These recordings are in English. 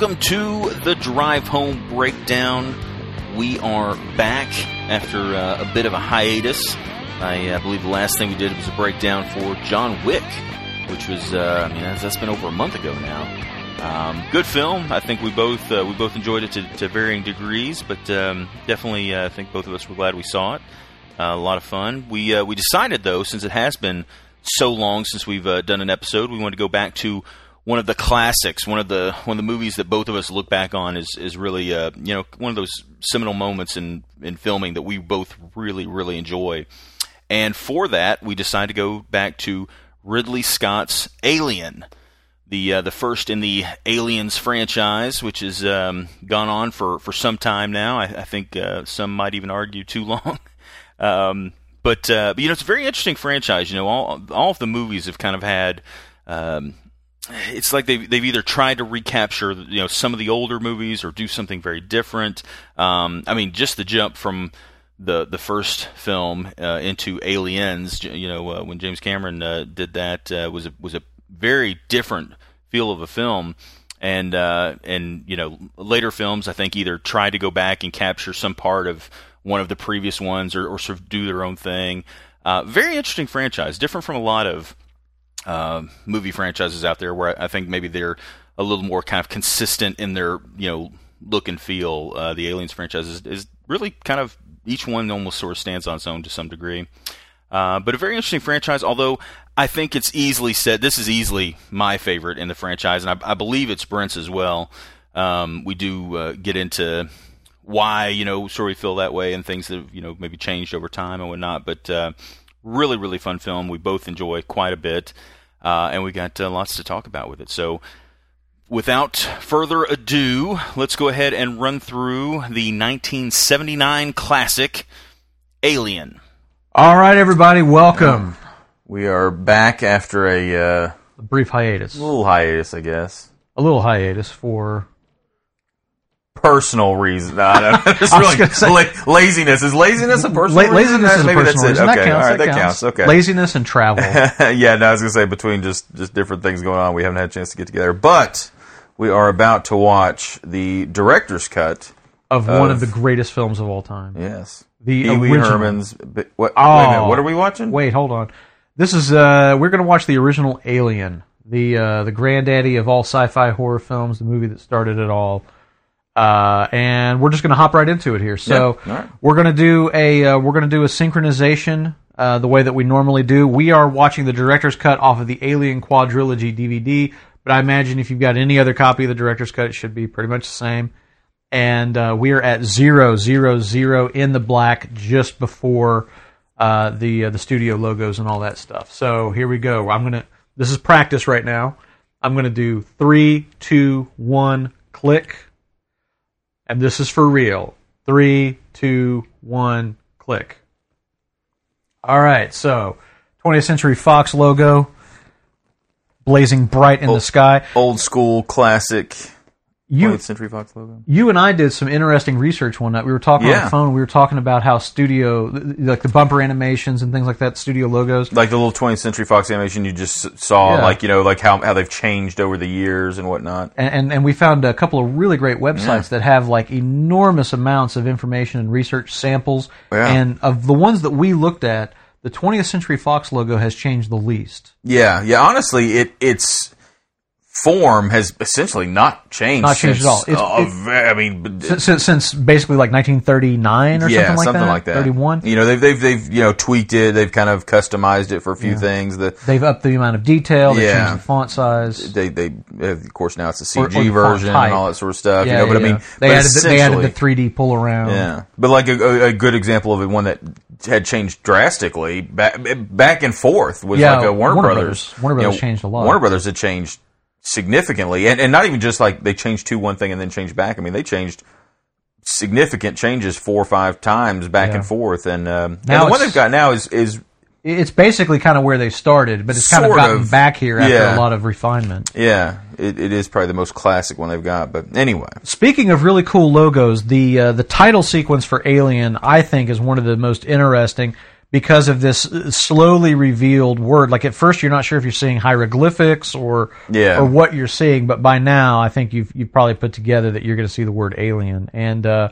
welcome to the Drive Home Breakdown. We are back after uh, a bit of a hiatus. I uh, believe the last thing we did was a breakdown for John Wick, which was, uh, I mean, that's, that's been over a month ago now. Um, good film. I think we both uh, we both enjoyed it to, to varying degrees, but um, definitely uh, I think both of us were glad we saw it. A lot of fun. We we decided though, since it has been so long since we've done an episode, we want to go back to one of the classics, one of the one of the movies that both of us look back on is is really uh, you know one of those seminal moments in in filming that we both really really enjoy. And for that, we decided to go back to Ridley Scott's Alien, the uh, the first in the Aliens franchise, which has um, gone on for, for some time now. I, I think uh, some might even argue too long. um, but, uh, but you know, it's a very interesting franchise. You know, all all of the movies have kind of had um, it's like they've they've either tried to recapture you know some of the older movies or do something very different. Um, I mean, just the jump from the the first film uh, into Aliens, you know, uh, when James Cameron uh, did that uh, was a, was a very different feel of a film. And uh, and you know later films I think either try to go back and capture some part of one of the previous ones or, or sort of do their own thing. Uh, very interesting franchise, different from a lot of uh, movie franchises out there where I think maybe they're a little more kind of consistent in their you know look and feel. Uh, the Aliens franchise is, is, really kind of each one almost sort of stands on its own to some degree. Uh, but a very interesting franchise, although I think it's easily said this is easily my favorite in the franchise, and I, I believe it's Brent's as well. Um, we do uh, get into why you know sort of feel that way and things that you know maybe changed over time and whatnot, but uh, really really fun film. We both enjoy quite a bit uh, and we got uh, lots to talk about with it. So, without further ado, let's go ahead and run through the 1979 classic Alien. All right, everybody, welcome. We are back after a, uh, a brief hiatus. A little hiatus, I guess. A little hiatus for personal reason. No, no, it's really say, la- laziness. Is laziness a personal la- Laziness reason? is Maybe a personal reason. Okay, that counts, all right, that, that counts. counts. Okay. Laziness and travel. yeah, no, I was gonna say between just just different things going on, we haven't had a chance to get together. But we are about to watch the director's cut of, of one of the greatest films of all time. Yes, the Pee Wee original. Herman's. What, oh, minute, what are we watching? Wait, hold on. This is uh, we're gonna watch the original Alien, the uh, the granddaddy of all sci-fi horror films, the movie that started it all. Uh, and we're just going to hop right into it here. So yeah. right. we're going to do a uh, we're going to do a synchronization uh, the way that we normally do. We are watching the director's cut off of the Alien Quadrilogy DVD, but I imagine if you've got any other copy of the director's cut, it should be pretty much the same. And uh, we are at zero zero zero in the black just before uh, the uh, the studio logos and all that stuff. So here we go. I'm gonna. This is practice right now. I'm gonna do three, two, one, click and this is for real. Three, two, one, click. All right, so 20th Century Fox logo blazing bright in old, the sky. Old school classic you, 20th Century Fox logo. You and I did some interesting research one night. We were talking yeah. on the phone. We were talking about how studio, like the bumper animations and things like that, studio logos, like the little 20th Century Fox animation you just saw, yeah. like you know, like how how they've changed over the years and whatnot. And and, and we found a couple of really great websites yeah. that have like enormous amounts of information and research samples. And of the ones that we looked at, the 20th Century Fox logo has changed the least. Yeah, yeah. Honestly, it it's form has essentially not changed. Not changed since, at all. It's, uh, I mean, since, since, basically like 1939 or yeah, something like something that. like that. 31. You know, they've they've they've you know tweaked it. They've kind of customized it for a few yeah. things. The, they've upped the amount of detail. They yeah. changed the font size. They they of course now it's a CG or, or version and all that sort of stuff. Yeah, you know, but yeah. I mean, they added the, they added the 3D pull around. Yeah, but like a, a, good example of it, one that had changed drastically back back and forth was like a Warner, Warner Brothers. Brothers. Warner Brothers you know, changed a lot. Warner Brothers had changed significantly, and, and not even just like they changed to one thing and then changed back. I mean, they changed significant changes four or five times back Yeah. and forth. And, um, and Now the one they've got now is is It's basically kind of where they started, but it's kind of gotten of. back here after Yeah. a lot of refinement. yeah, it, it is probably the most classic one they've got. But anyway, Speaking of really cool logos, the uh, the title sequence for Alien, I think, is one of the most interesting because of this uh, slowly revealed word. Like at first, you're not sure if you're seeing hieroglyphics or Yeah. or what you're seeing, but by now, I think you've you've probably put together that you're going to see the word alien. And uh,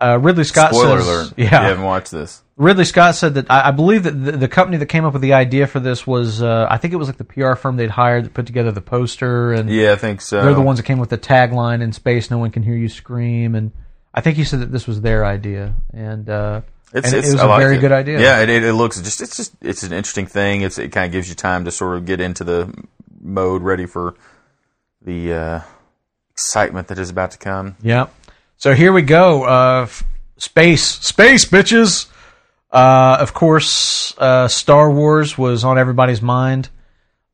uh, Ridley Scott Spoiler says, alert. yeah, you haven't watched this. Ridley Scott said that I, I believe that the, the company that came up with the idea for this was uh, I think it was like the PR firm they'd hired that put together the poster and Yeah, I think so. they're the ones that came with the tagline in space no one can hear you scream and I think he said that this was their idea and uh, It's, it's, it was a like very it. good idea. Yeah, it, it, it looks just it's just it's an interesting thing. It's it kind of gives you time to sort of get into the mode, ready for the uh, excitement that is about to come. Yeah. So here we go. Uh, space, space, bitches. Uh, of course, uh, Star Wars was on everybody's mind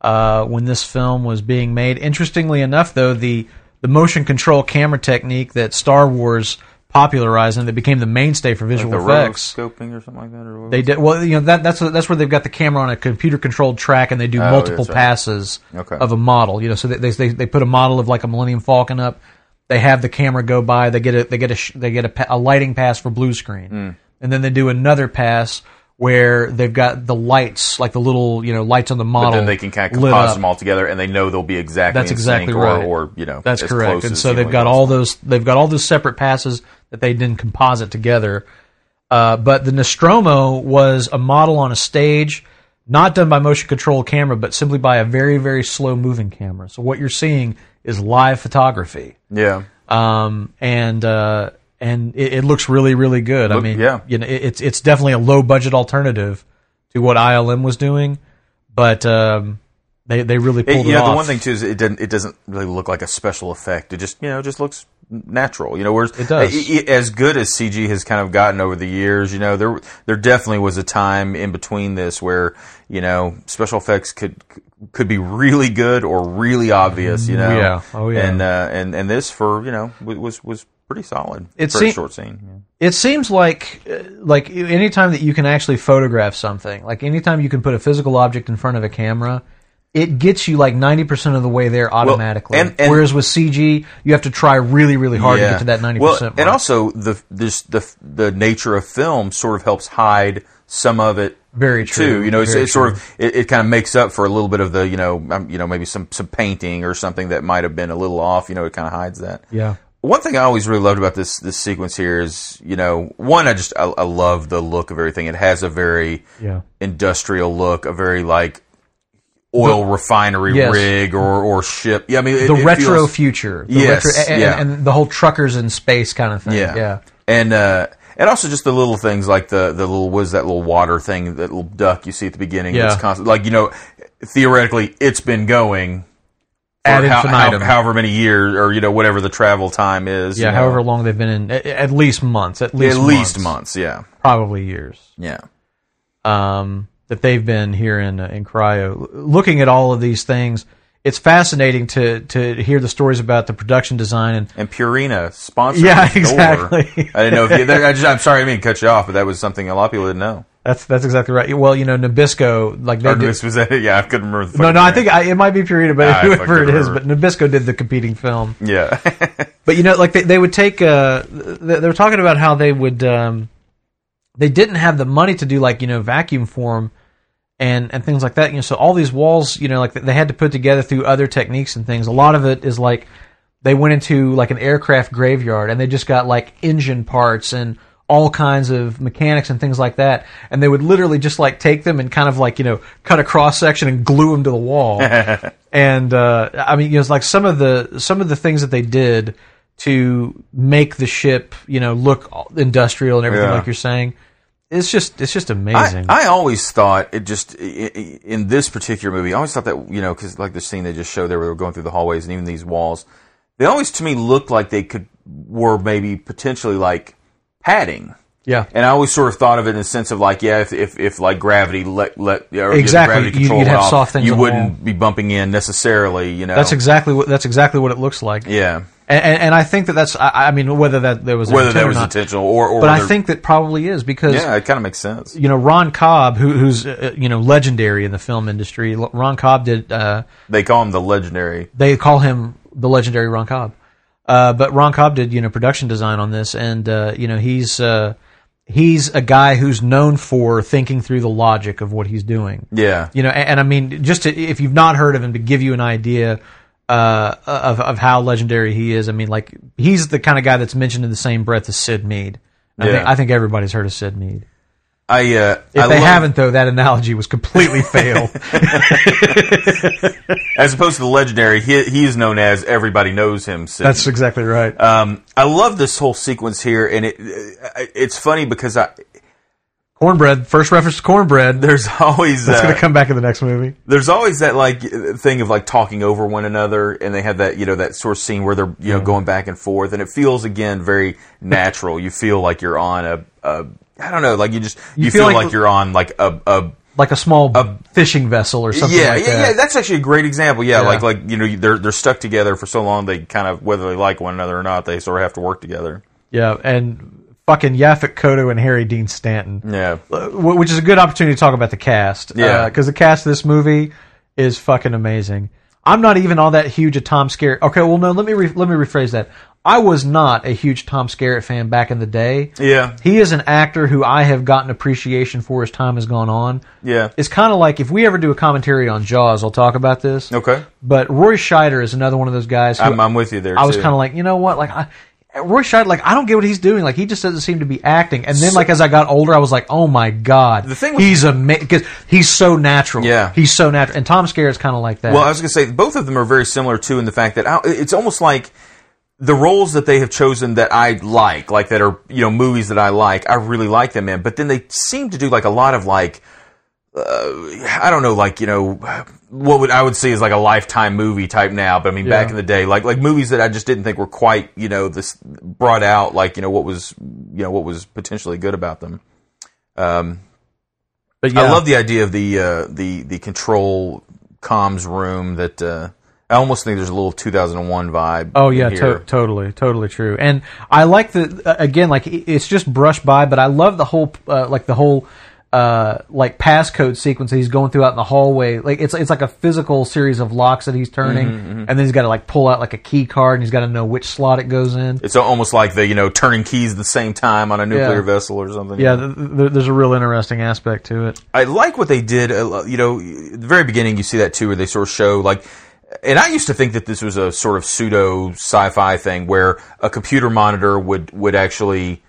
uh, when this film was being made. Interestingly enough, though, the the motion control camera technique that Star Wars popularized and that became the mainstay for visual the effects. rotoscoping or something like that, or what They did well. You know that that's that's where they've got the camera on a computer controlled track, and they do Oh, multiple right. passes Okay. of a model. You know, so they, they they put a model of like a Millennium Falcon up. They have the camera go by. They get a they get a they get a, a lighting pass for blue screen, Hmm. and then they do another pass where they've got the lights, like the little you know lights on the model. But then they can kind of compose them all together, and they know they'll be exactly That's exactly right. or, or you know That's correct. And so they've got all possible. those they've got all those separate passes that they didn't composite together. Uh, but the Nostromo was a model on a stage, not done by motion control camera, but simply by a very very slow moving camera. So what you're seeing is live photography, Yeah, um, and uh, and it, it looks really really good. I mean, yeah. you know, it, it's it's definitely a low budget alternative to what ILM was doing, but um, they they really pulled it, you know, off. the one thing too is it doesn't it doesn't really look like a special effect. It just you know just looks natural. You know, whereas It does. as good as CG has kind of gotten over the years, you know, there there definitely was a time in between this where you know special effects could could be really good or really obvious. You know, Yeah. Oh, yeah. and uh, and and this for you know was was pretty solid. It for seem- short scene. Yeah. it seems like uh, like anytime that you can actually photograph something like anytime you can put a physical object in front of a camera it gets you like 90% of the way there automatically and- and- whereas with cg you have to try really really hard to get to that 90% Well, mark. and also the this the the nature of film sort of helps hide some of it. Very true. Too, you know, it's, Very it sort of it, it kind of makes up for a little bit of the you know um, you know maybe some some painting or something that might have been a little off. You know, it kind of hides that. yeah One thing I always really loved about this this sequence here is, you know, one I just I, I love the look of everything. It has a very Yeah. industrial look, a very like oil refinery Yes. rig or or ship. Yeah, I mean it, the it retro feels- future the Yes, retro, and, yeah. and the whole truckers in space kind of thing Yeah, yeah and uh, and also just the little things like the the little was that little water thing, that little duck you see at the beginning. Yeah. Constant, like you know, theoretically, it's been going for Ad how- how- however many years or you know whatever the travel time is. yeah you know. however long they've been in at, at least months at at least least months. Yeah, probably years yeah. um, that they've been here in uh, in cryo. Looking at all of these things, it's fascinating to to hear the stories about the production design and And Purina sponsored. Yeah, exactly. I didn't know if you, I just, I'm sorry, I didn't mean cut you off, but that was something a lot of people didn't know. that's that's exactly right. Well, you know, Nabisco like they Or did, was that? Yeah, I couldn't remember. The no, no, I think I, it might be Purina, but Ah, I whoever it is, but. Nabisco did the competing film. Yeah, But you know, like they, they would take. Uh, they, they were talking about how they would. Um, they didn't have the money to do like you know vacuum form and and things like that. You know, so all these walls, you know, like they had to put together through other techniques and things. A lot of it is like they went into like an aircraft graveyard and they just got like engine parts and all kinds of mechanics and things like that and they would literally just like take them and kind of like you know cut a cross section and glue them to the wall and uh, I mean, you know, it's like some of the some of the things that they did to make the ship, you know, look industrial and everything, Yeah. like you're saying. It's just it's just amazing. I, I always thought it just in this particular movie. I always thought that you know because like the scene they just showed there, where they were going through the hallways and even these walls, they always to me looked like they could were maybe potentially like padding. yeah, And I always sort of thought of it in the sense of like, yeah, if if, if like gravity let let Exactly. gravity control you'd have off, soft things you wouldn't be bumping in necessarily. You know, that's exactly what that's exactly what it looks like. yeah. And, and, I think that that's I, I mean whether that there was Whether that or was not, intentional or or but I think that probably is because yeah, it kind of makes sense. you know Ron Cobb, who, who's uh, you know legendary in the film industry. Ron Cobb did. Uh, They call him the legendary. they call him the legendary Ron Cobb. Uh, but Ron Cobb did, you know, production design on this, and uh, you know he's uh, he's a guy who's known for thinking through the logic of what he's doing. Yeah. You know, and, and I mean, just to, if you've not heard of him, to give you an idea uh, of of how legendary he is, I mean, like he's the kind of guy that's mentioned in the same breath as Syd Mead. I, Yeah. think, I think everybody's heard of Syd Mead. I uh, If I they love- haven't, though, that analogy was completely failed. as opposed to the legendary, he, he is known as everybody knows him. Syd. That's exactly right. Um, I love this whole sequence here, and it uh, it's funny because I cornbread. First reference to cornbread. there's always That's uh, going to come back in the next movie. there's always that like thing of like talking over one another, and they have that you know that sort of scene where they're you know going back and forth, and it feels again very natural. you feel like you're on a, a I don't know, like you just you, feel feel, like- like, you're on like a, a Like a small fishing vessel or something yeah, like yeah, that. yeah. That's actually a great example. Yeah, Yeah. like like you know they're they're stuck together for so long they kind of whether they like one another or not they sort of have to work together. Yeah, and fucking Yaphet Kotto and Harry Dean Stanton. Yeah, Uh, which is a good opportunity to talk about the cast. Yeah. because the cast of this movie is fucking amazing. I'm not even all that huge a Tom Skerritt. Okay, well, no, let me re- let me rephrase that. I was not a huge Tom Skerritt fan back in the day. yeah, He is an actor who I have gotten appreciation for as time has gone on. yeah. It's kind of like if we ever do a commentary on Jaws, I'll talk about this. Okay, But Roy Scheider is another one of those guys who I'm, I'm with you there. I was kind of like, you know what, like I, Roy Scheider, like I don't get what he's doing. Like he just doesn't seem to be acting. And then, like as I got older, I was like, oh my god, The thing with- he's amazing because he's so natural. Yeah. he's so natural. And Tom Skerritt's kind of like that. Well, I was going to say both of them are very similar too in the fact that I- it's almost like the roles that they have chosen that I like, like that are you know movies that I like. I really like them in, but then they seem to do like a lot of like. Uh, I don't know, like you know, what would I would see is like a lifetime movie type now. But I mean, back in the day, like like movies that I just didn't think were quite you know this brought out like you know what was you know what was potentially good about them. Um, but yeah, I love the idea of the uh, the the control comms room. That uh, I almost think there's a little 2001 vibe. Oh in yeah, to- totally, totally true. And I like the uh, again, like it's just brushed by, but I love the whole uh, like the whole uh, like passcode sequence that he's going through out in the hallway. Like it's it's like a physical series of locks that he's turning, Mm-hmm, and then he's got to like pull out like a key card, and he's got to know which slot it goes in. It's almost like the you know turning keys at the same time on a nuclear Yeah. vessel or something. Yeah, th- th- there's a real interesting aspect to it. I like what they did. uh, You know, at the very beginning, you see that too, where they sort of show like. And I used to think that this was a sort of pseudo sci-fi thing where a computer monitor would would actually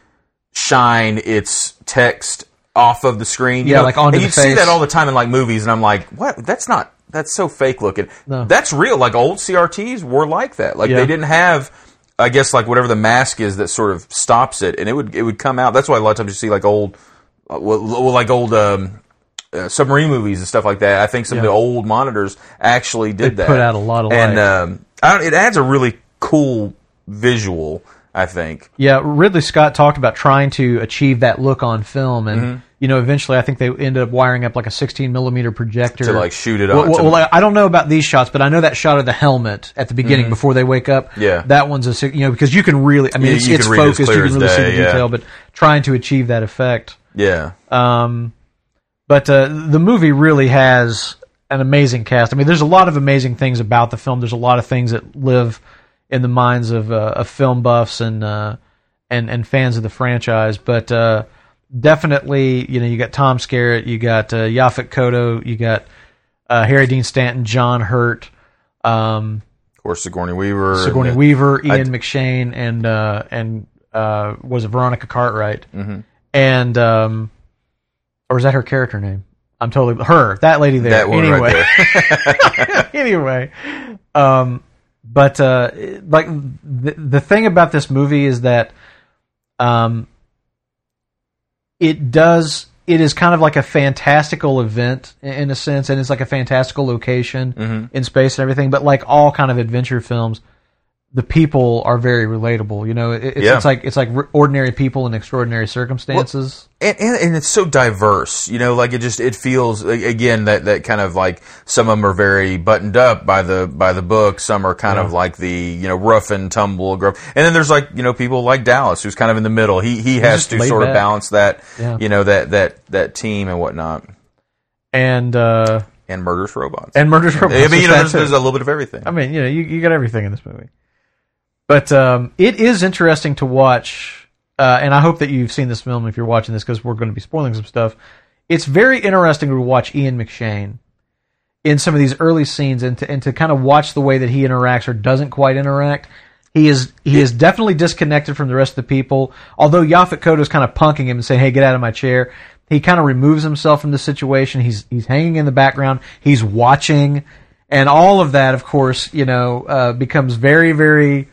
shine its text off of the screen. you Yeah, know? like onto and the you see that all the time in like movies, and I'm like, what? That's not. That's so fake looking. No. That's real. Like old CRTs were like that. Like Yeah. they didn't have. I guess like whatever the mask is that sort of stops it, and it would it would come out. That's why a lot of times you see like old, uh, well, like old um, uh, submarine movies and stuff like that. I think some of the old monitors actually did They that. put out a lot of and light. um, I don't, it adds a really cool visual. I think. Yeah, Ridley Scott talked about trying to achieve that look on film, and Mm-hmm. you know, eventually, I think they ended up wiring up like a 16 millimeter projector To, like, shoot it Well, well, well, I don't know about these shots, but I know that shot of the helmet at the beginning before they wake up. Mm-hmm. Yeah. that one's a you know because you can really, I mean, You- it's, it's focused, you can really see the yeah. detail, but trying to achieve that effect. Yeah. Um, but uh, the movie really has an amazing cast. I mean, there's a lot of amazing things about the film. There's a lot of things that live in the minds of, uh, of film buffs and uh, and and fans of the franchise. But uh, definitely, you know, you got Tom Skerritt, you got uh, Yaphet Kotto, you got uh, Harry Dean Stanton, John Hurt. Um, Of course, Sigourney Weaver. Sigourney and- Weaver, Ian I- McShane, and uh, and uh, was it Veronica Cartwright? Mm-hmm. And um, or is that her character name? I'm totally her that lady there. That anyway, right there. anyway, um, but uh, like the the thing about this movie is that um, it does it is kind of like a fantastical event in- a sense, and it's like a fantastical location Mm-hmm. in space and everything. But like all kind of adventure films, the people are very relatable. You know, it, it's, Yeah. it's like it's like ordinary people in extraordinary circumstances. and, and, and it's so diverse, you know, like it just, it feels, again, that, that kind of like, some of them are very buttoned up by the, by the book, some are kind of like the, you know, rough and tumble, gruff. and then there's like, you know, people like Dallas, who's kind of in the middle, he, he has to sort of balance that, Yeah. you know, that, that, that team and whatnot, and uh, and murderous robots. and murderous robots. I mean, you know, there's, there's a little bit of everything. I mean, you know, you, you got everything in this movie. But um, it is interesting to watch uh, and I hope that you've seen this film if you're watching this because we're going to be spoiling some stuff. It's very interesting to watch Ian McShane in some of these early scenes and to, and to kind of watch the way that he interacts or doesn't quite interact. He is he is definitely disconnected from the rest of the people. Although Yaphet Kotto is kind of punking him and saying, "Hey, get out of my chair." He kind of removes himself from the situation. He's he's hanging in the background. He's watching, and all of that, of course, you know, uh, becomes very very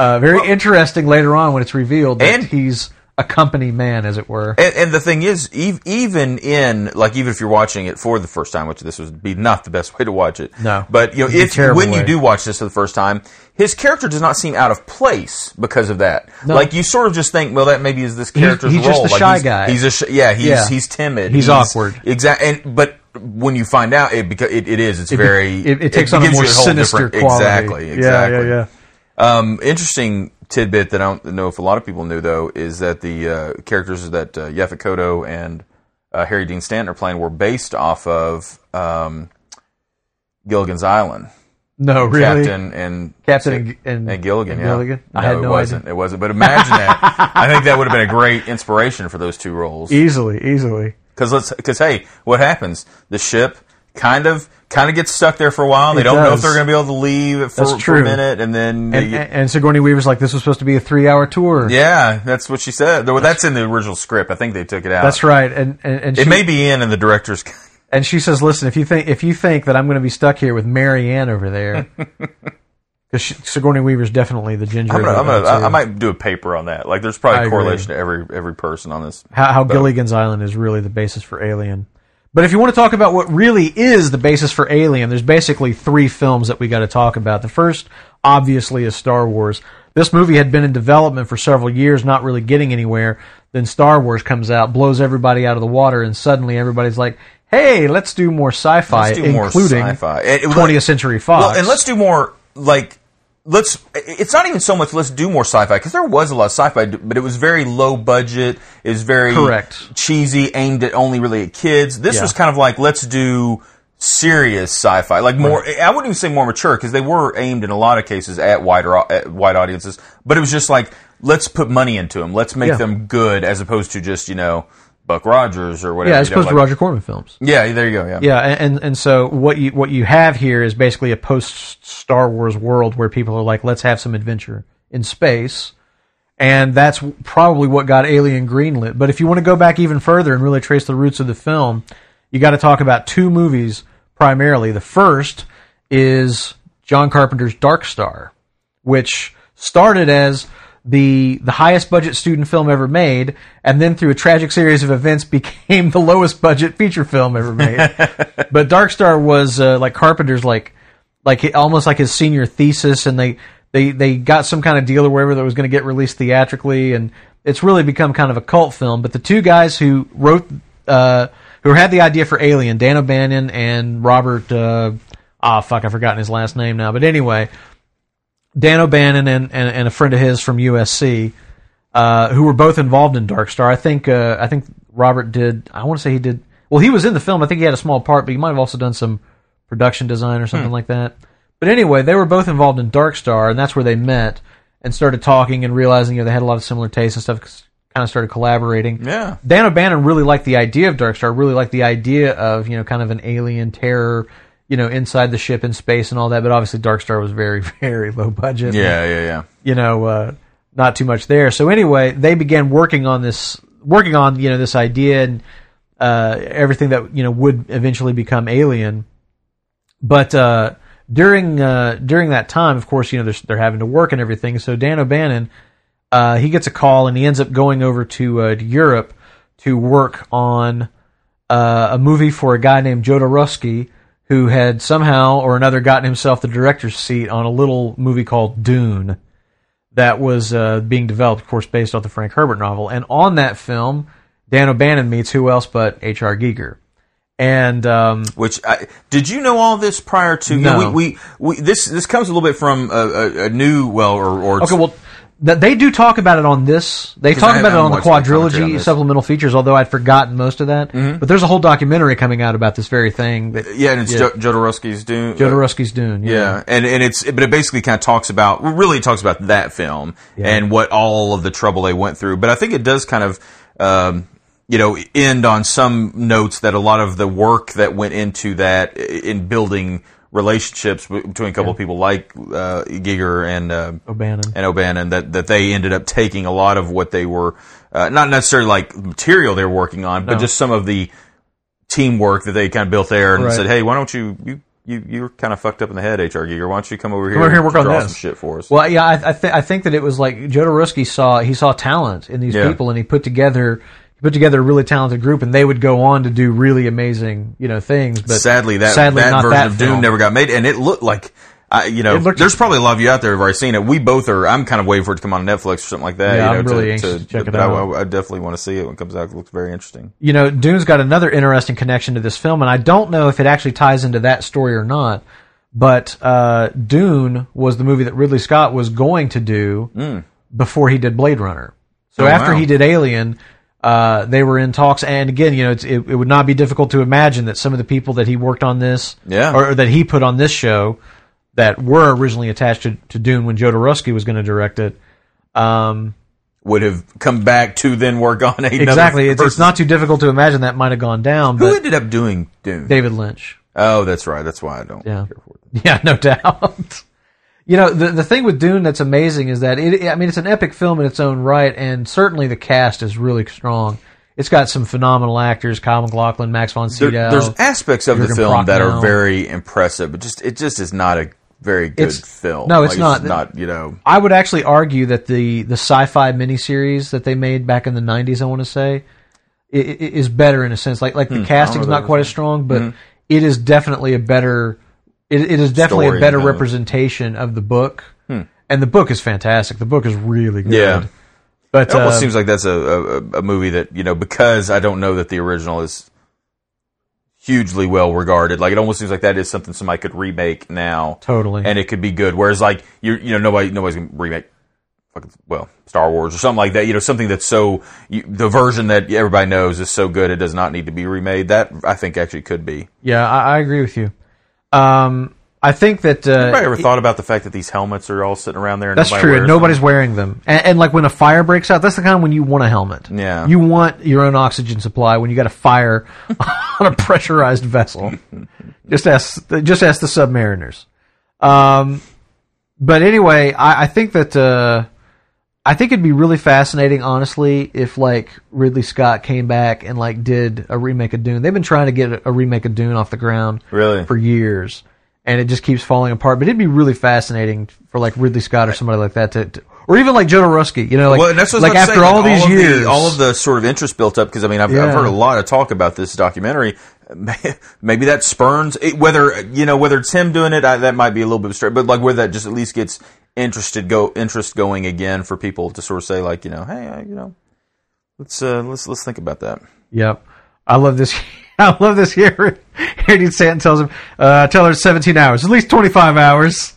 uh, very interesting later on when it's revealed that And- he's a company man, as it were. And, and the thing is, ev- even in like even if you're watching it for the first time, which this would be not the best way to watch it. No. but you know, if when you do watch this for the first time, his character does not seem out of place because of that. No. Like you sort of just think, well, that maybe is this character's he's just role. the like, shy he's, guy. He's a sh- yeah, he's Yeah. he's timid. He's awkward. Exactly. And but when you find out, it beca- it, it is. It's It very. it- it takes on a more whole sinister different- quality. Exactly. Yeah, Exactly. yeah, Um, interesting tidbit that I don't know if a lot of people knew though is that the uh, characters that uh, Yaphet Kotto and uh, Harry Dean Stanton are playing were based off of um, Gilligan's Island. No, really. Captain and Captain and, and, and Gilligan. and yeah. Gilligan? I no, had it no wasn't. idea. It wasn't. But imagine that. I think that would have been a great inspiration for those two roles. Easily, easily. Because let's because hey, what happens? The ship kind of kind of gets stuck there for a while. They It don't know if they're going to be able to leave for, for a minute, and then And, they- and, and Sigourney Weaver's like, this was supposed to be a three-hour tour. yeah, that's what she said. That's in the original script. I think they took it out. That's right. And and, and It she, may be in in the director's. and she says, listen, if you think if you think that I'm going to be stuck here with Marianne over there, because Sigourney Weaver's definitely the ginger. I'm gonna, I'm gonna, I, I might do a paper on that. Like, there's I probably agree. correlation to every every person on this. how, how Gilligan's Island is really the basis for Alien. But if you want to talk about what really is the basis for Alien, there's basically three films that we got to talk about. The first, obviously, is Star Wars. This movie had been in development for several years, not really getting anywhere. Then Star Wars comes out, blows everybody out of the water, and suddenly everybody's like, "Hey, let's do more sci-fi, do more including sci-fi. It- it- 20th Century Fox." Well, and let's do more like let's. It's not even so much let's do more sci-fi because there was a lot of sci-fi, but it was very low budget. It was very Correct. cheesy, aimed at only really at kids. This Yeah. was kind of like let's do serious sci-fi, like more. I wouldn't even say more mature because they were aimed in a lot of cases at wider at wide audiences, but it was just like let's put money into them. Let's make Yeah. them good as opposed to just you know Buck Rogers or whatever. yeah, as opposed to Roger Corman films. Yeah, there you go. Yeah. Yeah, and and so what you what you have here is basically a post Star Wars world where people are like, let's have some adventure in space, and that's probably what got Alien greenlit. But if you want to go back even further and really trace the roots of the film, you got to talk about two movies primarily. The first is John Carpenter's Dark Star, which started as the the highest budget student film ever made, and then through a tragic series of events became the lowest budget feature film ever made. but Dark Star was uh, like Carpenter's like like almost like his senior thesis, and they they they got some kind of deal or whatever that was going to get released theatrically, and it's really become kind of a cult film. But the two guys who wrote uh, who had the idea for Alien, Dan O'Bannon and Robert. Uh, Ah, fuck, I've forgotten his last name now. But anyway, Dan O'Bannon and, and, and a friend of his from USC, uh, who were both involved in Dark Star. I think uh, I think Robert did. I want to say he did. Well, he was in the film. I think he had a small part, but he might have also done some production design or something like that. But anyway, they were both involved in Dark Star, and that's where they met and started talking and realizing you know they had a lot of similar tastes and stuff. Kind of started collaborating. Yeah. Dan O'Bannon really liked the idea of Dark Star. Really liked the idea of you know kind of an alien terror, you know, inside the ship in space and all that. But obviously, Dark Star was very very low budget. Yeah, yeah, yeah. You know, uh, not too much there. So anyway, they began working on this, working on you know this idea and uh, everything that you know would eventually become Alien. But uh, during uh, during that time, of course, you know they're, they're having to work and everything. So Dan O'Bannon, uh, he gets a call and he ends up going over to, uh, to Europe to work on uh, a movie for a guy named Jodorowsky, who had somehow or another gotten himself the director's seat on a little movie called Dune that was uh, being developed, of course, based off the Frank Herbert novel. And on that film, Dan O'Bannon meets who else but H.R. Giger. And um, Which I, did you know all this prior to? you know, No. we, we, we this this comes a little bit from a, a, a new well or or okay, well, that they do talk about it on this. They talk I about it on the on quadrilogy supplemental features. Although I'd forgotten most of that, mm-hmm. but there's a whole documentary coming out about this very thing. That uh, Yeah, and it's Yeah. Jo- Jodorowsky's doing. Uh, Jodorowsky's doing. Yeah, and and it's but it basically kind of talks about well, really talks about that film and what all of the trouble they went through. But I think it does kind of um, you know end on some notes that a lot of the work that went into that in building relationships between a couple of people like uh, Giger and uh, O'Bannon. and O'Bannon that that they ended up taking a lot of what they were uh, not necessarily like material they were working on, but just some of the teamwork that they kind of built there and Right. said, "Hey, why don't you you you you're kind of fucked up in the head, HR Giger. Why don't you come over here, come over here and work on this." some shit for us?" Well, yeah, I, I, th- I think that it was like Jodorowsky saw he saw talent in these Yeah. people, and he put together he put together a really talented group, and they would go on to do really amazing you know things. But sadly, that sadly that version that of Dune film. never got made, and it looked like. I, you know, there's probably a lot of you out there who've already seen it. We both are. I'm kind of waiting for it to come on Netflix or something like that. Yeah, you know, I'm to, really anxious to check it I- out. I, I definitely want to see it when it comes out. It looks very interesting. you know, Dune's got another interesting connection to this film, and I don't know if it actually ties into that story or not. But uh, Dune was the movie that Ridley Scott was going to do before he did Blade Runner. So. Oh, after wow. he did Alien, uh, they were in talks. And again, you know, it's, it, it would not be difficult to imagine that some of the people that he worked on this, Yeah. or, that he put on this show, that were originally attached to, to Dune when Jodorowsky was going to direct it. Um, Would have come back to then work on another exactly, it's, it's not too difficult to imagine that might have gone down. Who ended up doing Dune? David Lynch. Oh, that's right. That's why I don't Yeah. care for it. Yeah, no doubt. You know, the the thing with Dune that's amazing is that it. I mean, it's an epic film in its own right, and certainly the cast is really strong. It's got some phenomenal actors: Kyle MacLachlan, Max von There- Sydow. there's aspects of the Jürgen film that are very impressive, but just it just is not a very good It's- film. no, it's Like, not. not you know. I would actually argue that the the sci-fi miniseries that they made back in the '90s, I want to say, is better in a sense. Like like the casting's Hmm, know not quite as strong, but it is definitely a better. It, it is definitely Story, a better kind of. representation of the book, and the book is fantastic. The book is really good. Yeah. But It almost uh, seems like that's a, a, a movie that you know because I don't know that the original is hugely well regarded. Like it almost seems like that is something somebody could remake now, Totally. and it could be good. Whereas like you you know nobody nobody's gonna remake. fucking, Well, Star Wars or something like that, you know, something that's so you, the version that everybody knows is so good it does not need to be remade. That I think actually could be. yeah, I, I agree with you. Um, I think that uh, Anybody ever thought about the fact that these helmets are all sitting around there? And That's true. Nobody's wearing them. And, and like when a fire breaks out, that's the kind when you want a helmet. Yeah. You want your own oxygen supply when you got a fire on a pressurized vessel. just ask, just ask the submariners. Um, but anyway, I, I think that, uh, I think it'd be really fascinating, honestly, if like Ridley Scott came back and like did a remake of Dune. They've been trying to get a, remake of Dune off the ground Really? for years, and it just keeps falling apart. But it'd be really fascinating for like Ridley Scott or somebody like that to, to or even like Jodorowsky. You know, like well, that's what like after to say, all these years, the, all of the sort of interest built up because I mean I've, I've heard a lot of talk about this documentary. Maybe that spurns it, whether you know whether it's him doing it. I, that might be a little bit straight, but like whether that just at least gets interested go interest going again for people to sort of say like you know hey I, you know let's uh, let's let's think about that. Yep. I love this. I love this here. Andy Stanton tells him, uh, tell her it's 17 hours, at least 25 hours.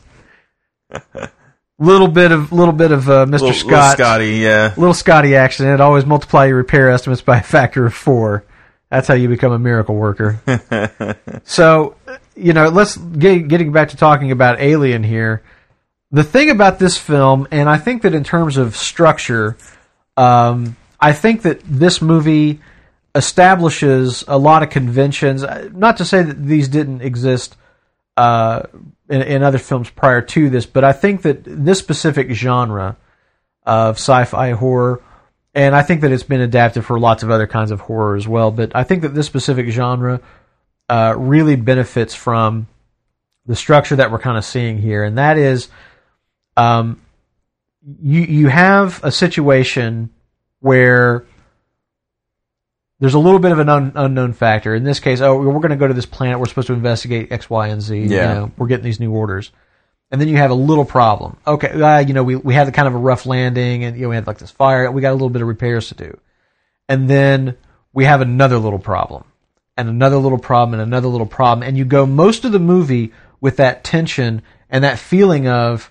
little bit of, little bit of, uh, Mr. Little, Scott. little Scotty, yeah. little Scotty action. It always multiply your repair estimates by a factor of four. That's how you become a miracle worker. so, you know, let's get getting back to talking about Alien here. The thing about this film, and I think that in terms of structure, um, I think that this movie establishes a lot of conventions. Uh, Not to say that these didn't exist uh, in, in other films prior to this, but I think that this specific genre of sci-fi horror, and I think that it's been adapted for lots of other kinds of horror as well. But I think that this specific genre uh, really benefits from the structure that we're kind of seeing here, and that is, um, you you have a situation where there's a little bit of an un, unknown factor. In this case, oh, we're going to go to this planet. We're supposed to investigate X, Y, and Z. You Yeah. know, we're getting these new orders and then you have a little problem. Okay, uh, you know, we we had kind of a rough landing, and you know, we had like this fire. We got a little bit of repairs to do, and then we have another little problem, and another little problem, and another little problem, and you go most of the movie with that tension and that feeling of,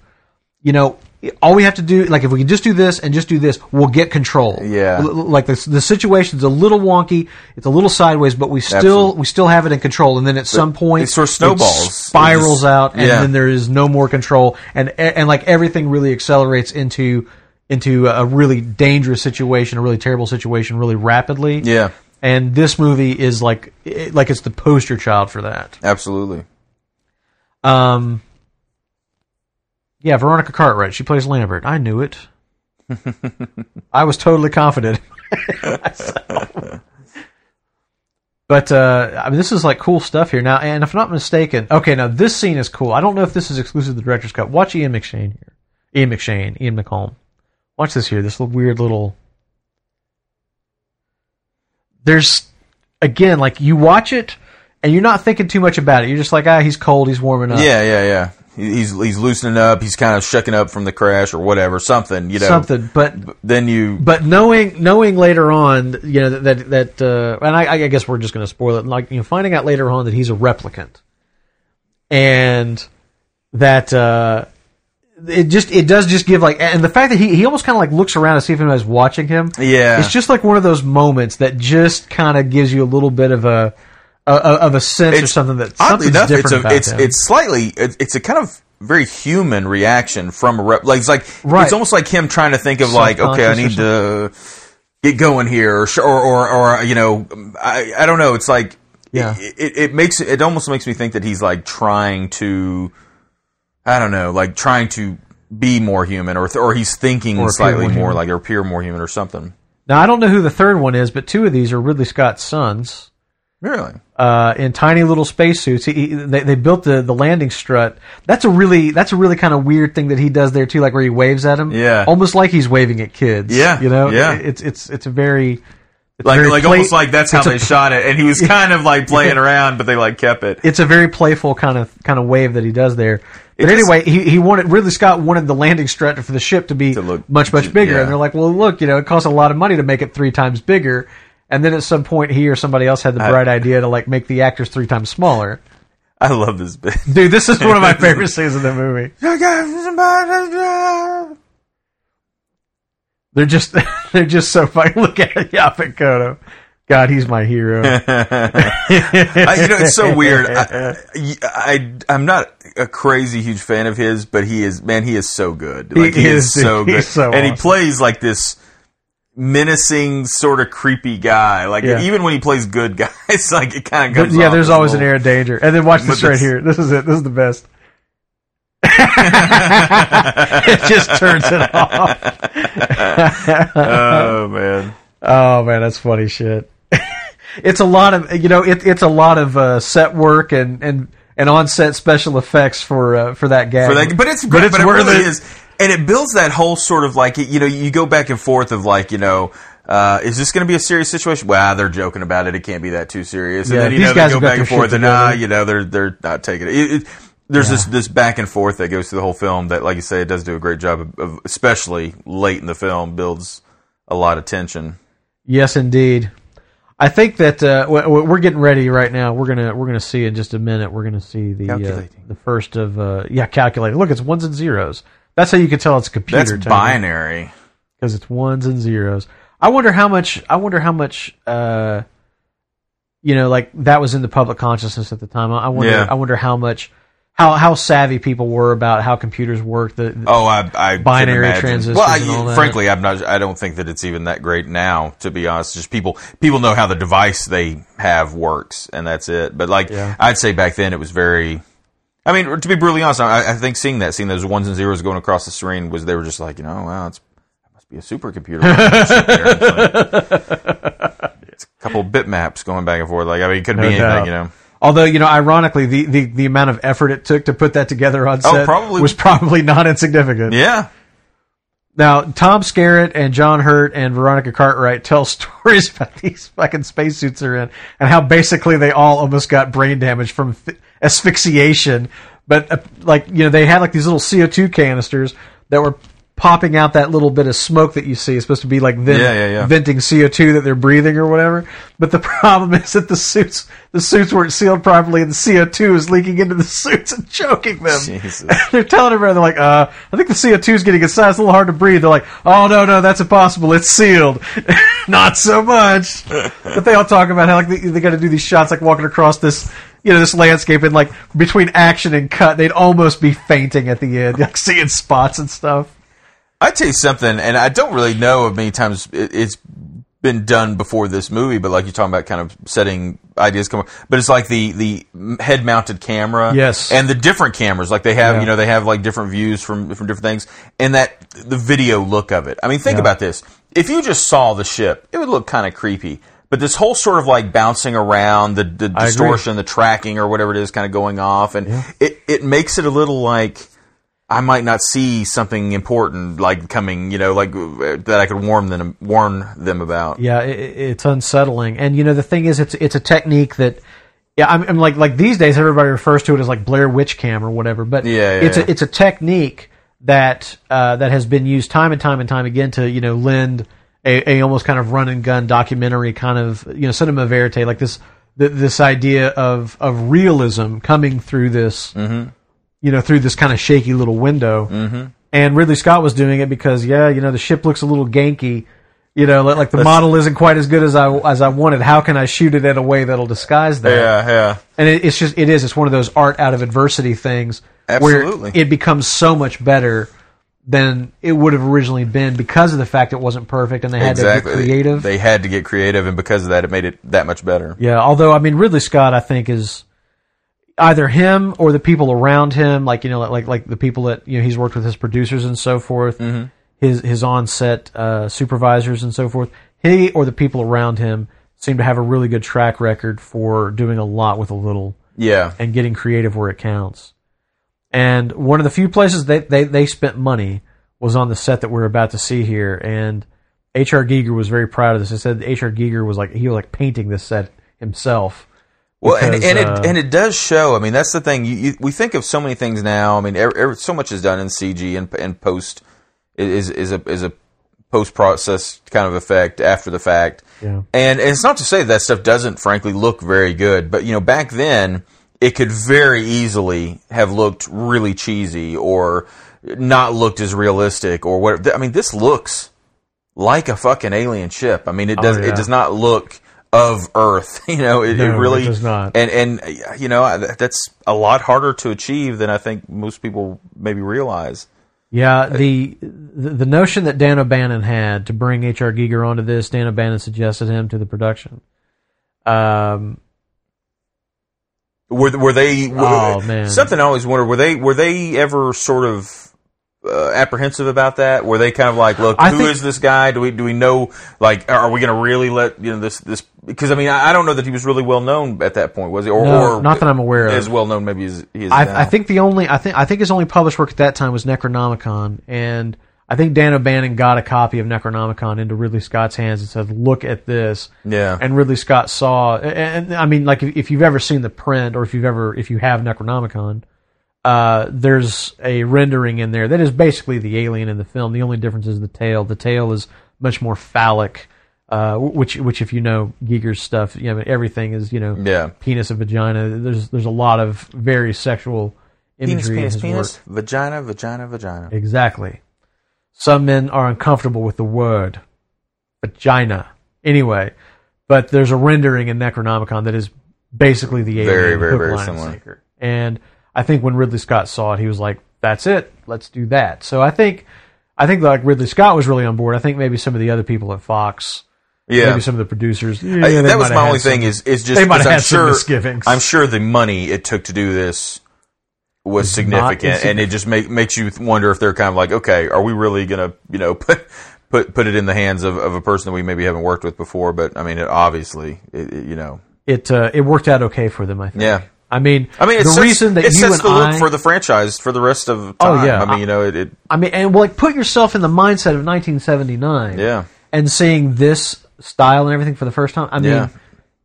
you know, all we have to do, like if we can just do this and just do this, we'll get control. Yeah. Like the the situation's a little wonky, it's a little sideways, but we still Absolutely. we still have it in control. And then at some point, it sort of snowballs. it spirals It just- out, and yeah. then there is no more control, and and like everything really accelerates into into a really dangerous situation, a really terrible situation, really rapidly. Yeah, And this movie is like like it's the poster child for that. absolutely. Um, yeah, Veronica Cartwright. She plays Lambert. I knew it. I was totally confident. but uh, I mean, this is like cool stuff here now. And if I'm not mistaken, okay, now this scene is cool. I don't know if this is exclusive to the director's cut. Watch Ian McShane here. Ian McShane. Ian McComb. Watch this here. This little weird little. There's again, like you watch it. And you're not thinking too much about it. You're just like, ah, he's cold, he's warming up. Yeah, yeah, yeah. He- He's he's loosening up. He's kind of shucking up from the crash or whatever, something. You know, something. But Then you, but knowing knowing later on, you know that that, that uh, and I, I guess we're just going to spoil it. Like you know, finding out later on that he's a replicant, and that uh, it just it does just give like, and the fact that he he almost kind of like looks around to see if anybody's watching him. Yeah. it's just like one of those moments that just kind of gives you a little bit of a. a of a sense or something that oddly enough, different it's a, it's it's slightly it's, it's a kind of very human reaction from a rep. Like it's like Right. it's almost like him trying to think of like, okay, I need to get going here, or or or, or you know, I I don't know. It's like Yeah. it, it, it makes it almost makes me think that he's like trying to, I don't know, like trying to be more human, or or he's thinking Or slightly more more, like or appear more human or something. now I don't know who the third one is, but two of these are Ridley Scott's sons. Really? uh, in tiny little spacesuits. He, he, they, they built the, the landing strut. That's a really that's a really kind of weird thing that he does there too, like where he waves at him. Yeah. almost like he's waving at kids. Yeah, you know. yeah. it's it's it's a very it's Like very like play- almost like that's how it's a- they shot it, and he was kind of like playing around, but they like kept it. It's a very playful kind of kind of wave that he does there. But It anyway, he, he wanted Ridley Scott wanted the landing strut for the ship to be To look- much much bigger, yeah. and they're like, well, look, you know, it costs a lot of money to make it three times bigger. And then at some point, he or somebody else had the bright idea to like make the actors three times smaller. I love this bit. Dude, this is one of my favorite scenes in the movie. They're just they're just so funny. Look at Yaphet Kotto. Uh, God, he's my hero. I, you know, it's so weird. I, I, I'm not a crazy huge fan of his, but he is, man, he is so good. Like, he, is, is, so good. So and he plays like this menacing, sort of creepy guy. Like, Yeah. even when he plays good guys, like, it kind of But yeah, there's always an air of danger. And then watch But this right this- here. This is it. This is the best. it just turns it off. Oh, man. Oh man, that's funny shit. it's a lot of you know it, it's a lot of uh, set work and and and on set special effects for uh, for that gag. For that, but it's great, it's but, it really it. is, and it builds that whole sort of like you know you go back and forth of like you know. Uh, is this going to be a serious situation? Well, they're joking about it. It can't be that too serious. And Yeah, then you these know guys they go back and forth, and ah, together. you know they're they're not taking it. it, it there's this this back and forth that goes through the whole film that, like you say, it does do a great job of, of especially late in the film, builds a lot of tension. Yes, indeed. I think that uh, we're getting ready right now. We're gonna we're gonna see in just a minute. We're gonna see the uh, the first of uh, yeah calculating. Look, it's ones and zeros. That's how you can tell it's a computer. That's binary. because it's ones and zeros. I wonder how much. I wonder how much. Uh, you know, like that was in the public consciousness at the time. I wonder. Yeah. I wonder how much. How how savvy people were about how computers work. The, the- Oh, I, I Binary transistors Well, I, and all that. frankly, I'm not. I don't think that it's even that great now. To be honest, just people people know how the device they have works, and that's it. But like, Yeah. I'd say back then it was very. I mean, to be brutally honest, I, I think seeing that, seeing those ones and zeros going across the screen, was they were just like, you know, wow, it's it must be a supercomputer. It's, a couple of bitmaps going back and forth. Like, I mean, it could No be anything, doubt. you know. Although you know, ironically, the, the, the amount of effort it took to put that together on oh, set Oh, probably- was probably not insignificant. Yeah, Now, Tom Skerritt and John Hurt and Veronica Cartwright tell stories about these fucking spacesuits they're in and how basically they all almost got brain damage from fi- asphyxiation. But uh, like you know, they had like these little CO two canisters that were popping out that little bit of smoke that you see is supposed to be like vent, Yeah, yeah, yeah. venting CO2 that they're breathing or whatever. But the problem is that the suits the suits weren't sealed properly and the CO2 is leaking into the suits and choking them. Jesus. they're telling everyone they're like, uh, I think the CO2 is getting inside. It's a little hard to breathe. They're like, oh, no, no, that's impossible. It's sealed. Not so much. but they all talk about how like they, they got to do these shots like walking across this, you know, this landscape and like between action and cut, they'd almost be fainting at the end, like seeing spots and stuff. I tell you something, and I don't really know if many times it, it's been done before this movie, but like you're talking about, kind of setting ideas come. up But it's like the the head mounted camera, Yes. and the different cameras. Like they have, Yeah. you know, they have like different views from from different things, and that the video look of it. I mean, think Yeah. about this: if you just saw the ship, it would look kind of creepy. But this whole sort of like bouncing around, the, the agree. distortion, the tracking, or whatever it is, kind of going off, and it it makes it a little like. I might not see something important like coming, you know, like that I could warn them warn them about. Yeah, it, it- it's unsettling. And you know, the thing is, it's it's a technique that, yeah, I'm, I'm like like these days everybody refers to it as like Blair Witch Cam or whatever. But Yeah, yeah, it's yeah. a it's a technique that uh, that has been used time and time and time again to you know lend a, a almost kind of run and gun documentary kind of you know cinema verite like this th- this idea of of realism coming through this Mm-hmm. you know through this kind of shaky little window. Mm-hmm. And Ridley Scott was doing it because yeah, you know the ship looks a little ganky. You know, like the model isn't quite as good as I as I wanted. How can I shoot it in a way that'll disguise that? Yeah, yeah. And it, it's just it is. It's one of those art out of adversity things Absolutely. where it becomes so much better than it would have originally been because of the fact it wasn't perfect and they had exactly. to get creative. They had to get creative, and because of that, it made it that much better. Yeah, although I mean Ridley Scott, I think is either him or the people around him, like you know, like like the people that you know he's worked with his producers and so forth, his his on set uh, supervisors and so forth. He or the people around him seem to have a really good track record for doing a lot with a little Yeah, and getting creative where it counts. And one of the few places they, they, they spent money was on the set that we're about to see here. And H.R. Giger was very proud of this. I said H.R. Giger was like, he was like painting this set himself. Well, and, Because, and uh, it and it does show. I mean, that's the thing. You, you, we think of so many things now. I mean, er, er, so much is done in CG and, and post is is a is a post process kind of effect after the fact. Yeah. And it's not to say that stuff doesn't, frankly, look very good. But you know, back then it could very easily have looked really cheesy or not looked as realistic or whatever. I mean, this looks like a fucking alien ship. I mean, it does. Oh, yeah. It does not look of Earth. You know, it, No, it it really does not. And and you know that's a lot harder to achieve than I think most people maybe realize. Yeah, the, the the notion that Dan O'Bannon had to bring H.R. Giger onto this, Dan O'Bannon suggested him to the production. Um, Were were they? Were, Oh, man. Something I always wonder. Were they were they ever sort of uh, apprehensive about that? Were they kind of like, look, I who is think- this guy? Do we do we know? Like, are we going to really let you know this this? Because I mean, I, I don't know that he was really well known at that point, was he? Or, No, or not that I'm aware of. As well known, maybe as he is now. I, I think the only I think I think his only published work at that time was Necronomicon, and I think Dan O'Bannon got a copy of Necronomicon into Ridley Scott's hands and said, "Look at this." Yeah. And Ridley Scott saw, and, and I mean, like if, if you've ever seen the print, or if you've ever if you have Necronomicon, uh, there's a rendering in there that is basically the alien in the film. The only difference is the tail. The tail is much more phallic. Uh, which, which, if you know Giger's stuff, you know everything is, you know, Yeah. penis and vagina. There's, there's a lot of very sexual penis, imagery penis, his penis, work. vagina, vagina, vagina. Exactly. Some men are uncomfortable with the word vagina. Anyway, but there's a rendering in Necronomicon that is basically the alien Very, very, hook, very line, and similar. sinker. And I think when Ridley Scott saw it, he was like, "That's it. Let's do that." So I think, I think like Ridley Scott was really on board. I think maybe some of the other people at Fox, Yeah. maybe some of the producers. yeah, I- that was my only thing is is just they might have I'm had some misgivings. I'm sure the money it took to do this was not significant, and it just make, makes you wonder if they're kind of like, okay, are we really gonna you know put put put it in the hands of, of a person that we maybe haven't worked with before? But I mean, it, obviously, it, it, you know, it uh, it worked out okay for them. I think. Yeah. I mean, I mean, it the sets, reason that it you sets and the look I, for the franchise for the rest of time. Oh, yeah. I mean, you know, it, it I mean, and like put yourself in the mindset of 1979. Yeah. And seeing this style and everything for the first time. I mean, Yeah.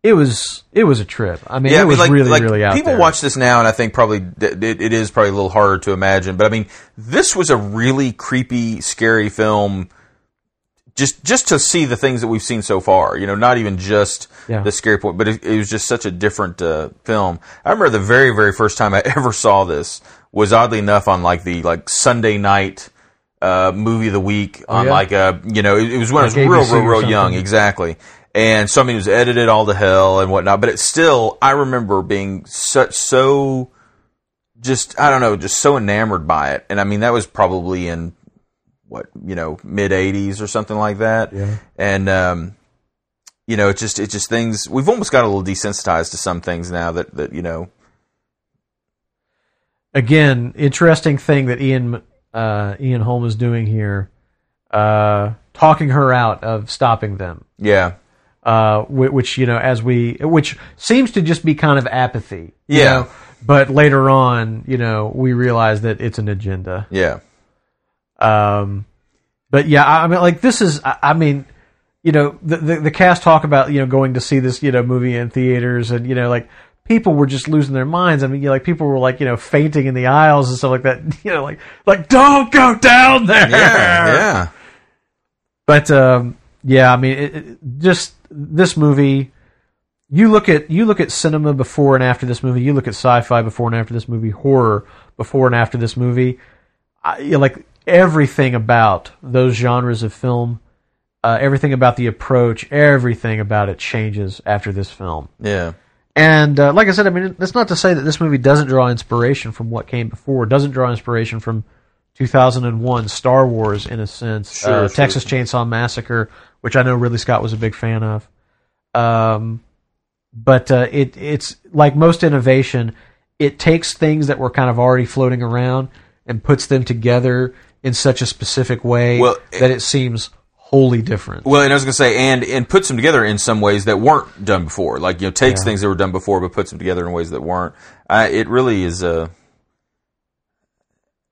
It was it was a trip. I mean, Yeah, I it mean, was like, really like, really out people there. watch this now, and I think probably it, it is probably a little harder to imagine. But I mean, this was a really creepy, scary film. Just just to see the things that we've seen so far, you know, not even just Yeah. the scary point, but it, it was just such a different uh, film. I remember the very very first time I ever saw this was oddly enough on like the like Sunday night uh, movie of the week on Oh, yeah? like a you know it, it was when Like I was real ABC real or real young exactly and so I mean it was edited all to hell and whatnot but it still I remember being such so just I don't know just so enamored by it and I mean that was probably in what you know mid 80s or something like that Yeah. and um you know it just it just things we've almost got a little desensitized to some things now that that you know again, interesting thing that Ian uh, Ian Holm is doing here, uh, talking her out of stopping them. yeah uh, which you know, as we, which seems to just be kind of apathy. you Yeah. know? But later on, you know, we realize that it's an agenda. yeah Um, but yeah, I, I mean, like this is, I, I mean, you know, the, the the cast talk about you know going to see this you know movie in theaters, and you know, like people were just losing their minds. I mean, you know, like people were like you know fainting in the aisles and stuff like that. You know, like like don't go down there. yeah yeah But um, yeah, I mean, it, it, just this movie. You look at you look at cinema before and after this movie. You look at sci-fi before and after this movie. Horror before and after this movie. I, like everything about those genres of film, uh, everything about the approach, everything about it changes after this film. yeah And uh, like I said, I mean, that's not to say that this movie doesn't draw inspiration from what came before. Doesn't draw inspiration from 2001 Star Wars, in a sense. Sure, uh, sure. Texas Chainsaw Massacre, which I know Ridley Scott was a big fan of. Um, but uh, it it's like most innovation, it takes things that were kind of already floating around and puts them together in such a specific way Well, that it seems wholly different. Well, and I was going to say, and and puts them together in some ways that weren't done before. Like you know, takes Yeah. things that were done before, but puts them together in ways that weren't. Uh, it really is a.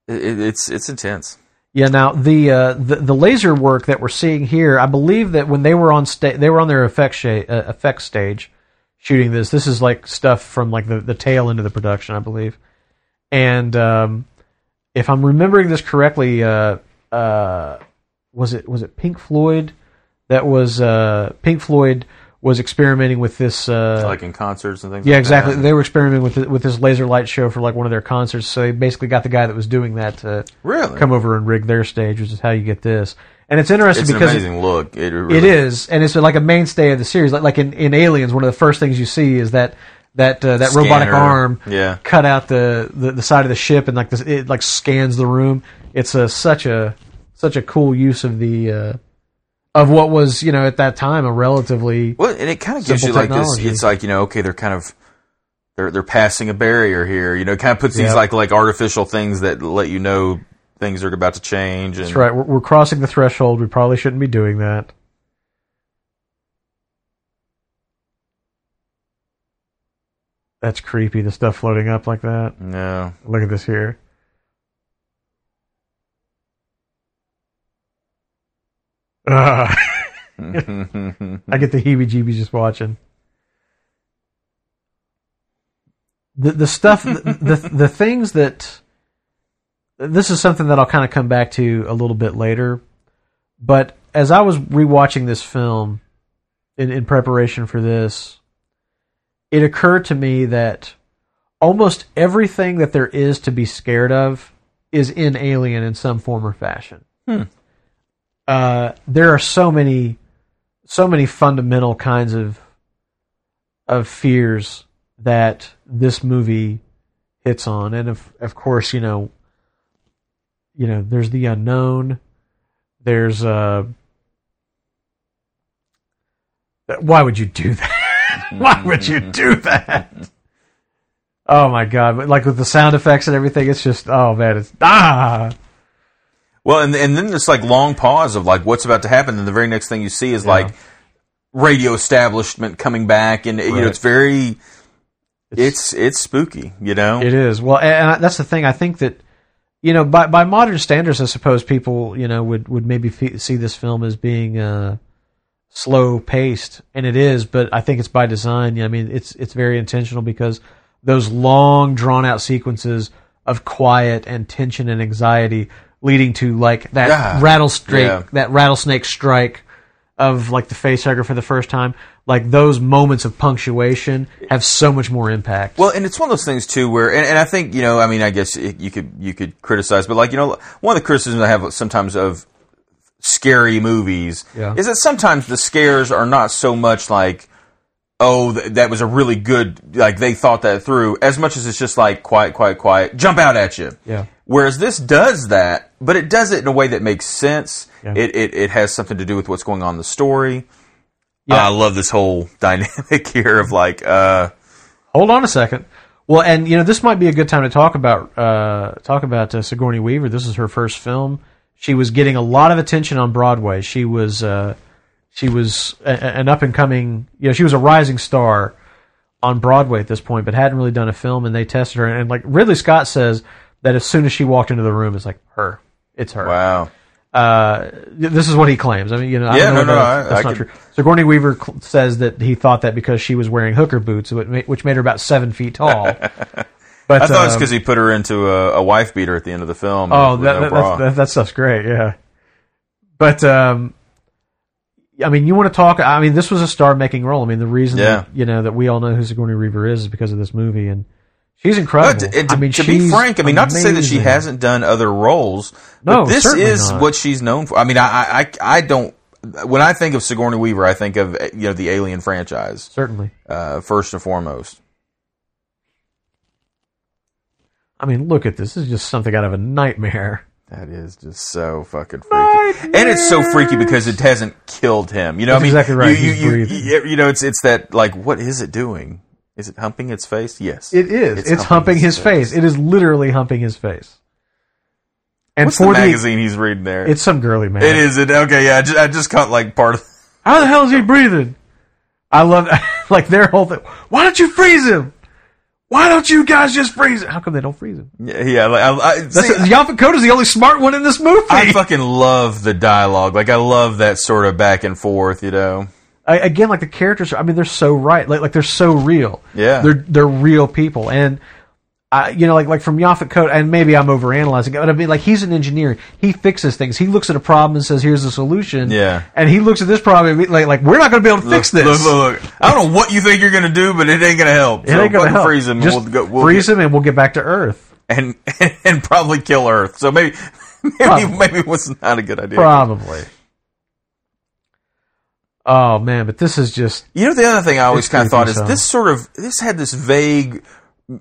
It, it's it's intense. Yeah. Now the, uh, the the laser work that we're seeing here, I believe that when they were on sta- they were on their effect sha- uh, effect stage shooting this. This is like stuff from like the the tail end of the production, I believe. And um, if I'm remembering this correctly, uh, uh, was it was it Pink Floyd that was uh, Pink Floyd was experimenting with this uh, like in concerts and things. yeah, like exactly. That. They were experimenting with th- with this laser light show for like one of their concerts. So they basically got the guy that was doing that to Really, come over and rig their stage, which is how you get this. And it's interesting it's an because amazing look. It, really, it is, and it's like a mainstay of the series. Like like in, in Aliens, one of the first things you see is that that uh, that robotic arm Yeah. cut out the, the, the side of the ship and like this it like scans the room. It's a such a such a cool use of the uh, of what was you know at that time a relatively Well, and it kind of gives you like this. technology. It's like you know, okay, they're kind of they're they're passing a barrier here. You know, it kind of puts these like like artificial things that let you know things are about to change. And That's right. We're, we're crossing the threshold. We probably shouldn't be doing that. That's creepy. The stuff floating up like that. No, Look at this here. Ugh. I get the heebie-jeebies just watching. The the stuff the, the the things that this is something that I'll kind of come back to a little bit later. But as I was rewatching this film in, in preparation for this, it occurred to me that almost everything that there is to be scared of is in Alien in some form or fashion. Hmm. Uh, there are so many, so many fundamental kinds of of fears that this movie hits on, and of of course, you know, you know, there's the unknown. There's uh, why would you do that? why would you do that? Oh my god! Like with the sound effects and everything, it's just oh man, it's ah. Well, and and then this like long pause of like what's about to happen, and the very next thing you see is Yeah. like radio establishment coming back, and you know it's very it's it's spooky, you know. It is well, and that's the thing. I think that you know, by by modern standards, I suppose people you know would would maybe fe- see this film as being uh, slow paced, and it is. But I think it's by design. I mean, it's it's very intentional because those long drawn out sequences of quiet and tension and anxiety leading to like that Yeah. rattlesnake Yeah. that rattlesnake strike of like the face hugger for the first time. Like those moments of punctuation have so much more impact. Well, and it's one of those things too, where, and, and I think you know, I mean, I guess it, you could you could criticize, but like you know, one of the criticisms I have sometimes of scary movies Yeah. is that sometimes the scares are not so much like, oh, th- that was a really good, like they thought that through, as much as it's just like quiet, quiet, quiet, jump out at you. Yeah. Whereas this does that, but it does it in a way that makes sense. Yeah. It, it it has something to do with what's going on in the story. Yeah. I love this whole dynamic here of like, uh, Hold on a second. Well, and you know this might be a good time to talk about uh, talk about uh, Sigourney Weaver. This is her first film. She was getting a lot of attention on Broadway. She was uh, she was a, an up and coming. You know, she was a rising star on Broadway at this point, but hadn't really done a film. And they tested her, and like Ridley Scott says that as soon as she walked into the room, it's like her. It's her. wow. Uh, this is what he claims. I mean, you know, I Yeah, don't know no, no, that's, I- that's I not could- true. Sigourney Weaver cl- says that he thought that because she was wearing hooker boots, which made her about seven feet tall. But I thought it's um, because he put her into a, a wife beater at the end of the film. oh, that, no that, that, that stuff's great. Yeah, but um, I mean, you want to talk? I mean, this was a star-making role. I mean, the reason Yeah. that, you know that we all know who Sigourney Weaver is is because of this movie, and she's incredible. But to, to- I mean, to be frank, I mean, not to say that she hasn't done other roles. No, but this is not. what she's known for. I mean, I, I, I I don't. When I think of Sigourney Weaver, I think of you know the Alien franchise certainly. uh, first and foremost. I mean, look at this. This is just something out of a nightmare. That is just so fucking freaky, and it's so freaky because it hasn't killed him. You know, That's I mean, exactly right. You, you, you, you know, it's it's that like, what is it doing? Is it humping its face? Yes, It is. It's, humping, his face. It is literally humping his face. And What's for the the, magazine he's reading there? it's some girly man. it is it. Okay, yeah, I just, I just caught like part of. How the hell is he breathing? I love like their whole thing. Why don't you freeze him? Why don't you guys just freeze him? How come they don't freeze him? Yeah, yeah like, I, I, That's see, Yaphet Kotto's the only smart one in this movie. I fucking love the dialogue. Like I love that sort of back and forth. You know. I, again, like the characters. are- I mean, they're so right. Like, like they're so real. Yeah. they're they're real people. And I, you know, like like from Yaphet Kotto, and maybe I'm overanalyzing it, but I mean, like he's an engineer. He fixes things. He looks at a problem and says, "Here's the solution." Yeah. And he looks at this problem and be like, like we're not going to be able to fix this. Look, look, look. I don't know what you think you're gonna do, but it ain't gonna help. It ain't going to help. Freeze him. Just and we'll go, we'll freeze get- him, and we'll get back to Earth. and and probably kill Earth. So maybe maybe Probably. maybe it was not a good idea. Probably. Oh man, but this is just You know, the other thing I always kind of thought is hell. this sort of this had this vague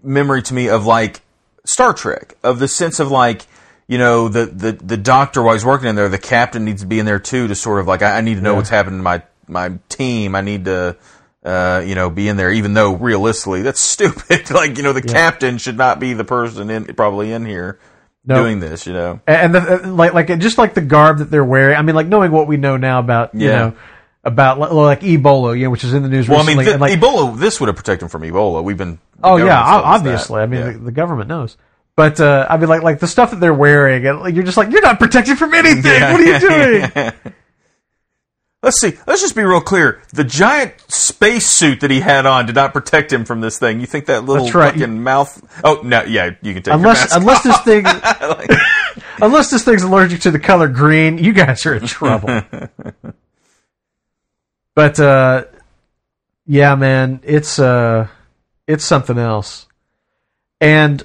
memory to me of like Star Trek, of the sense of like you know the the the doctor while he's working in there, the captain needs to be in there too to sort of like I, I need to know Yeah. what's happening to my my team. I need to. Uh, you know, be in there, even though realistically that's stupid. like, you know, the captain should not be the person in probably in here No. doing this. You know, and the, uh, like like just like the garb that they're wearing. I mean, like knowing what we know now about you Yeah. know about li- like Ebola, you know, which is in the news well, I mean, and, like, Ebola. This would have protected him from Ebola. We've been. oh yeah, government's o- told us that. obviously. I mean, Yeah. the, the government knows. But uh, I mean, like like the stuff that they're wearing, and like, you're just like you're not protected from anything. What are you doing? Let's see. Let's just be real clear. The giant space suit that he had on did not protect him from this thing. You think that little right. fucking mouth? Oh no, yeah, you can take unless your mask unless this thing unless this thing's allergic to the color green, you guys are in trouble. But uh, yeah, man, it's uh, it's something else. And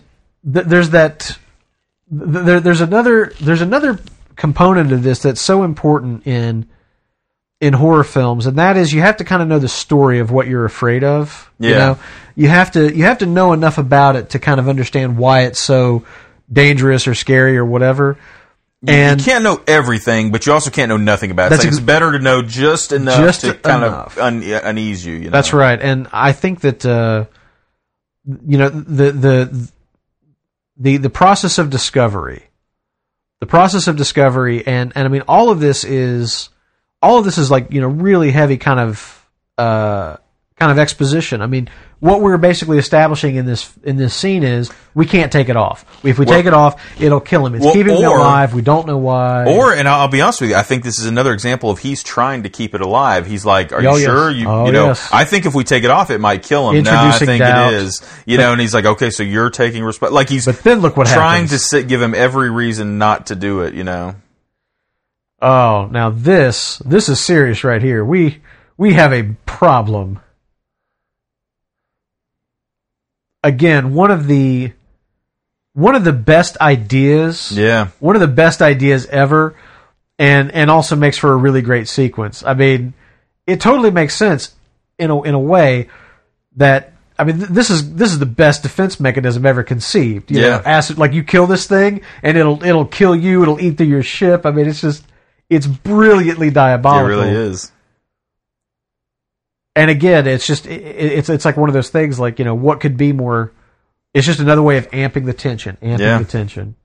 th- there's that. Th- there, there's another. There's another component of this that's so important in in horror films, and that is you have to kind of know the story of what you're afraid of. You Yeah. know, you have to you have to know enough about it to kind of understand why it's so dangerous or scary or whatever. And you can't know everything, but you also can't know nothing about it. It's, like ex- it's better to know just enough Just to kind enough. of un- unease you. you know? That's right, and I think that uh, you know the the the the process of discovery, the process of discovery, and and I mean all of this is all of this is like you know really heavy kind of uh, kind of exposition. I mean, what we're basically establishing in this in this scene is we can't take it off. If we Well- take it off, it'll kill him. It's Well, keeping him alive. We don't know why. Or, and I'll be honest with you, I think this is another example of he's trying to keep it alive. He's like, "Are Oh, you yes. sure? You, Oh, you know, yes. I think if we take it off, it might kill him. No, I think doubt. it is. You know, and he's like, "Okay, so you're taking respect." Like he's But then look what trying happens. to sit, give him every reason not to do it. You know, oh, now this this is serious right here. We we have a problem. Again, one of the one of the best ideas yeah, one of the best ideas ever and and also makes for a really great sequence. I mean it totally makes sense in a in a way that i mean th- this is this is the best defense mechanism ever conceived. You Yeah. know acid like you kill this thing and it'll it'll kill you it'll eat through your ship. I mean it's just it's brilliantly it diabolical. really is. And again it's just it, it's it's like one of those things like you know what could be more it's just another way of amping the tension amping Yeah. the tension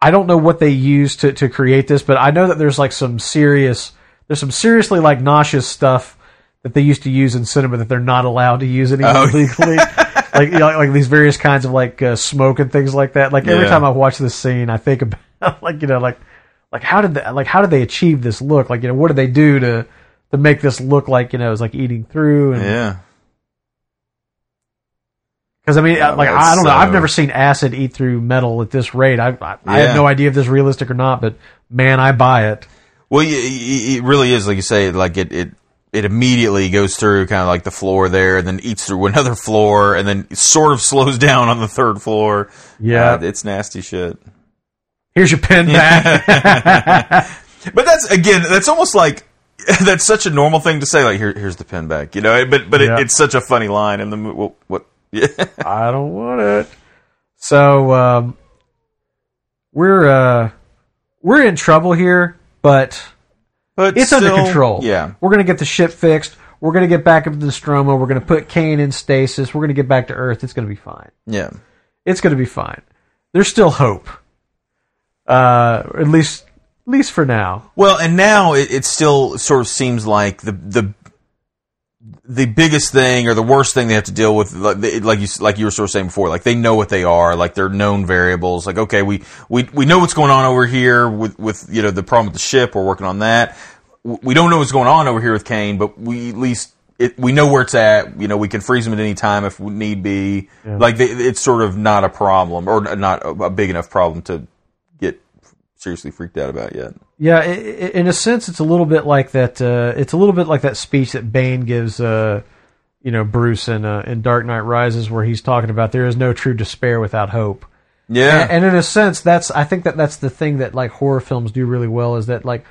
I don't know what they used to, to create this, but I know that there's like some serious, there's some seriously like nauseous stuff that they used to use in cinema that they're not allowed to use anymore Oh. legally. like, you know, like these various kinds of like uh, smoke and things like that. Like every Yeah. time I watch this scene, I think about like you know like like how did they, like how did they achieve this look? Like you know what did they do to to make this look like you know it's like eating through and Yeah, because I mean, Yeah, like that's I don't know. I've never seen acid eat through metal at this rate. I I, I Yeah. have no idea if this is realistic or not, but man, I buy it. Well, y- y- it really is, like you say, like it, it, it immediately goes through kind of like the floor there, and then eats through another floor, and then sort of slows down on the third floor. Yeah. Uh, it's nasty shit. Here's your pen back. But that's again, that's almost like that's such a normal thing to say. Like, here, here's the pen back, you know. But but Yeah. it, it's such a funny line in the. What? what yeah. I don't want it. So um, we're uh, we're in trouble here, but But it's under control. Yeah. we're gonna get the ship fixed. We're gonna get back into the Stroma. We're gonna put Kane in stasis. We're gonna get back to Earth. It's gonna be fine. Yeah. It's gonna be fine. There's still hope. Uh, at least at least for now. Well, and now it, it still sort of seems like the the the biggest thing or the worst thing they have to deal with, like, like you like you were sort of saying before, like they know what they are, like they're known variables. Like okay, we we we know what's going on over here with with you know the problem with the ship. We're working on that. We don't know what's going on over here with Kane, but we at least. It, we know where it's at. You know, we can freeze him at any time if we need be. Like, they, it's sort of not a problem, or not a big enough problem to get seriously freaked out about yet. Yeah, i- i- in a sense, it's a little bit like that. Uh, it's a little bit like that speech that Bane gives, uh, you know, Bruce in uh, in Dark Knight Rises, where he's talking about there is no true despair without hope. Yeah, And, and in a sense, that's I think that that's the thing that like horror films do really well is that like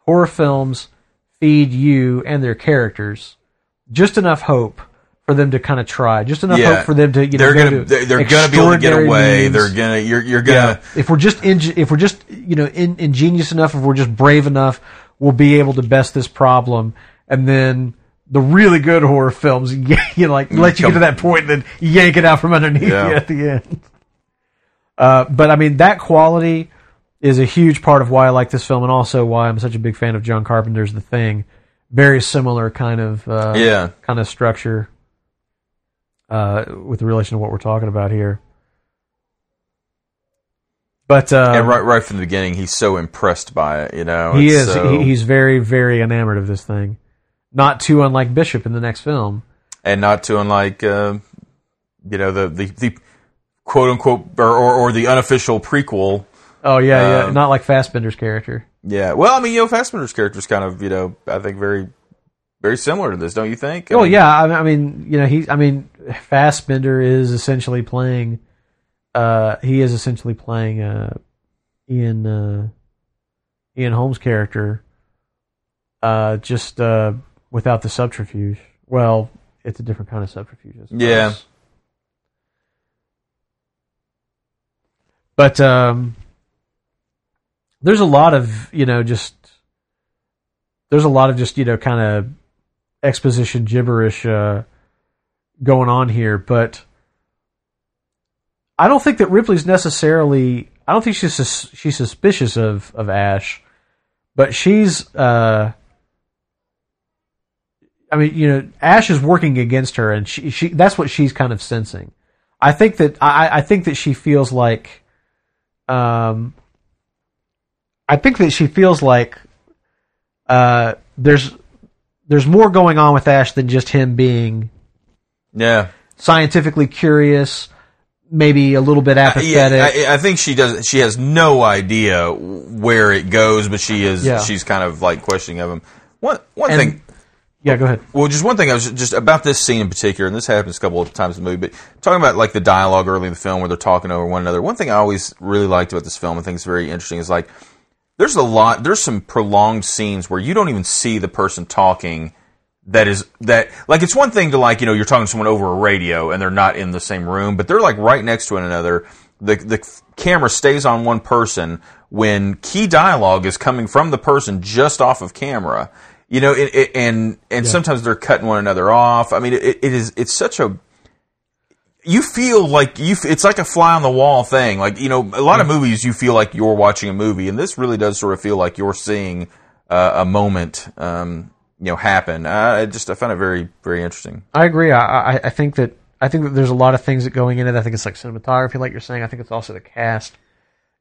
horror films feed you and their characters just enough hope for them to kind of try, just enough Yeah. hope for them to you know they're gonna to they're, they're gonna be able to get away. means. They're gonna you're you're gonna If we're just if we're just you know in, ingenious enough, if we're just brave enough, we'll be able to best this problem. And then the really good horror films, you know, like let you get to that point, and then yank it out from underneath Yeah. you at the end. Uh, but I mean, that quality is a huge part of why I like this film, and also why I'm such a big fan of John Carpenter's The Thing. Very similar kind of uh, Yeah. kind of structure uh, with relation to what we're talking about here. But uh, and right right from the beginning, he's so impressed by it. You know, he is. so- He, he's very, very enamored of this thing. Not too unlike Bishop in the next film. and not too unlike uh, you know the the, the quote unquote or, or or the unofficial prequel. Oh yeah, yeah. Um, Not like Fassbender's character. Yeah, well, I mean, you know, Fassbender's character is kind of you know I think very very similar to this, don't you think? I Oh mean, yeah. I, I mean, you know, he. I mean, Fassbender is essentially playing. Uh, he is essentially playing uh, Ian uh, Ian Holm's character. Uh, just uh, without the subterfuge. Well, it's a different kind of subterfuge. Yeah. But um, there's a lot of you know just there's a lot of just you know kind of exposition gibberish uh, going on here, but I don't think that Ripley's necessarily. I don't think she's sus- she's suspicious of of Ash, but she's. Uh, I mean, you know, Ash is working against her, and she she that's what she's kind of sensing. I think that I I think that she feels like, um, I think that she feels like, uh, there's there's more going on with Ash than just him being Yeah. scientifically curious, maybe a little bit apathetic. Yeah, I, I think she does. She has no idea where it goes, but she is. Yeah. She's kind of like questioning of him. One one And- thing. yeah, go ahead. Well, just one thing I was just about this scene in particular, and this happens a couple of times in the movie, but talking about like the dialogue early in the film where they're talking over one another. One thing I always really liked about this film, I think is very interesting, is like there's a lot, there's some prolonged scenes where you don't even see the person talking. That is that like it's one thing to like you know you're talking to someone over a radio and they're not in the same room, but they're like right next to one another. The the camera stays on one person when key dialogue is coming from the person just off of camera. You know, it, it, and and sometimes they're cutting one another off. I mean, it, it is it's such a you feel like you. It's like a fly on the wall thing. Like you know, a lot of movies you feel like you're watching a movie, and this really does sort of feel like you're seeing uh, a moment, um, you know, happen. Uh, I just I found it very very interesting. I agree. I, I I think that I think that there's a lot of things that going in it. I think it's like cinematography, like you're saying. I think it's also the cast,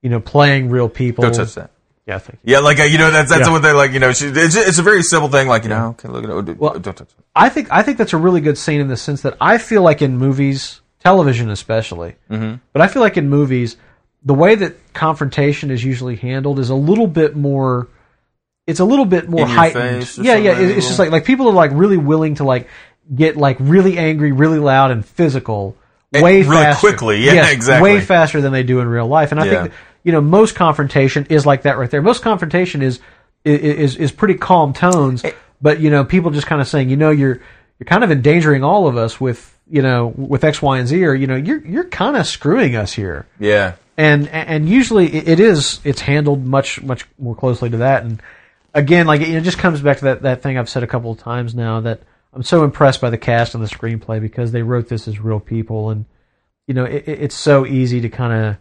you know, playing real people. Don't touch that. Yeah, thank you. Yeah, like uh, you know that's that's Yeah. what they're like. You know, she, it's, it's a very simple thing. Like you know, okay, look at it. Well- don't touch it. I think I think that's a really good scene in the sense that I feel like in movies, television especially, mm-hmm. but I feel like in movies, the way that confrontation is usually handled is a little bit more. It's a little bit more heightened. yeah, yeah. it- It's just like like people are like really willing to like get like really angry, really loud, and physical. Eh, Way really faster. quickly, yeah, Yes, exactly. Way faster than they do in real life, and I Yeah. think that, you know most confrontation is like that right there. Most confrontation is is is pretty calm tones, but you know people just kind of saying, you know, you're you're kind of endangering all of us with you know with X, Y, and Z, or you know, you're you're kind of screwing us here, Yeah, and and usually it it is it's handled much much more closely to that, and again, like it just comes back to that that thing I've said a couple of times now that I'm so impressed by the cast and the screenplay because they wrote this as real people, and you know, it, it- it's so easy to kind of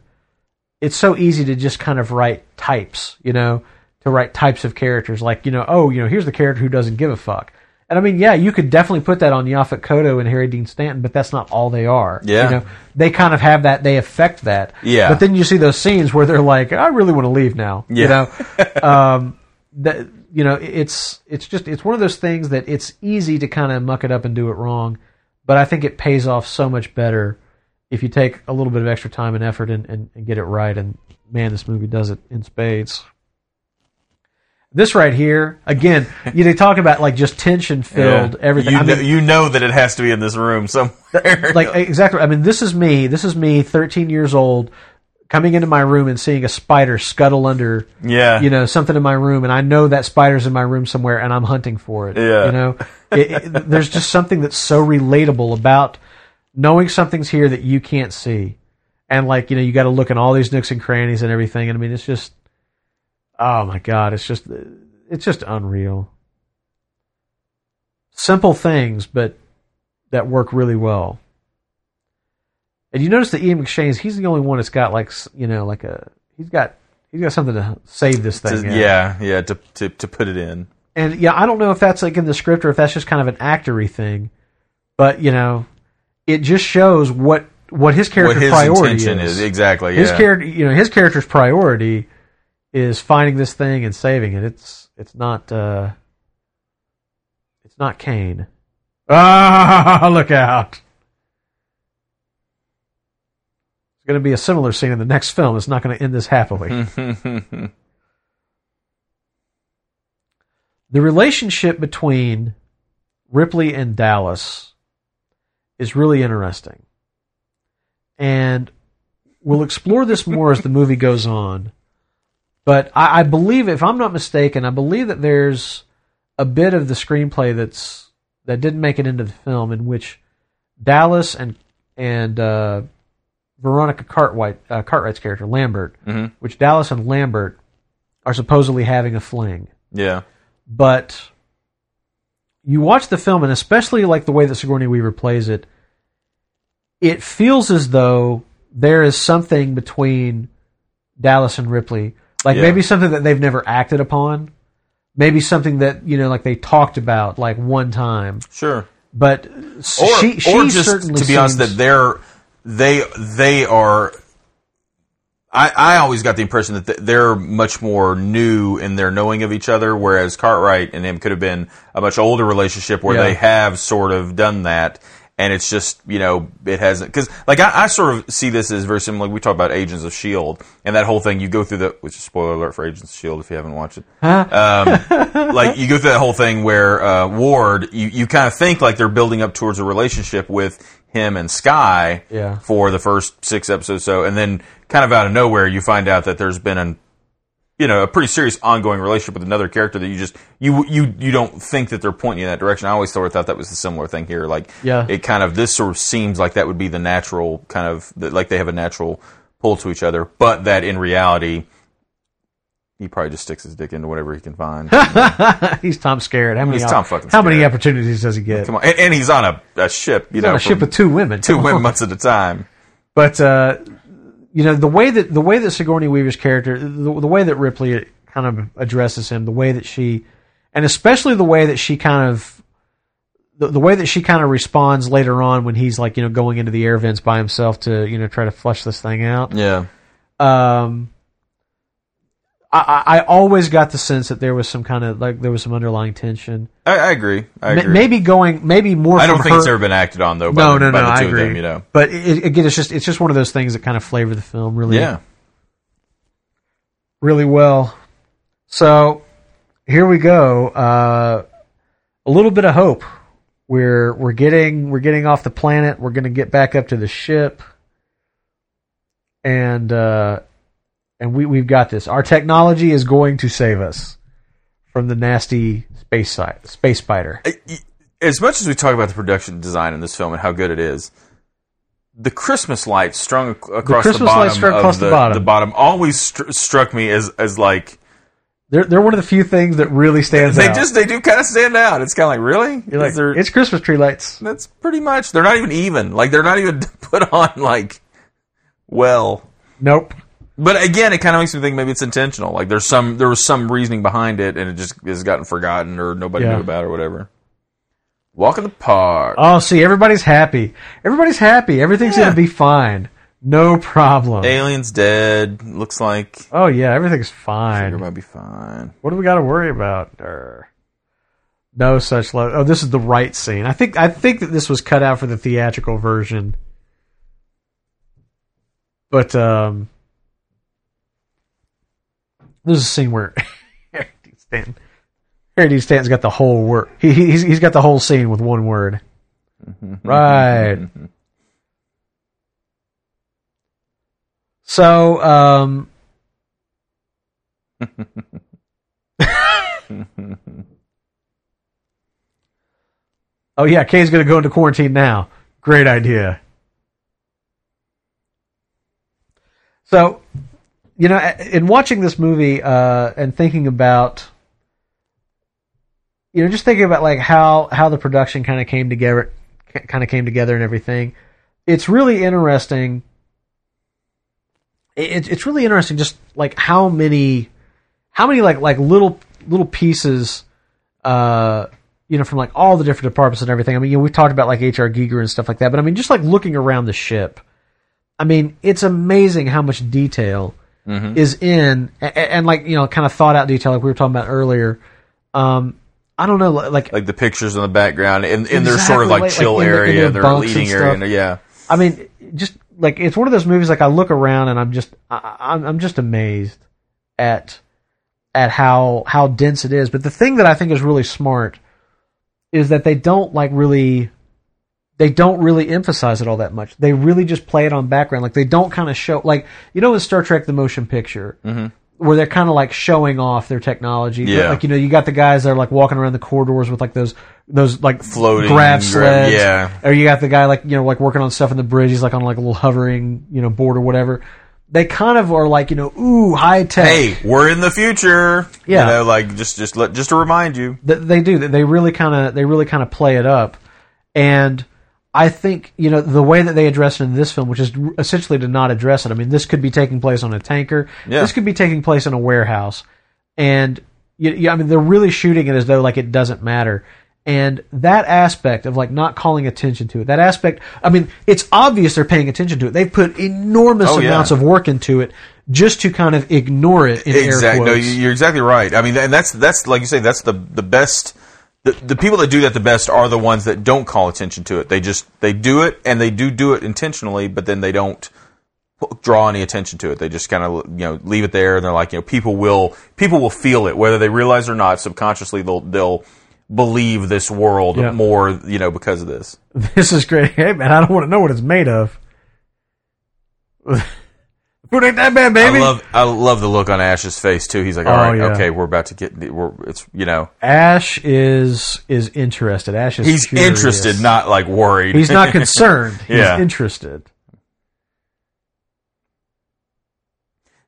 it's so easy to just kind of write types, you know, to write types of characters. Like, you know, oh, you know, here's the character who doesn't give a fuck. And I mean, yeah, you could definitely put that on Yaphet Kotto and Harry Dean Stanton, but that's not all they are. Yeah. You know, they kind of have that, they affect that. Yeah. But then you see those scenes where they're like, I really want to leave now. You know, um, that, you know, it's, it's just, it's one of those things that it's easy to kind of muck it up and do it wrong. But I think it pays off so much better if you take a little bit of extra time and effort and, and, and get it right. And man, this movie does it in spades. This right here, again, you they talk about like just tension filled Yeah. everything. You I know, mean, you know that it has to be in this room somewhere. like exactly. I mean, this is me. This is me, 13 years old, coming into my room and seeing a spider scuttle under, yeah, you know, something in my room, and I know that spider's in my room somewhere, and I'm hunting for it. Yeah. You know, it, it, there's just something that's so relatable about knowing something's here that you can't see, and like you know, you got to look in all these nooks and crannies and everything. And I mean, it's just, oh my god, it's just, it's just unreal. Simple things, but that work really well. And you notice that Ian McShane's he's the only one that's got like you know like a he's got he's got something to save this thing. To- yeah, yeah, to, to to put it in. And yeah, I don't know if that's like in the script or if that's just kind of an actory thing, but you know, it just shows what what his What character's his priority intention is. is exactly. His character, you know, his character's priority is finding this thing and saving it. It's it's not uh it's not Kane. Ah, look out! It's going to be a similar scene in the next film. It's not going to end this happily. the relationship between Ripley and Dallas is really interesting. And we'll explore this more as the movie goes on. But I, I believe, if I'm not mistaken, I believe that there's a bit of the screenplay that's that didn't make it into the film in which Dallas and and uh, Veronica Cartwright, uh, Cartwright's character Lambert, Mhm. which Dallas and Lambert are supposedly having a fling yeah, but you watch the film, and especially like the way that Sigourney Weaver plays it, it feels as though there is something between Dallas and Ripley, like Yeah. maybe something that they've never acted upon, maybe something that you know, like they talked about like one time, Sure. but Or, she, she or just certainly to be honest, that they're they they are. I, I always got the impression that they're much more new in their knowing of each other, whereas Cartwright and him could have been a much older relationship where Yeah. they have sort of done that. And it's just, you know, it hasn't, cause like I, I sort of see this as very similar. We talk about Agents of S.H.I.E.L.D. And that whole thing, you go through the, which is spoiler alert for Agents of S.H.I.E.L.D. If you haven't watched it. Um, like you go through that whole thing where, uh, Ward, you, you kind of think like they're building up towards a relationship with him and Skye Yeah. for the first six episodes so. And then kind of out of nowhere, you find out that there's been an, you know, a pretty serious ongoing relationship with another character that you just you you you don't think that they're pointing in that direction. I always sort of thought that was a similar thing here. Like, Yeah. it kind of this sort of seems like that would be the natural kind of that like they have a natural pull to each other, but that in reality, he probably just sticks his dick into whatever he can find. he's Tom Skerritt. How many He's Tom fucking how many opportunities does he get? Come on, and, and he's on a, a ship, you He's know, on a ship with two women. two women on. months at a time. But uh, you know the way that the way that Sigourney Weaver's character, the, the way that Ripley kind of addresses him, the way that she, and especially the way that she kind of, the, the way that she kind of responds later on when he's like you know going into the air vents by himself to you know try to flush this thing out. Yeah, Um, I, I I always got the sense that there was some kind of like there was some underlying tension. I, I agree. I agree. Maybe going, maybe more. I don't think her, it's ever been acted on though. By no, the, no, no. I agree. Them, you know. But it, again, it's just it's just one of those things that kind of flavor the film really, Yeah. really well. So here we go. Uh, a little bit of hope. We're we're getting we're getting off the planet. We're going to get back up to the ship, and uh, and we we've got this. Our technology is going to save us from the nasty space side, space spider. as much as we talk about the production design in this film and how good it is, the Christmas lights strung across the, Christmas bottom lights strung of across the the, bottom. always str- struck me as as like They're they're one of the few things that really stands they out. just they do kind of stand out. It's kind of like really, You're like, it's Christmas tree lights. that's pretty much. They're not even even. Like they're not even put on like well. Nope. But again, it kind of makes me think maybe it's intentional. Like there's some there was some reasoning behind it, and it just has gotten forgotten or nobody Yeah. knew about it or whatever. Walk in the park. Oh, see, everybody's happy. Everybody's happy. Everything's Yeah. gonna be fine. No problem. Alien's dead. Looks like Oh yeah, everything's it fine. might be fine. What do we got to worry about? Er, no such love. Oh, this is the right scene. I think. I think that this was cut out for the theatrical version. But um, this is a scene where Harry Dean Stanton, Harry Dean Stanton's got the whole word. He, he's he's got the whole scene with one word. right. So um. Oh yeah, Kay's gonna go into quarantine now. Great idea. So, you know, in watching this movie uh, and thinking about, you know, just thinking about like how how the production kind of came together, kind of came together and everything, it's really interesting. It, it's really interesting, just like how many, how many like like little little pieces uh, you know, from like all the different departments and everything. I mean, you know, we've talked about like HR Giger and stuff like that, but I mean, just like looking around the ship, I mean, it's amazing how much detail is in, and, and like you know, kind of thought out detail, like we were talking about earlier. Um, I don't know, like, like the pictures in the background, in, in their sort of like like- chill like in the- in area, their their, eating area. stuff. Yeah, I mean, just like it's one of those movies. Like I look around and I'm just, I, I'm, I'm just amazed at at how how dense it is. But the thing that I think is really smart is that they don't like really, they don't really emphasize it all that much. They really just play it on background. Like they don't kind of show, like you know, in Star Trek: The Motion Picture. Mm-hmm. Where they're kind of like showing off their technology, Yeah. like you know, you got the guys that are like walking around the corridors with like those those like Floating grab sleds, yeah. or you got the guy like you know like working on stuff in the bridge. He's like on like a little hovering you know board or whatever. They kind of are like you know ooh high tech. hey, we're in the future. Yeah. you know, like just just let just to remind you. Th- they do. They really kind of they really kind of play it up, and I think you know the way that they address it in this film, which is essentially to not address it. I mean, this could be taking place on a tanker. Yeah. This could be taking place in a warehouse, and you, you, I mean, they're really shooting it as though like it doesn't matter. And that aspect of like not calling attention to it, that aspect, I mean, it's obvious they're paying attention to it. They've put enormous Oh, yeah. amounts of work into it just to kind of ignore it in air Exactly. No, you- you're exactly right. I mean, and that's that's like you say, that's the the best. The, the people that do that the best are the ones that don't call attention to it. They just they do it and they do do it intentionally, but then they don't draw any attention to it. They just kind of you know leave it there, and they're like you know people will people will feel it whether they realize or not. Subconsciously, they'll they'll believe this world Yeah. more you know because of this. This is great. Hey man, I don't want to know what it's made of. Food ain't that bad, baby. I love I love the look on Ash's face too. He's like, all Oh, right, yeah. okay, we're about to get we're it's you know Ash is is interested. Ash is he's curious. interested, not like worried. He's not concerned. He's Yeah. interested.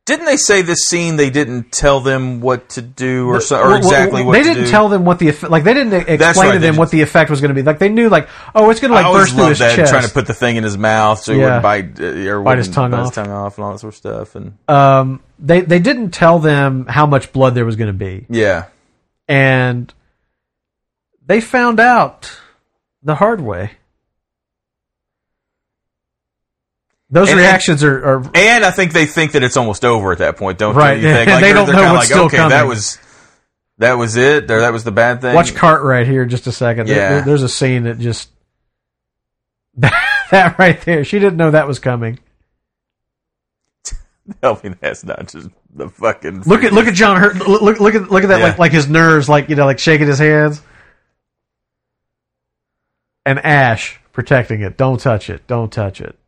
Didn't they say this scene they didn't tell them what to do or so, or Well, exactly well, what they didn't do? tell them what the effect, like they didn't explain right, to them what the effect was going to be. Like they knew like oh it's going to like burst through his that chest. trying to put the thing in his mouth so he Yeah. wouldn't bite, uh, or Bite his tongue bite off. his tongue off and all that sort of stuff. And um, they they didn't tell them how much blood there was going to be, yeah, and they found out the hard way. Those And- reactions are, are and I think they think that it's almost over at that point, don't Right, you? Think? and they don't know what's like, still okay, that was that was it, or that was the bad thing. Watch Cartwright here just a second. Yeah. there- there's a scene that just that right there. She didn't know that was coming. I mean, that's not just the fucking Look at look at John Hurt. Look look, look at look at that Yeah. like like his nerves like you know like shaking his hands. And Ash protecting it. Don't touch it. Don't touch it.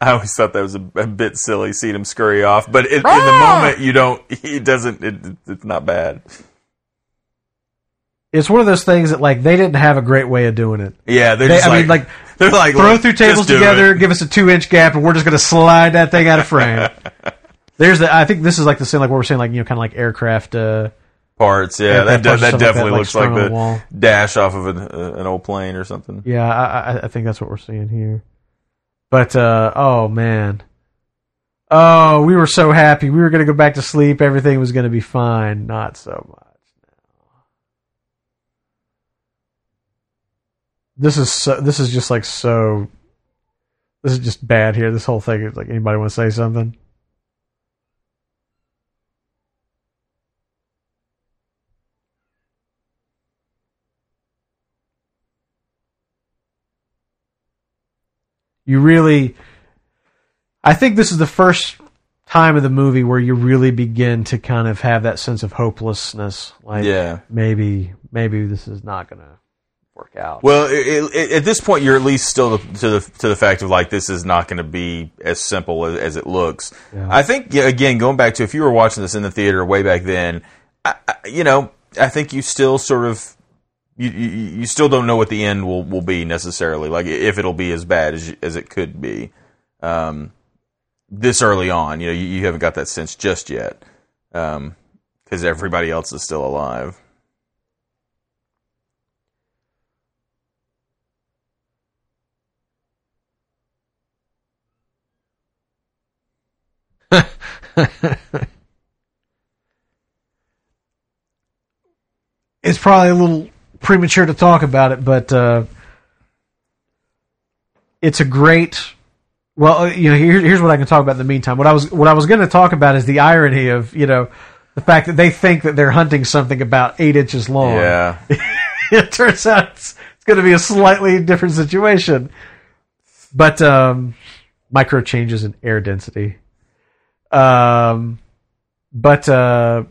I always thought that was a, a bit silly seeing him scurry off, but it, in the moment you don't. He doesn't. It, it's not bad. It's one of those things that like they didn't have a great way of doing it. Yeah, they're They, just I like, mean, like they're like throw "Look, through tables just do together, it." give us a two inch gap, and we're just going to slide that thing out of frame. There's the. I think this is like the same like what we're saying like you know kind of like aircraft. Uh, parts. Yeah, Yeah, that, parts that, and like definitely that, looks like strung the the dash off of an, uh, an old plane or something. yeah, I, I, I think that's what we're seeing here. But uh, oh man, oh we were so happy. We were to go back to sleep. Everything was to be fine. Not so much. This is so, this is just like so. This is just bad here. This whole thing is like anybody want to say something? You really, I think this is the first time of the movie where you really begin to kind of have that sense of hopelessness. Like, Yeah. maybe, maybe this is not going to work out. Well, it, it, at this point, you're at least still to, to the to the fact of like this is not going to be as simple as, as it looks. Yeah. I think again, going back to if you were watching this in the theater way back then, I, I, you know, I think you still sort of you, you still don't know what the end will, will be necessarily. Like if it'll be as bad as as it could be. Um, this early on, you know, you, you haven't got that sense just yet, because everybody else is still alive. it's probably a little premature to talk about it, but uh, it's a great. Well, uh, you know, here, here's what I can talk about in the meantime. What I was what I was going to talk about is the irony of you know the fact that they think that they're hunting something about eight inches long. Yeah. it turns out it's, it's going to be a slightly different situation. But um, micro changes in air density. Um, but uh,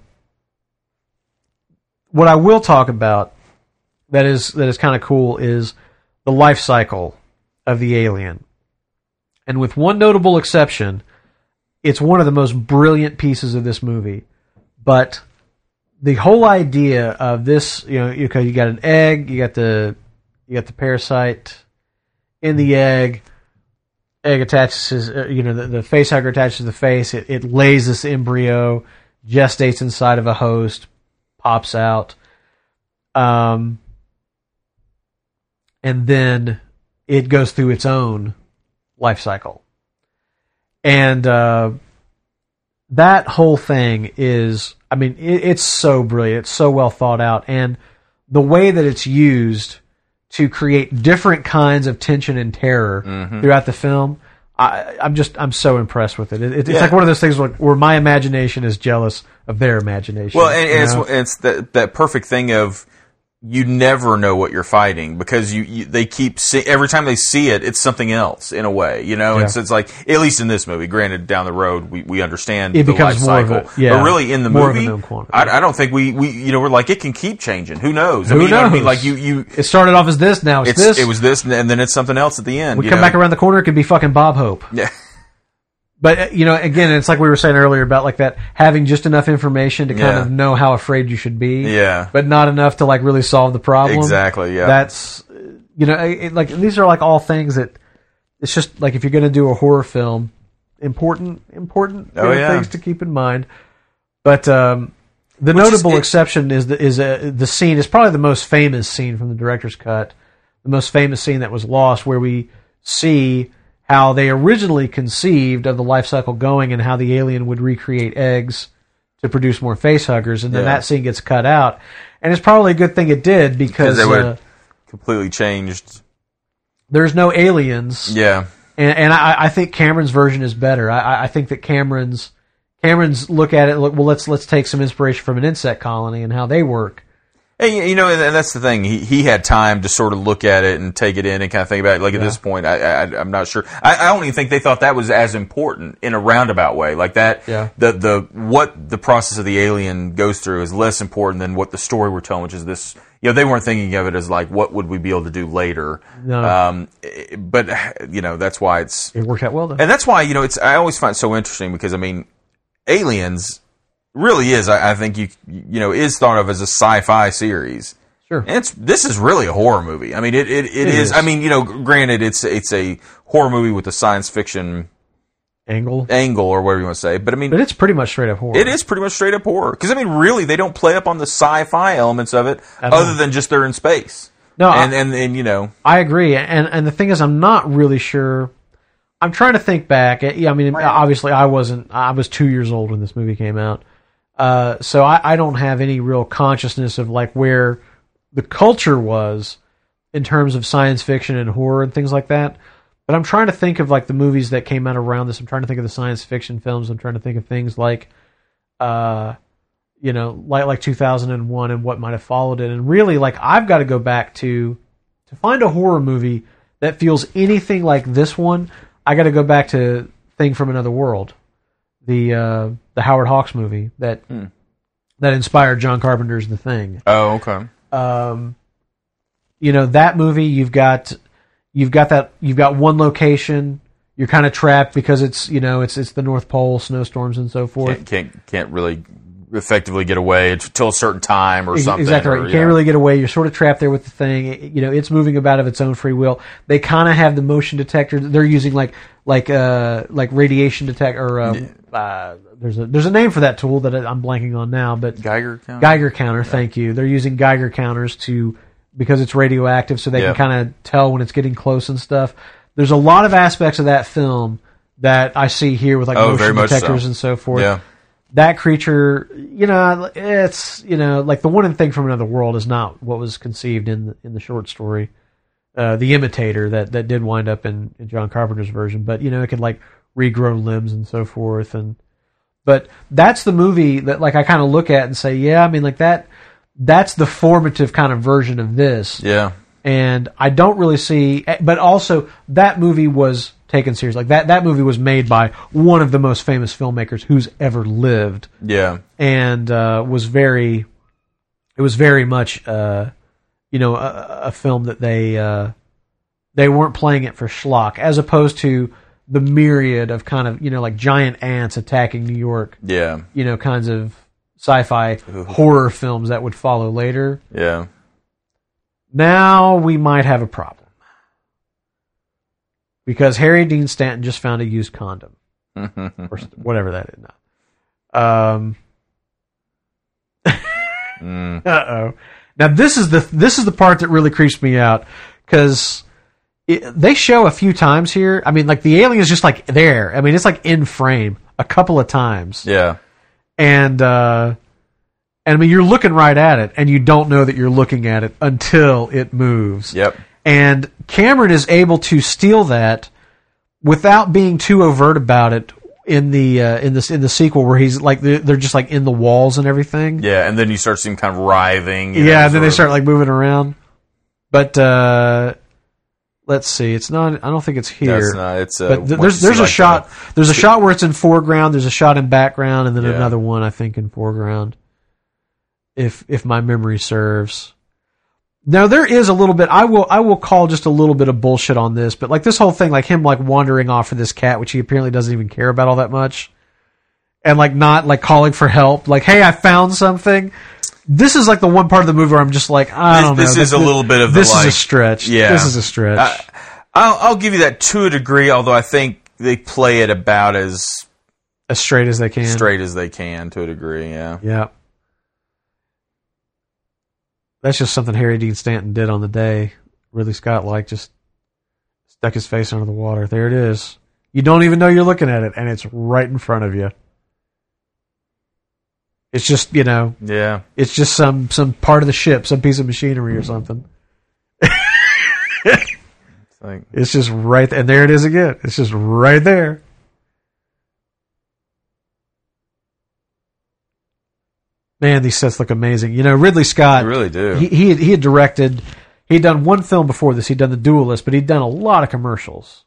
what I will talk about that is that is kind of cool is the life cycle of the alien. And with one notable exception, it's one of the most brilliant pieces of this movie. But the whole idea of this, you know, you, you got an egg, you got the you got the parasite in the egg. Egg attaches, uh, you know, the, the face hugger attaches to the face. It, it lays this embryo, gestates inside of a host, pops out. Um, and then it goes through its own life cycle. And uh, that whole thing is, I mean, it, it's so brilliant. It's so well thought out. And the way that it's used to create different kinds of tension and terror Mm-hmm. throughout the film. I, I'm just I'm so impressed with it. it it's Yeah. like one of those things where, where my imagination is jealous of their imagination. Well, and, and it's, it's that that perfect thing of you never know what you're fighting because you, you they keep see, every time they see it, it's something else in a way, you know. Yeah. And so it's like at least in this movie. Granted, down the road we, we understand It the becomes life cycle, a- yeah, but really in the more of a movie. I, I don't think we, we you know we're like it can keep changing. Who knows? I Who mean, you know I mean? Like you you it started off as this. Now it's, it's this. it was this and then it's something else at the end. we come know? back around the corner. It could be fucking Bob Hope. Yeah. But uh, you know, again, it's like we were saying earlier about like that having just enough information to kind Yeah. of know how afraid you should be. Yeah. But not enough to like really solve the problem. Exactly, yeah. That's uh, you know, it, like these are like all things that it's just like if you're going to do a horror film, important, important Oh, yeah. things to keep in mind. But um, the Which is- notable it- exception is the, is uh, the scene is probably the most famous scene from the director's cut, the most famous scene that was lost, where we see how they originally conceived of the life cycle going and how the alien would recreate eggs to produce more face huggers, and then Yeah. that scene gets cut out, and it's probably a good thing it did because they would uh, completely changed. there's no aliens, Yeah. and, and I, I think Cameron's version is better. I- I, I think that Cameron's Cameron's look at it. Look, well, let's let's take some inspiration from an insect colony and how they work. Hey, you- know, and and that's the thing. He he had time to sort of look at it and take it in and kind of think about it. Like at this point, I, I I'm not sure. I, I don't even think they thought that was as important in a roundabout way. Like that. Yeah. The the what the process of the alien goes through is less important than what the story we're telling, which is this. You know, they weren't thinking of it as like what would we be able to do later. No. Um, but you know, that's why it's It worked out well though. and that's why you know it's. I always find it so interesting because I mean, Aliens really is. I, I think you you know is thought of as a sci-fi series. Sure. And it's this is really a horror movie. I mean, it it, it is, is. I mean, you know, granted, it's it's a horror movie with a science fiction Angle, angle or whatever you want to say. But I mean, but it's pretty much straight up horror. it is pretty much straight up horror because I mean, really, they don't play up on the sci-fi elements of it At all. other than just they're in space. No, I- and and and you know, I agree, and and the thing is, I'm not really sure. I'm trying to think back. Yeah, I mean, obviously, I wasn't. I was two years old when this movie came out, uh, so I, I don't have any real consciousness of like where the culture was in terms of science fiction and horror and things like that. But I'm trying to think of like the movies that came out around this. I'm trying to think of the science fiction films. I'm trying to think of things like, uh, you know, like like 2001 and what might have followed it. And really, like I've got to go back to to find a horror movie that feels anything like this one. I got to go back to Thing from Another World, the uh, the Howard Hawks movie that that inspired John Carpenter's The Thing. Oh okay, um, you know that movie you've got you've got that you've got one location. You're kind of trapped because it's you know it's it's the north pole snowstorms and so forth. Can't can't, can't really effectively get away until a certain time or something. exactly or, right you can't really get away you're sort of trapped there with the thing you know it's moving about of its own free will they kind of have the motion detector they're using like like uh like radiation detect or um, uh, there's a there's a name for that tool that I'm blanking on now but Geiger count. Geiger counter, thank you. They're using Geiger counters to because it's radioactive, so they Yeah. can kind of tell when it's getting close and stuff. There's a lot of aspects of that film that I see here with like Oh, motion much so. detectors and so forth. Yeah. That creature, you know, it's you know like the one thing from another world is not what was conceived in the, in the short story. Uh, the imitator that that did wind up in, in John Carpenter's version, but you know it could like regrow limbs and so forth and but that's the movie that like I kind of look at and say, yeah, I mean like that that's the formative kind of version of this. Yeah. And I don't really see but also that movie was taken seriously. Like that that movie was made by one of the most famous filmmakers who's ever lived Yeah. and uh, was very it was very much uh, you know a, a film that they uh, they weren't playing it for schlock as opposed to the myriad of kind of you know like giant ants attacking New York Yeah. you know kinds of sci-fi horror films that would follow later Yeah. now we might have a problem because Harry Dean Stanton just found a used condom or whatever that is now. Um, Uh oh. Now this is the this is the part that really creeps me out because they show a few times here. I mean, like the alien is just like there. I mean, it's like in frame a couple of times, Yeah. and uh, and I mean you're looking right at it, and you don't know that you're looking at it until it moves. Yep. And Cameron is able to steal that without being too overt about it in the uh, in this in the sequel where he's like they're, just like in the walls and everything. Yeah, and then you start seeing kind of writhing. Yeah, know, and then they sort start like moving around. But uh let's see. It's not I don't think it's here. That's not, it's uh, but th- there's there's a like, shot the- there's a shot where it's in foreground, there's a shot in background and then Yeah. another one I think in foreground. If if my memory serves. Now there is a little bit I will I will call just a little bit of bullshit on this, but like this whole thing like him like wandering off for this cat which he apparently doesn't even care about all that much. And like not like calling for help, like, hey, I found something. This is like the one part of the movie where I'm just like, I This- don't know. this is a little bit of the, this is a stretch. Yeah. this is a stretch. I, I'll, I'll give you that to a degree, although I think they play it about as as straight as they can. straight as they can to a degree. Yeah. Yeah. That's just something Harry Dean Stanton did on the day. Ridley Scott like just stuck his face under the water. There it is. You don't even know you're looking at it, and it's right in front of you. It's just you know, Yeah. it's just some some part of the ship, some piece of machinery or something. It's like, It's just right, and there it is again. It's just right there. Man, these sets look amazing. You know, Ridley Scott. they really do. he he had, he had directed. He'd done one film before this. He'd done The Duelist, but he'd done a lot of commercials.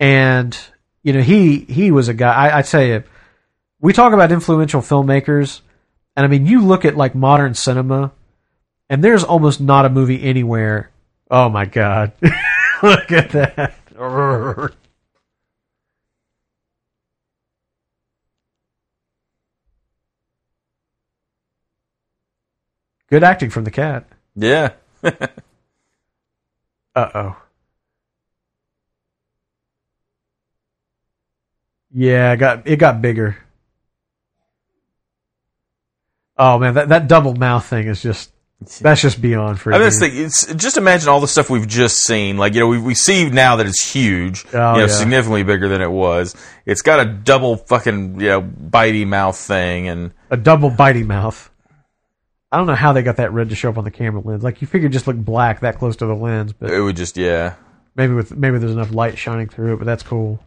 And you know, he he was a guy. I, I tell you, we talk about influential filmmakers, and I mean, you look at like modern cinema, and there's almost not a movie anywhere. Oh my god, look at that! Good acting from the cat. yeah. Uh oh. Yeah, it got it got bigger. Oh man, that that double mouth thing is just that's just beyond for I just think it's just imagine all the stuff we've just seen. Like you know, we we see now that it's huge, Oh, you know, yeah. significantly bigger than it was. It's got a double fucking you know bitey mouth thing, and a double bitey mouth. I don't know how they got that red to show up on the camera lens. Like you figured, just look black that close to the lens, but it would just yeah. maybe with maybe there's enough light shining through it. But that's cool.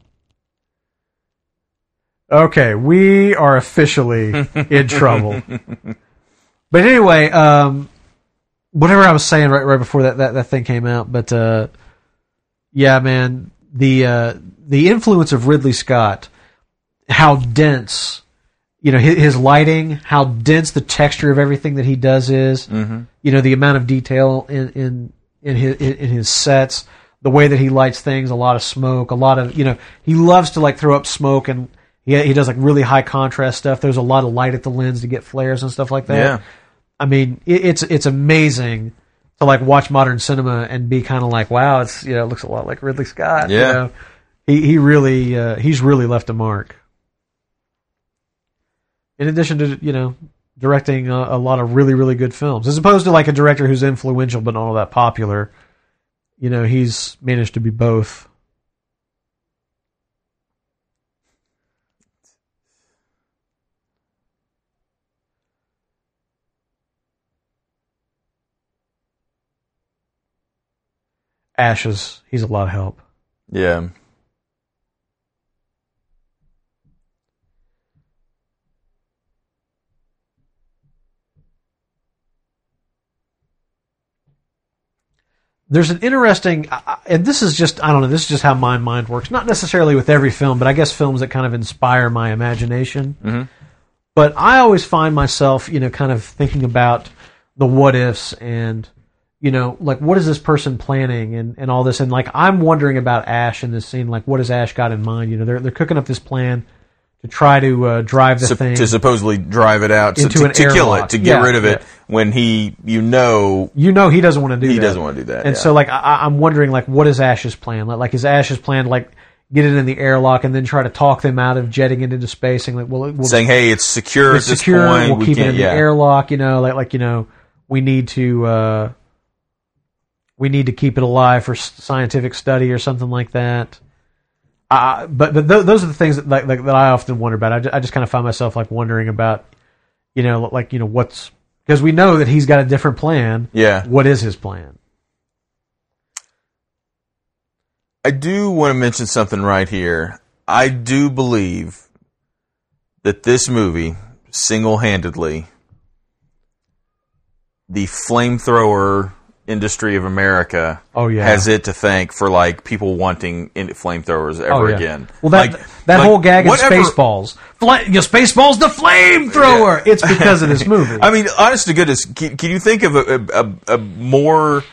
Okay, we are officially in trouble. But anyway, um, whatever I was saying right right before that that, that thing came out, but uh, yeah, man, the uh, the influence of Ridley Scott, how dense, you know, his, his lighting, how dense the texture of everything that he does is, Mm-hmm. you know, the amount of detail in in in his in, his sets, the way that he lights things, a lot of smoke, a lot of you know, he loves to like throw up smoke and. He, he does like really high contrast stuff. There's a lot of light at the lens to get flares and stuff like that. Yeah. I mean, it, it's it's amazing to like watch modern cinema and be kind of like, wow, it's you know, it looks a lot like Ridley Scott. you Yeah. know. he he really uh, he's really left a mark. In addition to you know directing a, a lot of really really good films, as opposed to like a director who's influential but not all that popular. You know, he's managed to be both. Ashes, he's a lot of help. Yeah. There's an interesting and this is just i don't know this is just how my mind works. Not necessarily with every film but i guess films that kind of inspire my imagination. Mhm. but i always find myself you know kind of thinking about the what ifs and you know like what is this person planning and, and all this? And like i'm wondering about ash in this scene like what has ash got in mind? You know they're, they're cooking up this plan to try to uh, drive the Sup- thing to supposedly drive it out to, Into to, an to kill airlock. it to get Yeah, rid of it yeah. when he you know you know he doesn't want to do he that doesn't want to do that. And yeah. so, like, I, I'm wondering, like, what is Ash's plan? Like, like, is Ash's plan like get it in the airlock and then try to talk them out of jetting it into space, saying like, "Well, it- we'll saying, "Hey, it's secure it's at this secure. point. We'll we keep it can't." in the airlock. You know, like like you know, we need to uh, we need to keep it alive for s- scientific study or something like that. Uh, but but th- those are the things that like, like that I often wonder about. I just, I just kind of find myself like wondering about, you know, like you know what's because we know that he's got a different plan. yeah. What is his plan? I do want to mention something right here. I do believe that this movie single-handedly the flamethrower industry of America Oh yeah, has it to thank for like people wanting in- flamethrowers ever Oh, yeah. again. Well, that Like- that like, whole gag in whatever- Spaceballs, Fla- you know, Spaceballs, the flamethrower. It's because of this movie. I mean, honest to goodness, can, can you think of a, a, a, more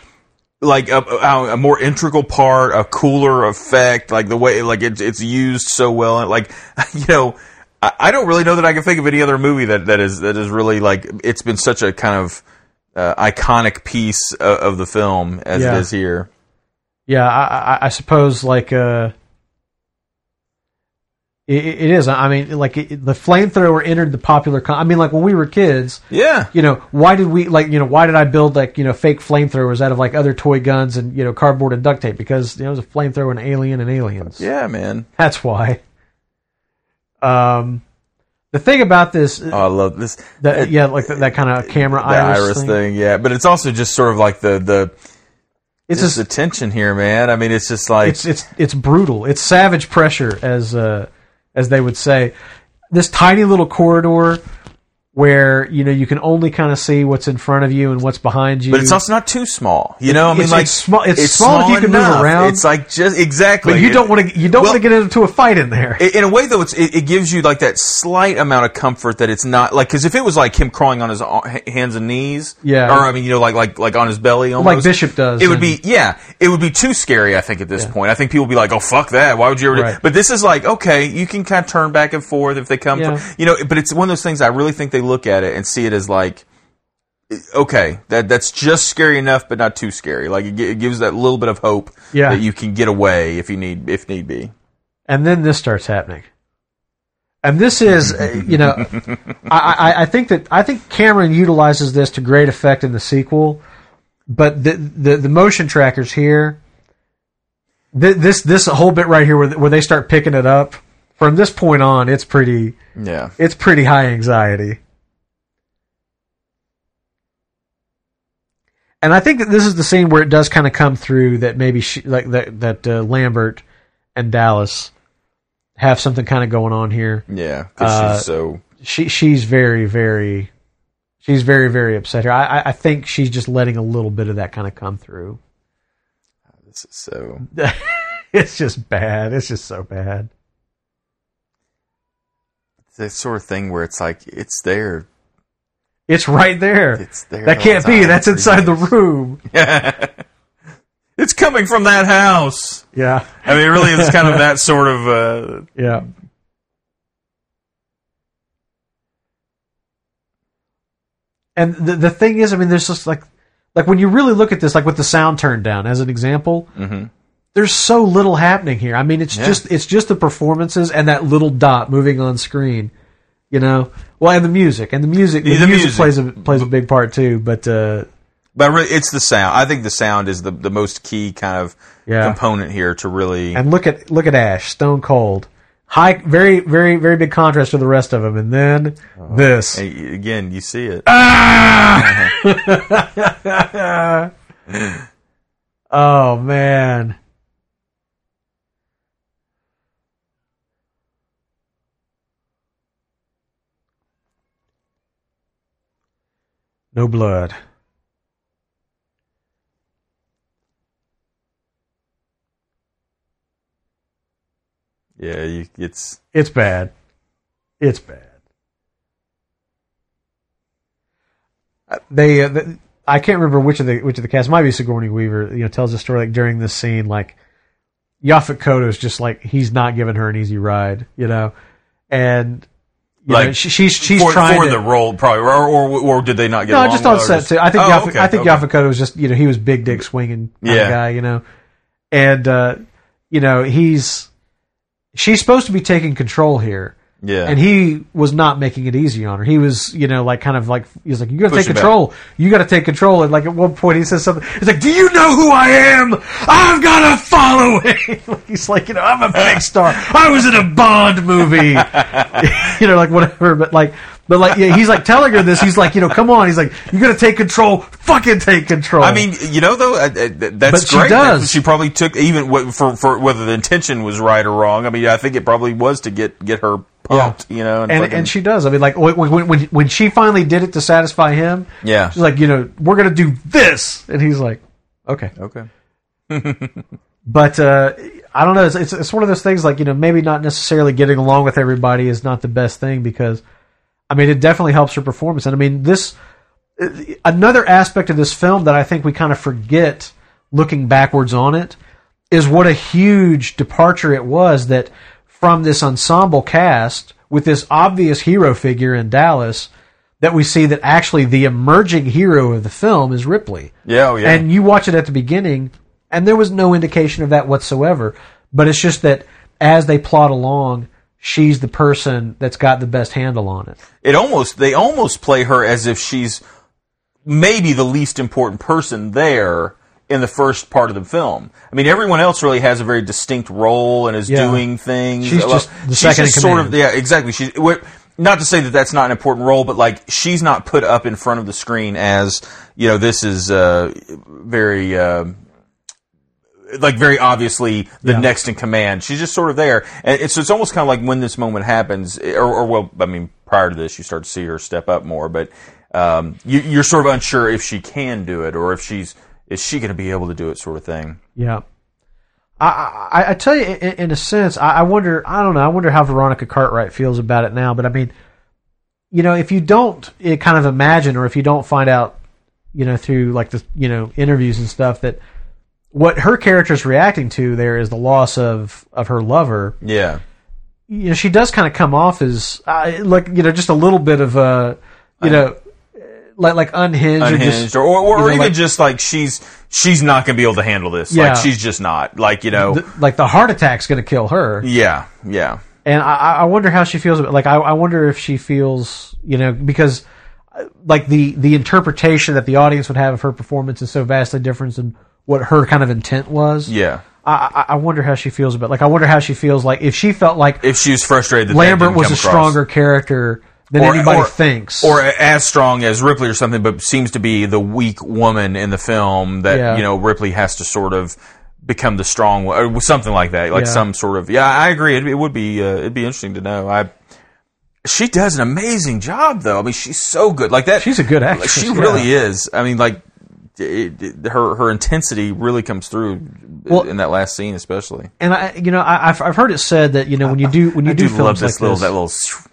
like a, a, a more integral part, a cooler effect, like the way like it's it's used so well, and like you know. I I don't really know that I can think of any other movie that, that is that is really like it's been such a kind of uh, iconic piece of, of the film as Yeah. it is here. Yeah, I, I, I suppose like uh, it, it is. I mean, like it, the flamethrower entered the popular. Con- I mean, like when we were kids, Yeah, you know, why did we like you know why did I build like you know fake flamethrowers out of like other toy guns and you know cardboard and duct tape because you know it was a flamethrower and alien and aliens. yeah, man. that's why. Um, the thing about this, Oh, I love this. that yeah, like that, that kind of camera The iris, iris thing. thing. yeah, but it's also just sort of like the the It's just just the tension here, man. I mean, it's just like it's it's it's brutal. It's savage pressure, as uh, as they would say. This tiny little corridor where you know you can only kind of see what's in front of you and what's behind you. But it's also not too small. You know, I mean, It's- like it's small- it's small if you can move around. It's like just exactly. but you It- don't want to you don't well- want to get into a fight in there. In a way, though, it's, it, it gives you like that slight amount of comfort that it's not like because if it was like him crawling on his uh, hands and knees, Yeah. or I mean, you know, like like like on his belly, almost, like Bishop does. It would be yeah, it would be too scary. I think at this point, I think people would be like, "Oh fuck that! Why would you ever?" do-" Right. But this is like okay, you can kind of turn back and forth if they come, Yeah. from, you know. But it's one of those things. I really think they look at it and see it as like okay, that that's just scary enough, but not too scary. Like it, it gives that little bit of hope Yeah. that you can get away if you need if need be. and then this starts happening. And this is, uh, you know, I, I, I think that I think Cameron utilizes this to great effect in the sequel, but the the, the motion trackers here, th- this this whole bit right here where where they start picking it up. From this point on, it's pretty Yeah, it's pretty high anxiety. And I think that this is the scene where it does kind of come through that maybe she, like that that uh, Lambert and Dallas have something kind of going on here. yeah, Uh, she's so She she's very very she's very very upset here. I I- think she's just letting a little bit of that kind of come through. this is so. it's just bad. It's just so bad. It's that sort of thing where it's like it's there, It's right there. it's there. that can't be. That's inside the room. Yeah. it's coming from that house. Yeah. I mean, really, it's kind of that sort of. Uh, Yeah. And the the thing is, I mean, there's just like like when you really look at this, like with the sound turned down as an example, mhm. there's so little happening here. I mean, it's Yeah. just it's just the performances and that little dot moving on screen. You know, well, and the music and the music. The, the music, music. plays a plays a big part too. But uh, But really, it's the sound. I think the sound is the, the most key kind of Yeah. component here to really. and look at look at Ash, stone cold, high, very very very big contrast to the rest of them. And then this. and again, you see it. oh man. No blood. Yeah, you, it's It's bad. It's bad. Uh, They, uh, the, I can't remember which of the which of the cast. It might be Sigourney Weaver. You know, tells a story like during this scene, like Yaphet Kotto's just like he's not giving her an easy ride. You know, and you Like, know, she, she's she's for, trying for to, the role, probably, or, or or did they not get? no, along just on set too. I think Oh, Yaphet, okay, I think okay. Was just you know he was big dick swinging Yeah. guy. You know, and uh, you know he's she's supposed to be taking control here. Yeah. And he was not making it easy on her. He was, you know, like kind of like he's like, you got to take Pushing back. control. You got to take control. And like at one point he says something. He's like, do you know who I am? I've got a following. he's like, you know, I'm a big star. I was in a Bond movie. you know, like whatever. But like, but like, yeah, he's like telling her this. He's like, you know, come on. He's like, you got to take control. Fucking take control. I mean, you know, though, uh, uh, that's But she great. does. She probably took even for for whether the intention was right or wrong. I mean, I think it probably was to get get her pumped. You know, and fucking- and she does. I mean, like when when when she finally did it to satisfy him, Yeah. she's like, you know, we're gonna do this, and he's like, okay. okay. But uh, I don't know. It's, it's it's one of those things like you know maybe not necessarily getting along with everybody is not the best thing because I mean it definitely helps her performance. And I mean this another aspect of this film that I think we kind of forget looking backwards on it is what a huge departure it was that from this ensemble cast with this obvious hero figure in Dallas that we see that actually the emerging hero of the film is Ripley. Yeah, oh, yeah. And you watch it at the beginning, and there was no indication of that whatsoever. But it's just that as they plot along, she's the person that's got the best handle on it. it almost they almost play her as if she's maybe the least important person there in the first part of the film. I mean, everyone else really has a very distinct role and is Yeah. doing things. She's Well, just the she's second just sort of yeah, exactly. She's not to say that that's not an important role, but like she's not put up in front of the screen as you know this is uh, very. Uh, like very obviously the Yeah. next in command. She's just sort of there, and it's it's almost kind of like when this moment happens, or, or well, I mean, prior to this, you start to see her step up more, but um, you, you're sort of unsure if she can do it or if she's is she going to be able to do it, sort of thing. Yeah. I, I, I tell you, in, in a sense, I, I wonder. I don't know. I wonder how Veronica Cartwright feels about it now. But I mean, you know, if you don't eh, kind of imagine, or if you don't find out, you know, through like the you know interviews and stuff, that what her character's reacting to there is the loss of of her lover. Yeah, You know, she does kind of come off as uh, like you know just a little bit of a you know, like like unhinged, or just or or, or you know, even like- just like she's she's not going to be able to handle this. Yeah. Like she's just not. Like you know. th- like the heart attack's going to kill her. yeah, yeah. and I, I wonder how she feels. about Like, I, I wonder if she feels, you know, because like the the interpretation that the audience would have of her performance is so vastly different than what her kind of intent was. Yeah. I, I, wonder how she feels about. Like, I wonder how she feels like if she felt like If she was frustrated, that Lambert was a across. stronger character than Or- anybody or- thinks, or as strong as Ripley or something, but seems to be the weak woman in the film that Yeah. you know Ripley has to sort of become the strong one, or something like that, like Yeah. some sort of. Yeah, I agree. It, it would be uh, it'd be interesting to know. I she does an amazing job though. I mean, she's so good. Like that. She's a good actress, She yeah. really is. I mean, like. It, it- her her intensity really comes through Well- in that last scene, especially. and I, you know, I, I've I've heard it said that you know when you do when you I do, do films like little this, that little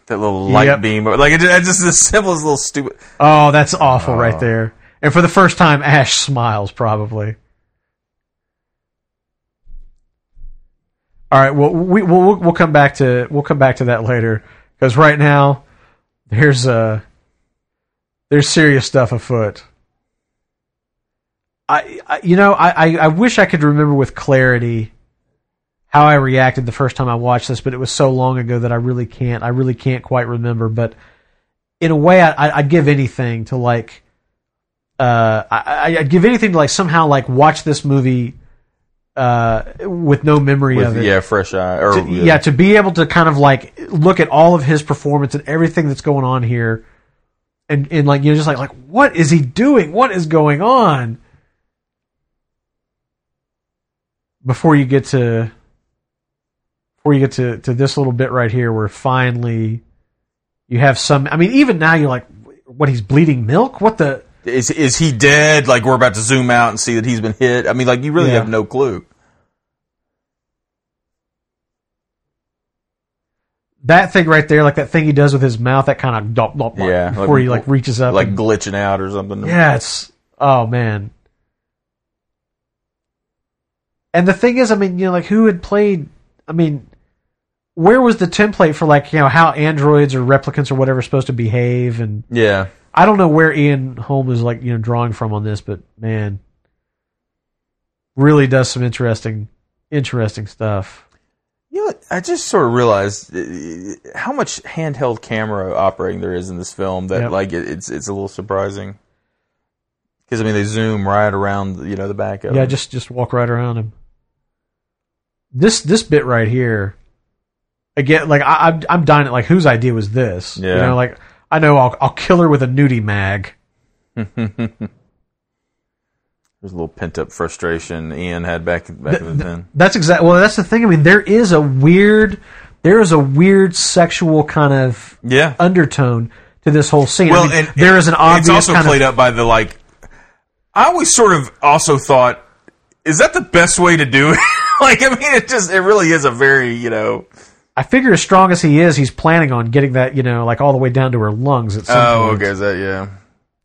that little light Yep. beam, like it, it's just the simplest little stupid. Oh, that's awful right there. And for the first time, Ash smiles probably. All right, well, we we'll, we'll come back to we'll come back to that later because right now there's uh there's serious stuff afoot. I, I you know I, I wish I could remember with clarity how I reacted the first time I watched this, but it was so long ago that I really can't I really can't quite remember. But in a way, I, I'd give anything to like, uh, I, I'd give anything to like somehow like watch this movie, uh, with no memory With, of it. yeah, fresh eye. Or, To- yeah, to be able to kind of like look at all of his performance and everything that's going on here, and and like you're just like like what is he doing? What is going on? Before you get to, before you get to to this little bit right here, where finally you have some. I mean, even now you're like, what? He's bleeding milk. What the? Is is he dead? Like we're about to zoom out and see that he's been hit. I mean, like you really Yeah. have no clue. That thing right there, like that thing he does with his mouth, that kind of dop, dop, Yeah, before like- he like reaches up, Like and- glitching out or something. Yeah, it's oh man. And the thing is, I mean, you know, like who had played? I mean, where was the template for like you know how androids or replicants or whatever are supposed to behave? And Yeah. I don't know where Ian Holm is like you know drawing from on this, but man, really does some interesting, interesting stuff. You know. I just sort of realized uh, how much handheld camera operating there is in this film. That Yep. like it, it's it's a little surprising. Because I mean, they zoom right around you know the back of Yeah, him. just just walk right around him. This this bit right here, again, like I, I'm I'm dying. Like whose idea was this? yeah. You know, like I know I'll I'll kill her with a nudie mag. There's a little pent up frustration Ian had back back in the then. That's exactly. Well, that's the thing. I mean, there is a weird, there is a weird sexual kind of Yeah. undertone to this whole scene. Well, I mean, and there is an obvious It's also played of. up by the like. I always sort of also thought, is that the best way to do it? like, I mean, it just it really is a very you know. I figure as strong as he is, he's planning on getting that, you know, like all the way down to her lungs at some point. Oh, point. okay, is that yeah?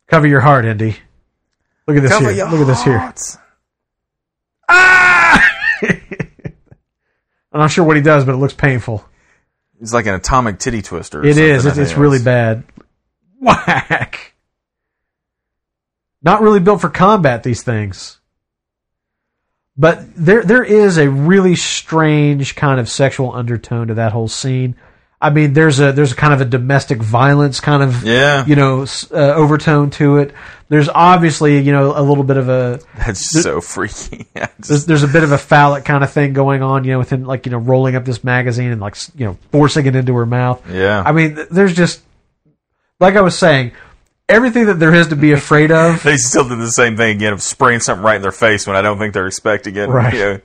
Cover your heart, Indy. Look at this Cover here. Look at this here. hearts. Ah! I'm not sure what he does, but it looks painful. It's like an atomic titty twister. or It is. It's, it's really bad. Whack. Not really built for combat. These things. But there, there is a really strange kind of sexual undertone to that whole scene. I mean, there's a there's a kind of a domestic violence kind of Yeah, you know uh, overtone to it. There's obviously you know a little bit of a that's so freaky. Just- there's, there's a bit of a phallic kind of thing going on, you know, with him like you know rolling up this magazine and like you know forcing it into her mouth. yeah, I mean, there's just like I was saying, everything that there is to be afraid of. they still did the same thing again of spraying something right in their face when I don't think they're expecting it. Right. You know.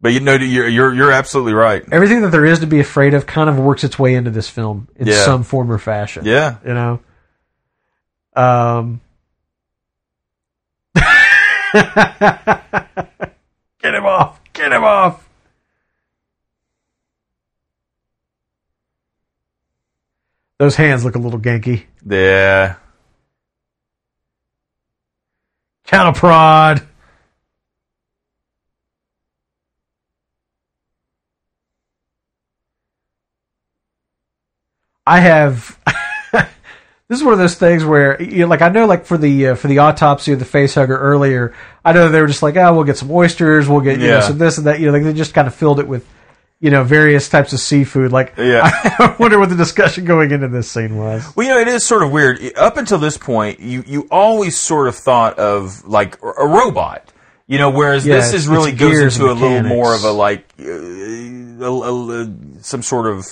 But you know, you're you're you're absolutely right. everything that there is to be afraid of kind of works its way into this film in Yeah. some form or fashion. Yeah, You know. Um. Get him off! Get him off! Those hands look a little ganky. yeah. Cattle prod. I have. this is one of those things where, you know, like I know, like for the uh, for the autopsy of the face hugger earlier, I know they were just like, oh, we'll get some oysters, we'll get you know Yeah. some this and that. You know, like they just kind of filled it with, you know, various types of seafood. Like, Yeah. I wonder what the discussion going into this scene was. Well, you know, it is sort of weird. Up until this point, you you always sort of thought of like a robot. You know, whereas Yeah, this is really goes into a little more of a like uh, a, a- some sort of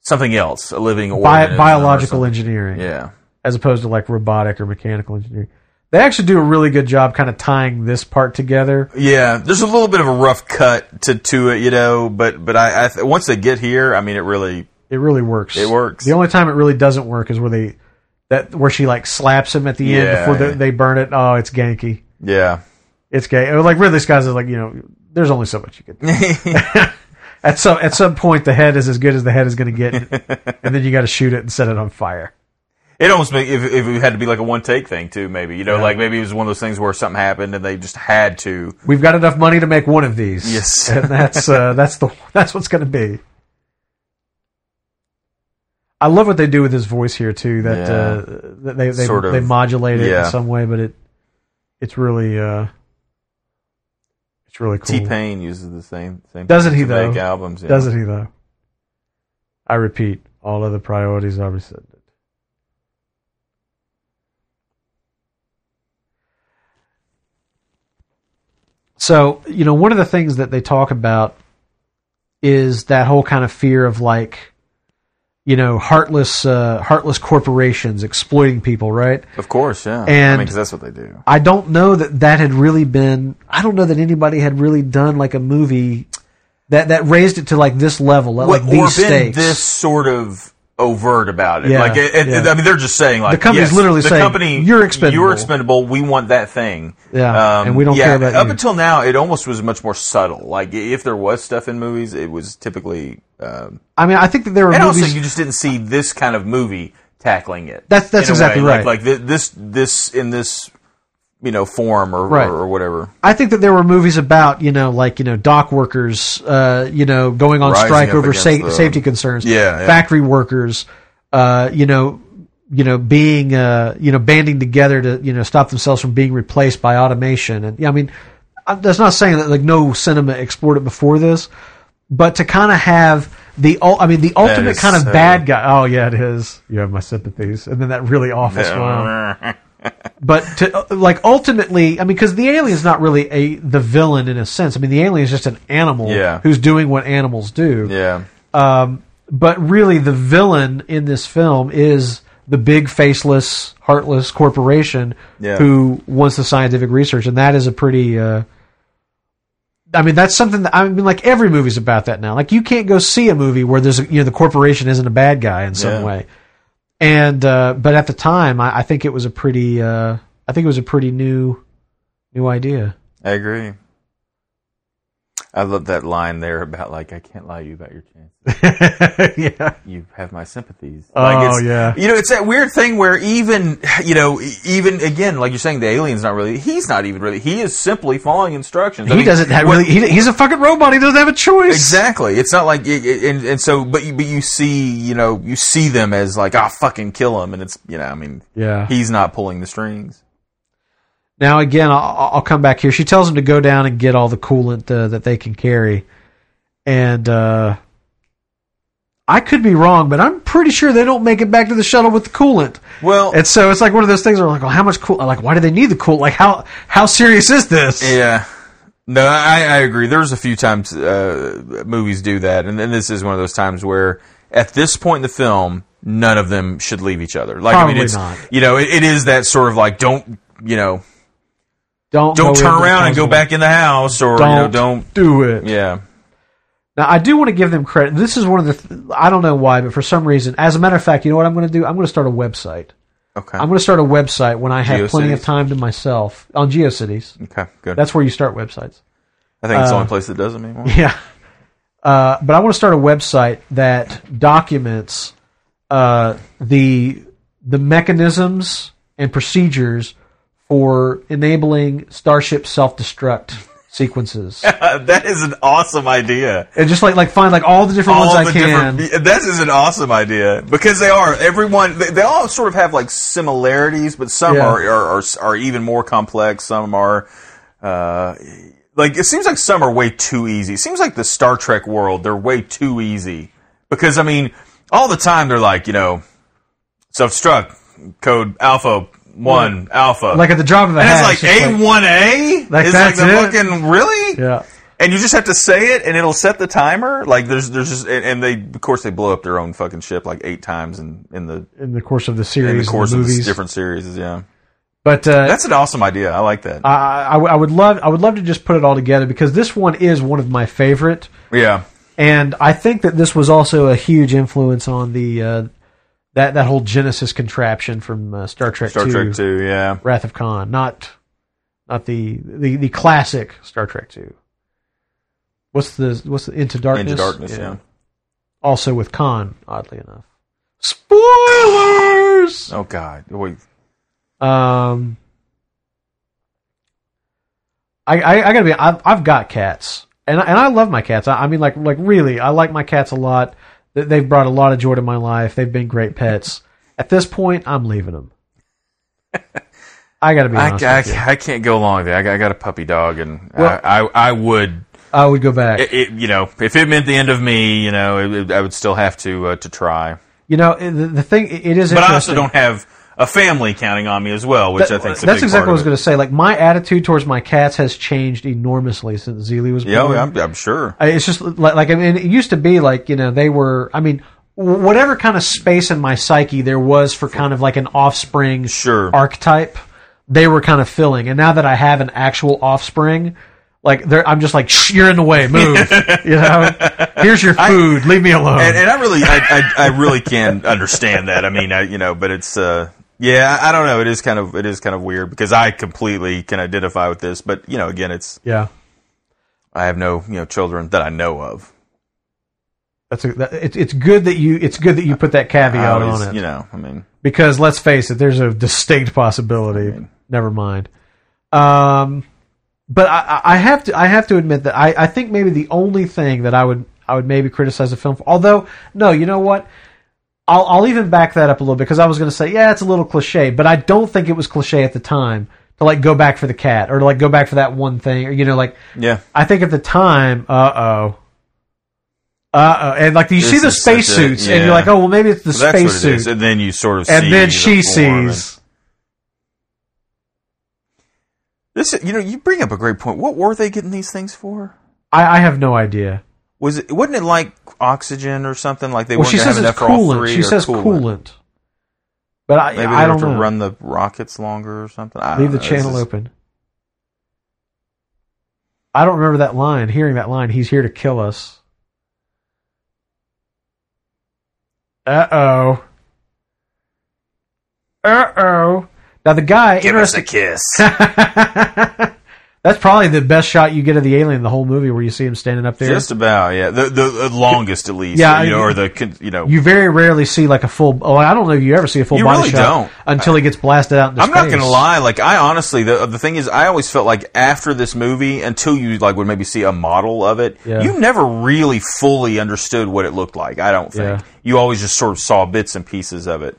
something else, a living Bi- biological engineering. Yeah, as opposed to like robotic or mechanical engineering. They actually do a really good job kind of tying this part together. yeah. There's a little bit of a rough cut to to it, you know, but but I, I th- once they get here, I mean, it really It really works. It works. The only time it really doesn't work is where they that where she like slaps him at the end Yeah, before they, yeah. they burn it. Oh, it's ganky. yeah. It's gay. Oh, like Ridley Scott's is like you know, there's only so much you can. do. at some at some point, the head is as good as the head is going to get, and then you got to shoot it and set it on fire. It almost make if, if it had to be like a one take thing too, maybe you know, Yeah. like maybe it was one of those things where something happened and they just had to. We've got enough money to make one of these. Yes. and that's uh, that's the that's what's going to be. I love what they do with his voice here too. That Yeah. uh, that they they, Sort of- they modulate it yeah. in some way, but it it's really uh, it's really cool. T Pain uses the same same. Doesn't he, to though? Make albums, yeah. Doesn't he though? I repeat, all other priorities are rescinded. So, you know, one of the things that they talk about is that whole kind of fear of like, you know, heartless, uh, heartless corporations exploiting people, right? Of course, yeah. And I mean, 'cause that's what they do. I don't know that that had really been. I don't know that anybody had really done like a movie that that raised it to like this level, at like or these been stakes. this sort of overt about it. Yeah, like, it, it- yeah. I mean, they're just saying like The company's yes, literally the saying, company, "You're expendable." You're expendable. We want that thing. Yeah, and we don't yeah, care about Up you. until now, it almost was much more subtle. Like if there was stuff in movies, it was typically. Um, I mean, I think that there were and movies. also, you just didn't see this kind of movie tackling it. That's- that's exactly way. right. Like, like this, this in this, you know, form or Right. or, or whatever. I think that there were movies about you know like you know dock workers, uh, you know, going on Rising strike over sa- the- safety concerns. Yeah, yeah. factory workers, uh, you know. You know, being uh, you know, banding together to you know stop themselves from being replaced by automation, and yeah, I mean, I'm- that's not saying that like no cinema explored it before this, but to kind of have the I mean the ultimate kind of so- bad guy. Oh yeah, it is. You have my sympathies, and then that really awful smile. But to like ultimately, I mean, because the alien's not really a the villain in a sense. I mean, the alien is just an animal Yeah. who's doing what animals do. Yeah. Um, but really, the villain in this film is the big, faceless, heartless corporation Yeah. who wants the scientific research, and that is a pretty. Uh, I mean, that's something that I mean, like every movie's about that now. Like, you can't go see a movie where there's a, you know the corporation isn't a bad guy in some Yeah. way. And uh, but at the time, I, I think it was a pretty. Uh, I think it was a pretty new, new idea. I agree. I love that line there about like I can't lie to you about your chances. yeah. You have my sympathies. Oh, like yeah. You know, it's that weird thing where even you know, even again, like you're saying, the alien's not really. He's not even really. He is simply following instructions. I He mean, doesn't have what- really. He, he's a fucking robot. He doesn't have a choice. Exactly. It's not like, and, and so, but you, but you see, you know, you see them as like, ah, fucking kill him, and it's, you know, I mean, Yeah. he's not pulling the strings. Now again, I'll, I'll come back here. She tells him to go down and get all the coolant uh, that they can carry, and uh, I could be wrong, but I'm pretty sure they don't make it back to the shuttle with the coolant. Well, And so it's like one of those things where like, well, how much cool? Like, why do they need the cool? Like, how how serious is this? yeah. No, I, I agree. There's a few times uh, movies do that, and then this is one of those times where, at this point in the film, none of them should leave each other. Like, I mean, it's not. you know, it, it is that sort of like, don't you know, Don't don't turn around and go puzzle. back in the house, or Don't you know, don't, do it. yeah, Now, I do want to give them credit. This is one of the, th- I don't know why, but for some reason, as a matter of fact, you know what I'm going to do? I'm going to start a website. okay, I'm going to start a website when I have plenty of time to myself on GeoCities. okay, good. That's where you start websites. I think it's the uh, only place that does it anymore. Yeah. Uh, but I want to start a website that documents uh, the the mechanisms and procedures for enabling Starship self destruct sequences, that is an awesome idea. and just like like find like all the different ones all I can. This is an awesome idea because they are everyone. They, they all sort of have like similarities, but some Yeah. are, are are are even more complex. Some are. Uh, like it seems like some are way too easy. It seems like the Star Trek world they're way too easy because I mean all the time they're like you know self struck code alpha one alpha Like at the drop of a and hat, it's like A one A Like, that's like the it? fucking really yeah. and you just have to say it, and it'll set the timer. Like there's, there's just, and, and they, of course, they blow up their own fucking ship like eight times in in the In the course of the series. in the course and of the the different series. Yeah, but uh, that's an awesome idea. I like that. I, I, I would love I would love to just put it all together because this one is one of my favorite. yeah, And I think that this was also a huge influence on the uh, that that whole Genesis contraption from uh, Star Trek Star 2, Trek Two. Yeah, Wrath of Khan, not not the, the the classic Star Trek Two. What's the what's the Into Darkness? Into Darkness. Yeah. Also with Khan, oddly enough. Spoilers. Oh God. Wait. Um, I, I, I gotta be. I've, I've got cats, and I- and I love my cats. I, I mean, like like really, I like my cats a lot. They- They've brought a lot of joy to my life. They've been great pets. At this point, I'm leaving them. I gotta be I, honest I, with you. I can't go along with it. I got, I got a puppy dog, and Well- I, I I would. I would go back. It, it, you know, if it meant the end of me, you know, it, I would still have to uh, to try. you know, the, the thing it is. But I also don't have a family counting on me as well, which I think is a that's exactly what I was going to say. Like my attitude towards my cats has changed enormously since Zeely was born. Yeah, oh, I'm, I'm sure. I- It's just like, like I mean, it used to be like you know they were. I mean, whatever kind of space in my psyche there was for kind of like an offspring Sure. archetype, they were kind of filling. And now that I have an actual offspring, like they're, I'm just like Shh, you're in the way, move. you know, here's your food, leave me alone. and, and I really, I, I, I really can understand that. I mean, I, you know, but it's, uh, yeah, I, I don't know. It is kind of, it is kind of weird because I completely can identify with this. But you know, again, it's, yeah, I have no, you know, children that I know of. that's a, that, it's it's good that you it's good that you put that caveat always, on it You know, I mean, because let's face it, there's a distinct possibility. Never mind. Um, but I, I I have to I have to admit that I, I think maybe the only thing that I would I would maybe criticize the film for. Although no, you know what? I'll I'll even back that up a little bit because I was going to say yeah, it's a little cliche, but I don't think it was cliche at the time to like go back for the cat or to like go back for that one thing or you know like yeah, I think at the time, uh oh, Uh, oh. and like do you This see the is such a- spacesuits, and you're like, oh well, maybe it's the Well, what it And then you sort of And then the she form and- sees. This, you know, you bring up a great point. What were they getting these things for? I, I have no idea. Was it? Wasn't it like oxygen or something? Like they Well, weren't going to says have enough for all coolant. three. She says coolant. But I, Maybe I they don't have to know. run the rockets longer or something. I Leave the know. channel is- open. I don't remember that line. Hearing that line, he's here to kill us. Uh oh. Uh oh. Now the guy. Give us a kiss. That's probably the best shot you get of the alien in the whole movie, where you see him standing up there. Just about, yeah. The the, the longest, at least. Yeah, you know, or the you know. you very rarely see like a full. Oh, I don't know if you ever see a full You body really shot don't. until he gets blasted out into I'm space. not gonna lie. Like I honestly, the the thing is, I always felt like after this movie, until you like would maybe see a model of it, Yeah. you never really fully understood what it looked like. I don't think Yeah. you always just sort of saw bits and pieces of it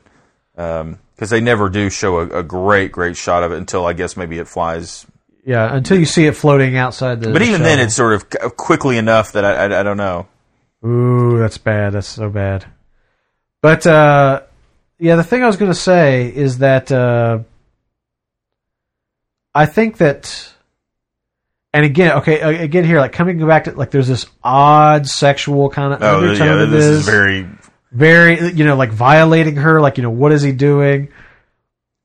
um, because they never do show a, a great, great shot of it until I guess maybe it flies. Yeah, until you see it floating outside the. But even then, it's sort of quickly enough that I, I, I don't know. Ooh, that's bad. That's so bad. But uh, yeah, the thing I was going to say is that uh, I think that, and again, okay, again here, like coming back to like, there's this odd sexual kind of Oh, undertone yeah, this this. is very. very, you know, like violating her. Like, you know, what is he doing?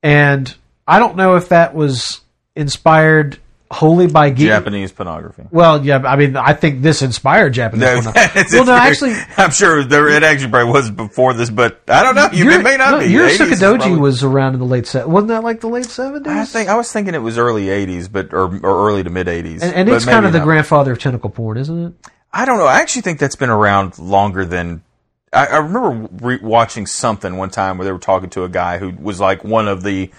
And I don't know if that was inspired wholly by ge- Japanese pornography. Well, yeah, I mean, I think this inspired Japanese. No, pornography. well, no, actually, I'm sure there, it actually probably was before this, but I don't know. You, it may not no, be. Urotsukidoji probably- was around in the late se- wasn't that like the late seventies? I think I was thinking it was early '80s, but or, or early to mid '80s, and, and it's kind of the not. grandfather of tentacle porn, isn't it? I don't know. I actually think that's been around longer than. I, I remember re- watching something one time where they were talking to a guy who was like one of the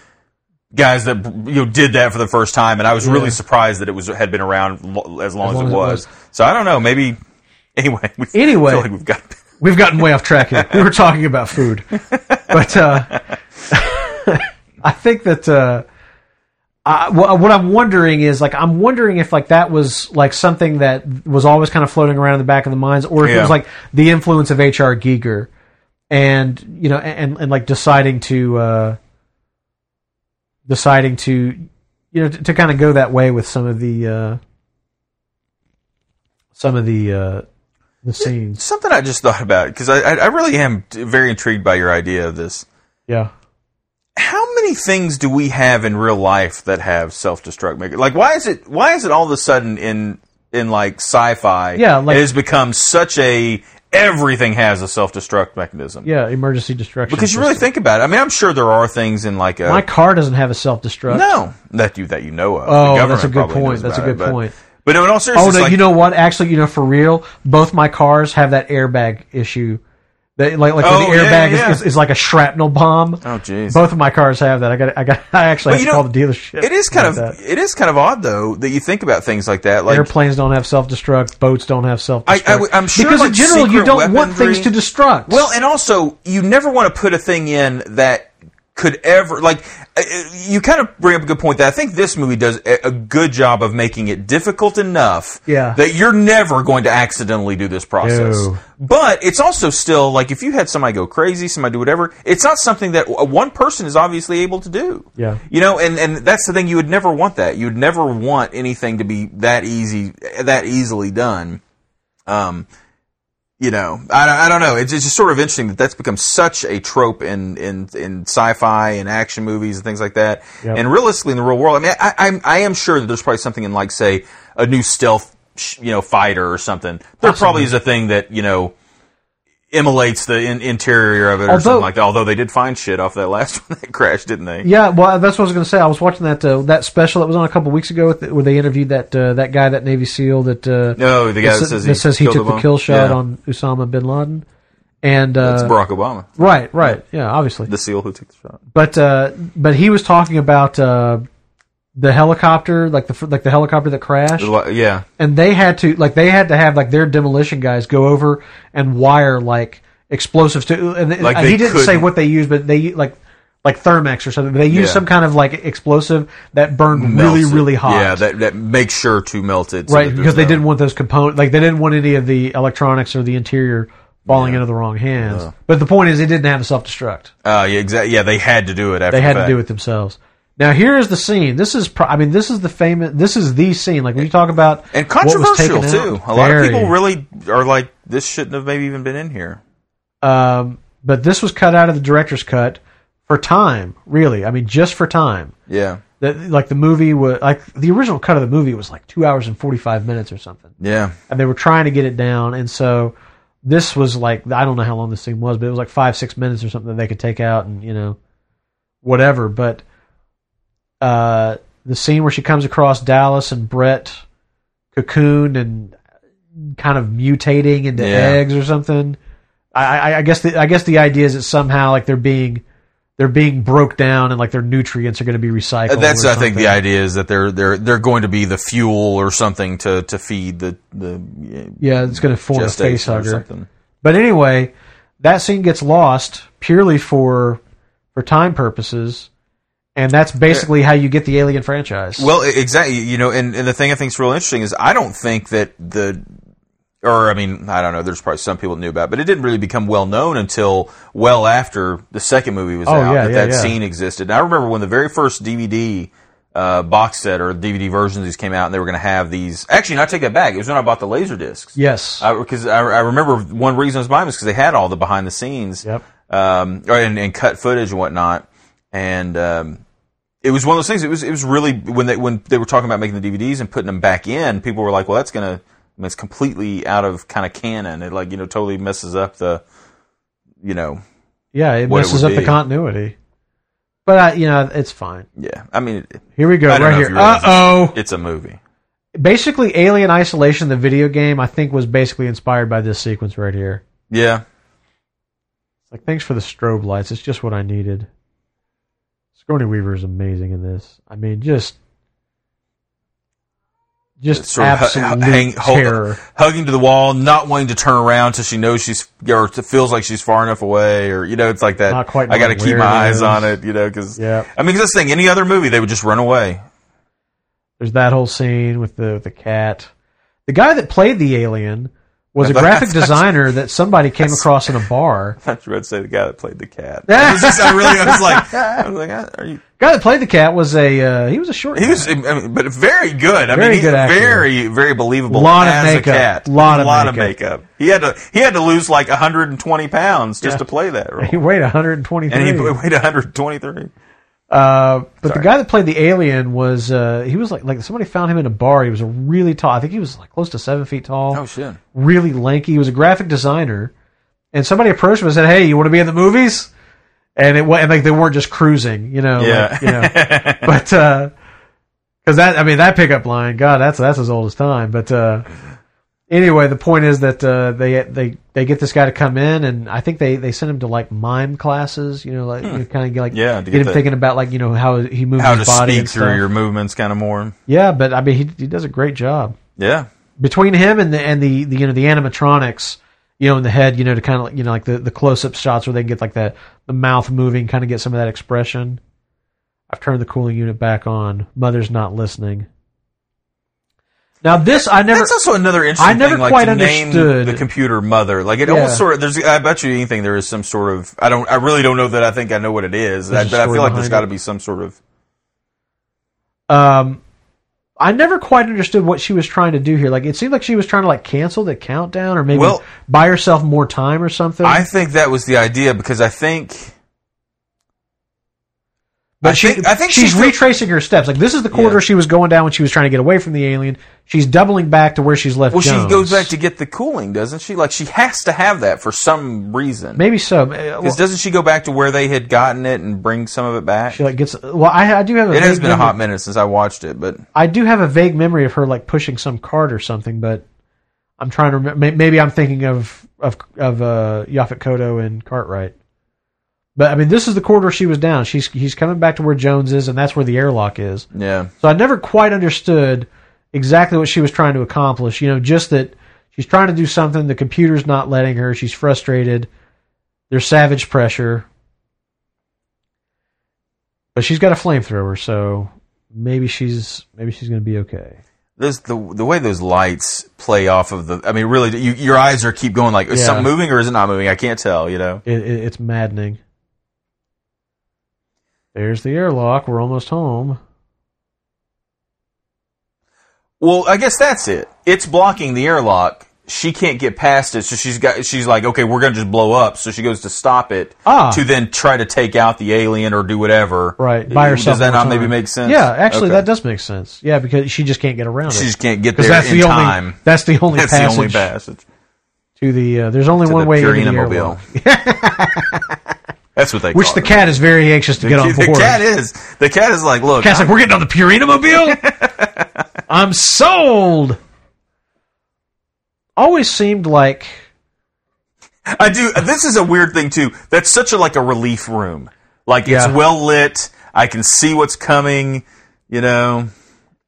guys that you know did that for the first time, and I was really surprised that it was had been around lo- as long as, long it, as it was. was. So I don't know. Maybe anyway. We Anyway. feel like we've got. We've gotten way off track here. We were talking about food, but uh, I think that uh, I, what I'm wondering is like I'm wondering if like that was like something that was always kind of floating around in the back of the minds, or if it was like the influence of H.R. Giger, and you know, and and like deciding to uh, deciding to you know to, to kind of go that way with some of the uh, some of the uh, the scenes. Something I just thought about because I, I really am very intrigued by your idea of this. Yeah. how many things do we have in real life that have self-destruct maker? Like, why is it? Why is it all of a sudden in in like sci-fi? Yeah, like- it has become such a everything has a self-destruct mechanism. Yeah, emergency destruction. because you really system. think about it. I mean, I'm sure there are things in like a my car doesn't have a self destruct. no that you that you know of. Oh, that's a good point. That's a good it, point. But no, in all seriousness, Oh no, like, you know what? Actually, you know, for real, both my cars have that airbag issue. That like like Oh, the airbag yeah, is, is, is like a shrapnel bomb. Oh, jeez. Both of my cars have that. I got I got I actually But have to know, call the dealership. it is kind of that. it is kind of odd though that you think about things like that. Like airplanes don't have self destruct. Boats don't have self destruct. I, am sure, because like, in general you don't want things to destruct. Well, and also you never want to put a thing in that could ever like uh, uh, you kind of bring up a good point that I think this movie does a, a good job of making it difficult enough Yeah. that you're never going to accidentally do this process. No. But it's also still like if you had somebody go crazy, somebody do whatever, it's not something that one person is obviously able to do. Yeah. You know, and, and that's the thing you would never want that. You'd never want anything to be that easy that easily done. Um you know, I, I don't know. It's, it's just sort of interesting that that's become such a trope in in, in sci-fi and action movies and things like that. Yep. And realistically, in the real world, I mean, I, I'm I am sure that there's probably something in like say a new stealth, sh- you know, fighter or something. There probably is a thing that you know immolates the in, interior of it or Although- something like that. Although they did find shit off that last one that crashed, didn't they? Yeah, well, that's what I was going to say. I was watching that uh, that special that was on a couple weeks ago with the, where they interviewed that uh, that guy, that Navy SEAL that uh, No, the guy that sa- says he, killed took the kill shot Yeah. on Osama bin Laden, and uh, It's Barack Obama, right, right, yeah, obviously. the SEAL who took the shot. But uh, but he was talking about uh, the helicopter, like the like the helicopter that crashed, Yeah, and they had to like they had to have like their demolition guys go over and wire like explosives to, and Like he didn't say couldn't- what they used, but they like like Thermex or something. They used Yeah. some kind of like explosive that burned really, it. really hot. Yeah, that that makes sure to melt it. so right because they no- didn't want those components like they didn't want any of the electronics or the interior falling into the wrong hands but the point is it didn't have a self-destruct Uh, yeah, exactly. Yeah, they had to do it. After they had the to do it themselves now here is the scene. This is pro- i mean this is the famous this is the scene. Like when you talk about and controversial too. out, A lot of people really are like, this shouldn't have maybe even been in here. um, but this was cut out of the director's cut for time really. I mean just for time. Yeah, that like the movie was like the original cut of the movie was like two hours and 45 minutes or something. Yeah. and they were trying to get it down. And so this was like i don't know how long this scene was but it was like five six minutes or something that they could take out and you know whatever. But uh the scene where she comes across dallas and brett cocooned and kind of mutating into Yeah. eggs or something I, I i guess the i guess the idea is that somehow like they're being they're being broke down and like their nutrients are going to be recycled That's or I think the idea is that they're they're they're going to be the fuel or something to to feed the the yeah it's going to form a face hugger something. But anyway, that scene gets lost purely for for time purposes, and that's basically how you get the Alien franchise. Well, exactly. You know, and, and the thing I think is real interesting is I don't think that the, or I mean, I don't know. There's probably some people that knew about, it, but it didn't really become well known until well after the second movie was Oh, out yeah, that yeah, that yeah. scene existed. And I remember when the very first DVD. Uh, box set or DVD versions of these came out, and they were going to have these. Actually, no, I take that back. It was when I bought the laser discs. yes, because I, I remember one reason I was buying is because they had all the behind the scenes, Yep. um, and, and cut footage and whatnot, and um, it was one of those things. It was it was really when they when they were talking about making the DVDs and putting them back in, people were like, "Well, that's gonna, I mean, it's completely out of kind of canon. It like you know totally messes up the, you know, yeah, it it messes would up the continuity. But I, you know, it's fine. yeah. I mean, Here we go, right here. Uh oh. it's a movie. Basically, Alien Isolation, the video game, I think was basically inspired by this sequence right here. Yeah, like, thanks for the strobe lights. It's just what I needed. Sigourney Weaver is amazing in this. I mean, just, just sort of absolute hang- hold- terror. hugging to the wall, not wanting to turn around till she knows she's or feels like she's far enough away, or you know, it's like that. Not quite I got to keep my eyes on it, you know, because Yeah. I mean, 'cause this thing, any other movie, they would just run away. There's that whole scene with the with the cat. The guy that played the alien was a graphic designer that somebody came across in a bar. I thought you were about to say the guy that played the cat. I, was just, I really, I was like, I was like, are you? guy that played the cat was a uh, he was a short. He guy. was, I mean, but very good. I Very mean, he's good actor. very, very believable. Lot of as makeup. a cat. Lot of lot makeup. of makeup. He had to, he had to lose like 120 pounds just Yeah. to play that role, he weighed 123. and he weighed 123. Uh, but the guy that played the alien was uh, he was like like somebody found him in a bar. He was a really tall. I think he was like close to seven feet tall. Oh shit! Really lanky. He was a graphic designer, and somebody approached him and said, "Hey, you want to be in the movies?" And it and like they weren't just cruising, you know. Yeah. Like, you know. but because that I mean that pickup line, God, that's that's as old as time. But uh, anyway, the point is that uh, they they they get this guy to come in, and I think they they send him to like mime classes, you know, like you kind of get like Hmm. Yeah, get, get him the- thinking about like you know how he moves How to his body speak and through your movements, kind of more. Yeah, but I mean he he does a great job Yeah. between him and the and the, the you know the animatronics. You know, in the head, you know, to kind of, you know, like the, the close up shots where they can get like the, the mouth moving, kind of get some of that expression. I've turned the cooling unit back on. Mother's not listening. Now this I never That's also another interesting I never thing, like quite understood- the computer mother. Like it Yeah. almost sort of there's I bet you anything there is some sort of I don't I really don't know that I think I know what it is. A but I feel like there's got to be some sort of um I never quite understood what she was trying to do here. Like it seemed like she was trying to like cancel the countdown or maybe Well- buy herself more time or something. I think that was the idea because I think But I she, think- I think she's she feel- retracing her steps. Like this is the corridor Yeah. she was going down when she was trying to get away from the alien. She's doubling back to where she's left. well she goes back to get the cooling, doesn't she? Like she has to have that for some reason. maybe so. Uh, well, Because doesn't she go back to where they had gotten it and bring some of it back? she like gets. Well, I, I do have. A it has been a hot minute since I watched it, but I do have a vague memory of her like pushing some cart or something, but I'm trying to remember. Maybe I'm thinking of of of uh, Yaphet Kotto and Cartwright. But I mean, this is the corridor she was down. She's he's coming back to where Jones is, and that's where the airlock is. yeah. So I never quite understood exactly what she was trying to accomplish. You know, just that she's trying to do something. The computer's not letting her. She's frustrated. There's savage pressure. but she's got a flamethrower, so maybe she's maybe she's going to be okay. Those the the way those lights play off of the. I mean, really, you, your eyes are keep going like is Yeah. something moving or is it not moving? I can't tell. You know. It, it, it's maddening. There's the airlock. We're almost home. Well, I guess that's it. It's blocking the airlock. She can't get past it, so she's got. She's like, okay, we're gonna just blow up. So she goes to stop it Ah. to then try to take out the alien or do whatever. Right, by herself. Does that not maybe make sense? Yeah, actually, Okay. that does make sense. Yeah, because she just can't get around She it. She just can't get there that's in the time. only that's the only That's the only passage. to the. Uh, there's only one the way into the airlock, That's what they. Call. Which the it. cat is very anxious to The, get on the board. cat is. The cat is like, look, Cat's like, we're getting on the Purina mobile. I'm sold. Always seemed like I do. This is a weird thing too. That's such a like a relief room. Like it's Yeah. well lit. I can see what's coming. You know,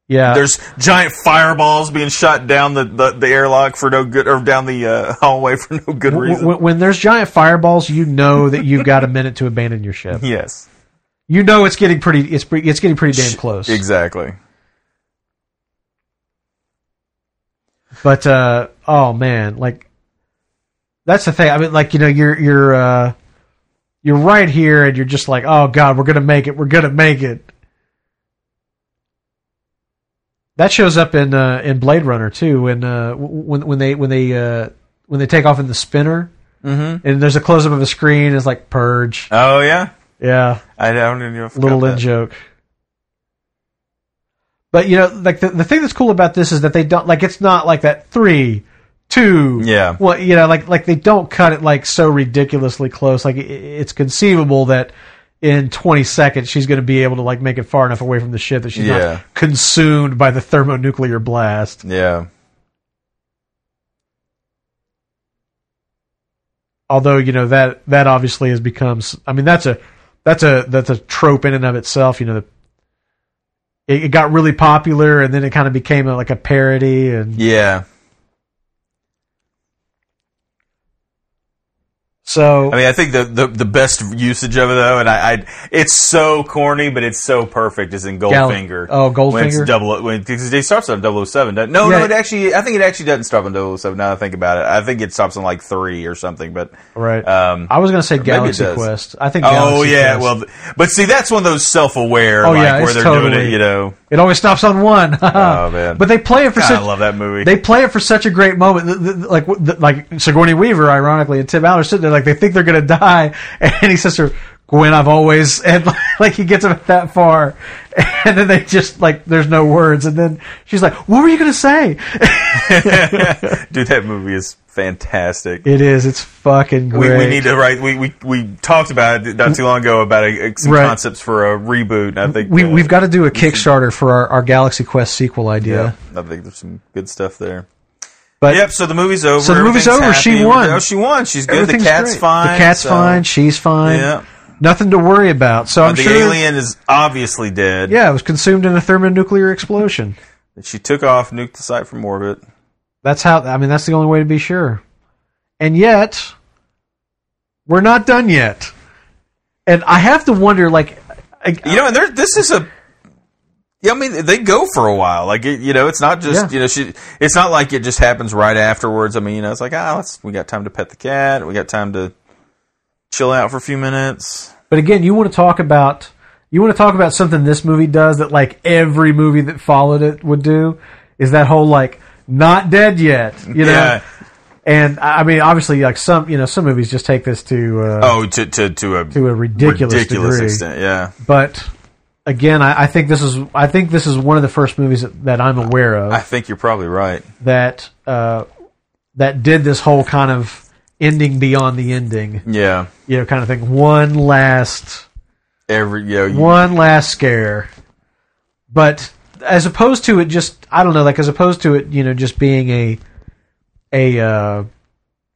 yeah. there's giant fireballs being shot down the, the, the airlock for no good, or down the uh, hallway for no good reason. w- when there's giant fireballs, you know that you've got a minute to abandon your ship. yes, You know it's getting pretty. It's pre- it's getting pretty damn close. exactly. But uh, oh man, like that's the thing. I mean, like you know, you're you're uh, you're right here, and you're just like, oh god, we're gonna make it. We're gonna make it. That shows up in uh, in Blade Runner too. When uh, when when they when they uh, when they take off in the spinner, Mm-hmm. and there's a close up of a screen. It's like Purge. Oh yeah, Yeah, I don't even know. if little in joke. But you know, like the the thing that's cool about this is that they don't like it's not like that three, two, Yeah. Well, you know, like like they don't cut it like so ridiculously close. Like it, it's conceivable that in 20 seconds she's going to be able to like make it far enough away from the ship that she's Yeah. not consumed by the thermonuclear blast. Yeah, Although you know that that obviously has become I mean, that's a that's a that's a trope in and of itself. You know, the, it, it got really popular and then it kind of became a, like a parody and yeah. So I mean, I think the, the, the best usage of it though, and I, I it's so corny, but it's so perfect, is in Gal- Goldfinger. oh, When it's Goldfinger? double, when because it starts on 007. doesn't- No, Yeah. no, it actually, I think it actually doesn't start on 007. Now that I think about it, I think it stops on like three or something. But right. um, I was going to say Galaxy. Quest. I think. oh yeah, Quest. well, but see, that's one of those self-aware, Oh, like yeah, where they're doing it, you know. It always stops on one. Oh man, but they play it for God, such. I love that movie. They play it for such a great moment, Th- th- like th- like Sigourney Weaver, ironically, and Tim Allen are sitting there like they think they're gonna die, and he says to her, "Gwen, I've always," and like he gets them that far, and then they just like there's no words, and then she's like, "What were you gonna say?" Dude, that movie is fantastic. It is. It's fucking great. we need to write. We, we we talked about it not too long ago about a, some Right. concepts for a reboot. And I think We uh, we've got to do a Kickstarter for our, our Galaxy Quest sequel idea. Yeah, I think there's some good stuff there. But yep. So the movie's over. So the movie's over. She won. Oh, she won. She's good. The cat's great. fine. The cat's so- fine. She's fine. Yeah. Nothing to worry about. So I'm the sure. alien is obviously dead. Yeah, it was consumed in a thermonuclear explosion. She took off, nuked the site from orbit. That's how. I mean, that's the only way to be sure. And yet, we're not done yet. And I have to wonder, like, I, You know, and there. This is a. Yeah, I mean, they go for a while. Like, it, you know, it's not just Yeah. you know, she. It's not like it just happens right afterwards. I mean, you know, it's like ah, let's. We got time to pet the cat. We got time to chill out for a few minutes. but again, you want to talk about you want to talk about something this movie does that like every movie that followed it would do is that whole like not dead yet, you know. Yeah. And I mean, obviously, like some you know some movies just take this to uh, Oh, to to to a to a ridiculous, ridiculous degree. extent. Yeah. But again, I, I think this is I think this is one of the first movies that, that I'm aware of I think you're probably right. that uh, that did this whole kind of ending beyond the ending, Yeah. you know, kind of thing. One last Every know, you, one last scare, but as opposed to it just I don't know, like as opposed to it, you know, just being a a uh,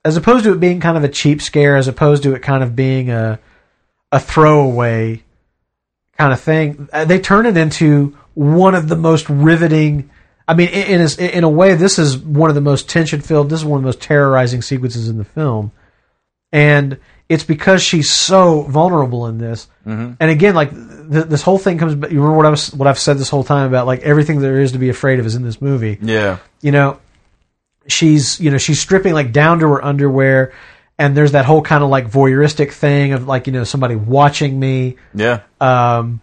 as opposed to it being kind of a cheap scare, as opposed to it kind of being a a throwaway kind of thing, uh, they turn it into one of the most riveting. I mean, in, in, a, in a way, this is one of the most tension filled. This is one of the most terrorizing sequences in the film, and it's because she's so vulnerable in this. And again, like th- this whole thing comes. You remember what I was what I've said this whole time about like everything there is to be afraid of is in this movie. Yeah. You know, she's you know she's stripping like down to her underwear, and there's that whole kind of like voyeuristic thing of like you know somebody watching me, Yeah. um,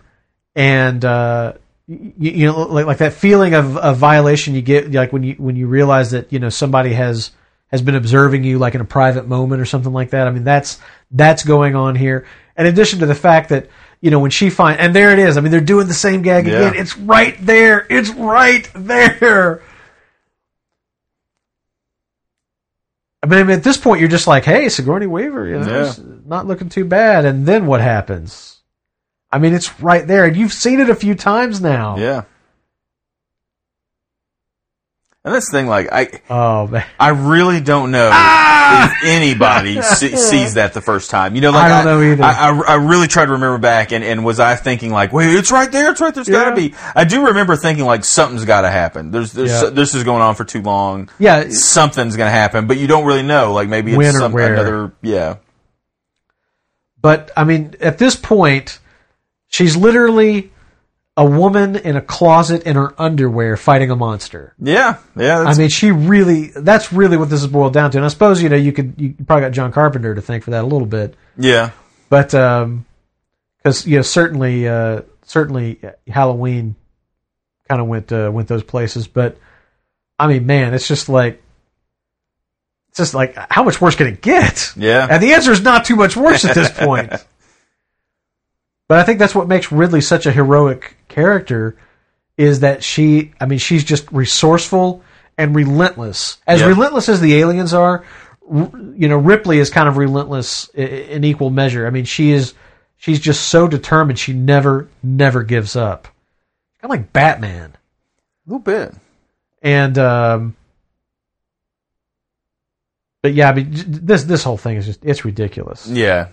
and uh, you, you know like like that feeling of, of violation you get like when you when you realize that you know somebody has has been observing you like in a private moment or something like that. I mean that's that's going on here. In addition to the fact that you know when she find and there it is. I mean they're doing the same gag Yeah. again. It's right there. It's right there. I mean, at this point, you're just like, "Hey, Sigourney Weaver, you know, Yeah. not looking too bad." And then what happens? I mean, it's right there, and you've seen it a few times now. Yeah. And this thing, like, I, Oh man, I really don't know ah! if anybody se- sees that the first time. You know, like I don't know either. I, I, I really tried to remember back, and, and was I thinking like, wait, it's right there, it's right there, it's got to be. I do remember thinking like something's got to happen. There's, there's Yeah. this is going on for too long. yeah, Something's going to happen, but you don't really know. Like maybe it's some another. Yeah, but I mean, at this point, she's literally a woman in a closet in her underwear fighting a monster. yeah, yeah. I mean, she really—that's really what this is boiled down to. And I suppose you know you could you probably got John Carpenter to thank for that a little bit. yeah, but because you know certainly uh, certainly Halloween kind of went uh, went those places, but I mean, man, it's just like it's just like how much worse can it get? yeah. And the answer is not too much worse at this point. But I think that's what makes Ripley such a heroic character is that she I mean she's just resourceful and relentless. As Yeah. relentless as the aliens are, you know, Ripley is kind of relentless in equal measure. I mean, she is she's just so determined she never never gives up. Kind of like Batman. a little bit. And um but yeah, I mean this this whole thing is just it's ridiculous. Yeah,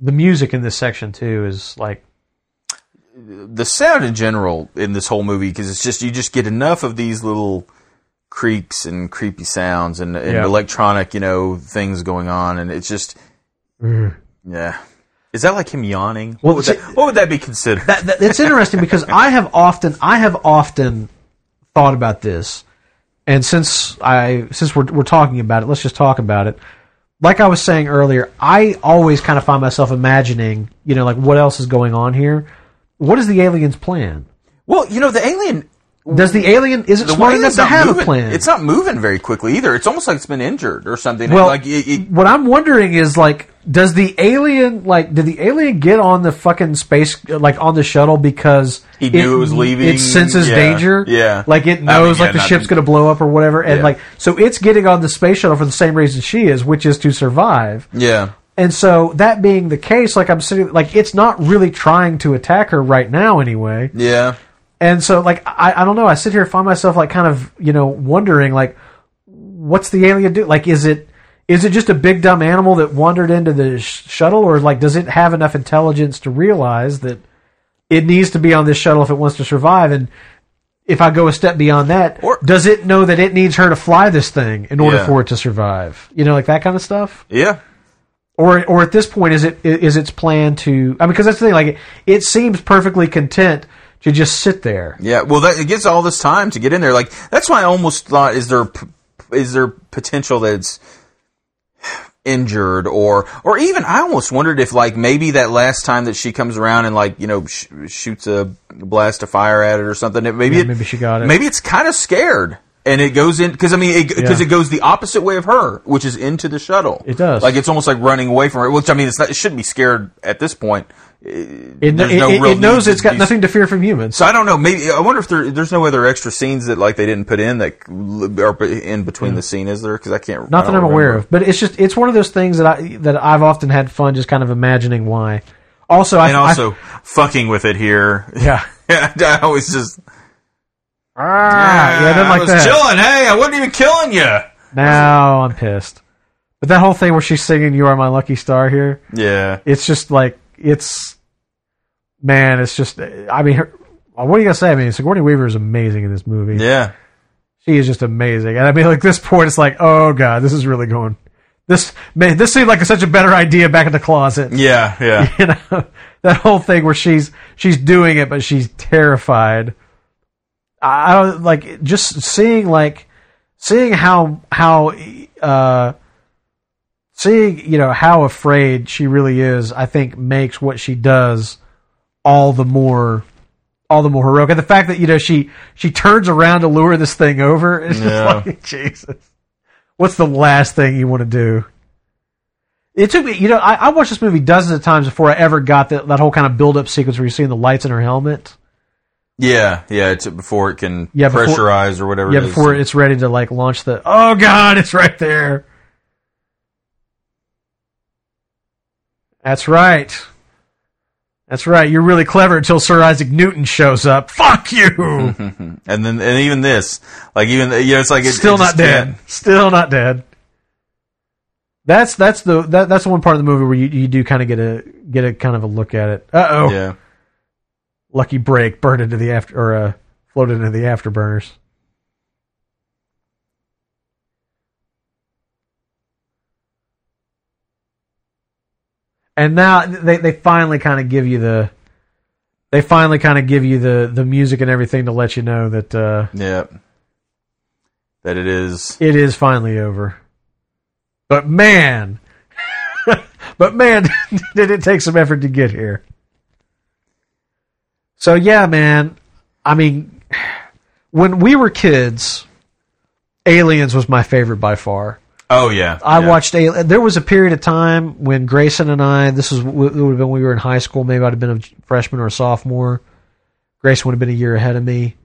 The music in this section too is like the sound in general in this whole movie because it's just you just get enough of these little creaks and creepy sounds and, and Yeah. electronic you know things going on and it's just mm-hmm. yeah is that like him yawning Well, what, would that, what would that be considered that, that it's interesting because I have often I have often thought about this, and since I since we're we're talking about it, let's just talk about it. Like I was saying earlier, I always kind of find myself imagining, you know, like what else is going on here. What is the alien's plan? well you know the alien Does the alien is it the smart enough it's to not have moving, a plan? it's not moving very quickly either it's almost like it's been injured or something Well, like it, it, what I'm wondering is like, does the alien like did the alien get on the fucking space like on the shuttle because He knew it was leaving? It senses Yeah, danger. yeah. like it I mean, knows yeah, like the ship's going to blow up or whatever, and Yeah. like so it's getting on the space shuttle for the same reason she is, which is to survive. yeah And so that being the case, like I'm sitting, like it's not really trying to attack her right now anyway. yeah And so, like, I, I don't know. I sit here and find myself, like, kind of, you know, wondering, like, what's the alien do? Like, is it is it just a big dumb animal that wandered into the sh- shuttle, or like, does it have enough intelligence to realize that it needs to be on this shuttle if it wants to survive? And if I go a step beyond that, Or- does it know that it needs her to fly this thing in order Yeah. for it to survive? You know, like that kind of stuff. yeah Or, or at this point, is it is its plan to? I mean, because that's the thing. Like, it, it seems perfectly content to just sit there. Yeah, well, that it gets all this time to get in there. Like that's why I almost thought is there is there potential that it's injured or or even I almost wondered if like maybe that last time that she comes around and like you know sh- shoots a blast of fire at it or something. It, maybe Yeah, it, maybe she got it. Maybe it's kind of scared. And it goes in because I mean because Yeah. it goes the opposite way of her, which is into the shuttle. It does. like it's almost like running away from her. Which I mean, it's not, it shouldn't be scared at this point. It, it, no it- it knows it's got nothing to fear from humans. So I don't know. Maybe I wonder if there, there's no other extra scenes that like they didn't put in that are in between the scene. Is there? Because I can't. Not I that I'm don't aware of, but it's just it's one of those things that I that I've often had fun just kind of imagining why. Also, I And I- also fucking with it here. yeah, I always just ah, yeah, nothing I like was that. chilling. Hey, I wasn't even killing you. Now I'm pissed. But that whole thing where she's singing "You Are My Lucky Star" here, Yeah. it's just like it's man, it's just. I mean, her, what are you gonna say? I mean, Sigourney Weaver is amazing in this movie. Yeah. She is just amazing. And I mean, like this point, it's like, oh god, this is really going. This man, this seemed like such a better idea back in the closet. Yeah, yeah. You know, that whole thing where she's she's doing it, but she's terrified. I I don't like just seeing like seeing how how uh seeing you know how afraid she really is. I think makes what she does all the more all the more heroic. And the fact that you know she she turns around to lure this thing over is Yeah. just like Jesus. What's the last thing you want to do? It took me, you know, I, I watched this movie dozens of times before I ever got that, that whole kind of build up sequence where you're seeing the lights in her helmet. Yeah, yeah. It's before it can Yeah, before- pressurize or whatever. Yeah, it is. before it's ready to like launch the. Oh God, it's right there. That's right. That's right. You're really clever until Sir Isaac Newton shows up. Fuck you. and then and even this, like even you know, it's like it, Still it not dead. can't- Still not dead. That's that's the that, that's the one part of the movie where you, you do kind of get a get a kind of a look at it. Uh oh. Yeah, Lucky break, burned into the after or uh, floated into the afterburners. And now they they finally kind of give you the they finally kind of give you the the music and everything to let you know that uh, yeah. That it is. it is finally over. But man, but man, did it take some effort to get here. So yeah, man. I mean, when we were kids, Aliens was my favorite by far. Oh yeah, I yeah. watched Alien. There was a period of time when Grayson and I. This was it would have been when we were in high school. Maybe I'd have been a freshman or a sophomore. Grayson would have been a year ahead of me.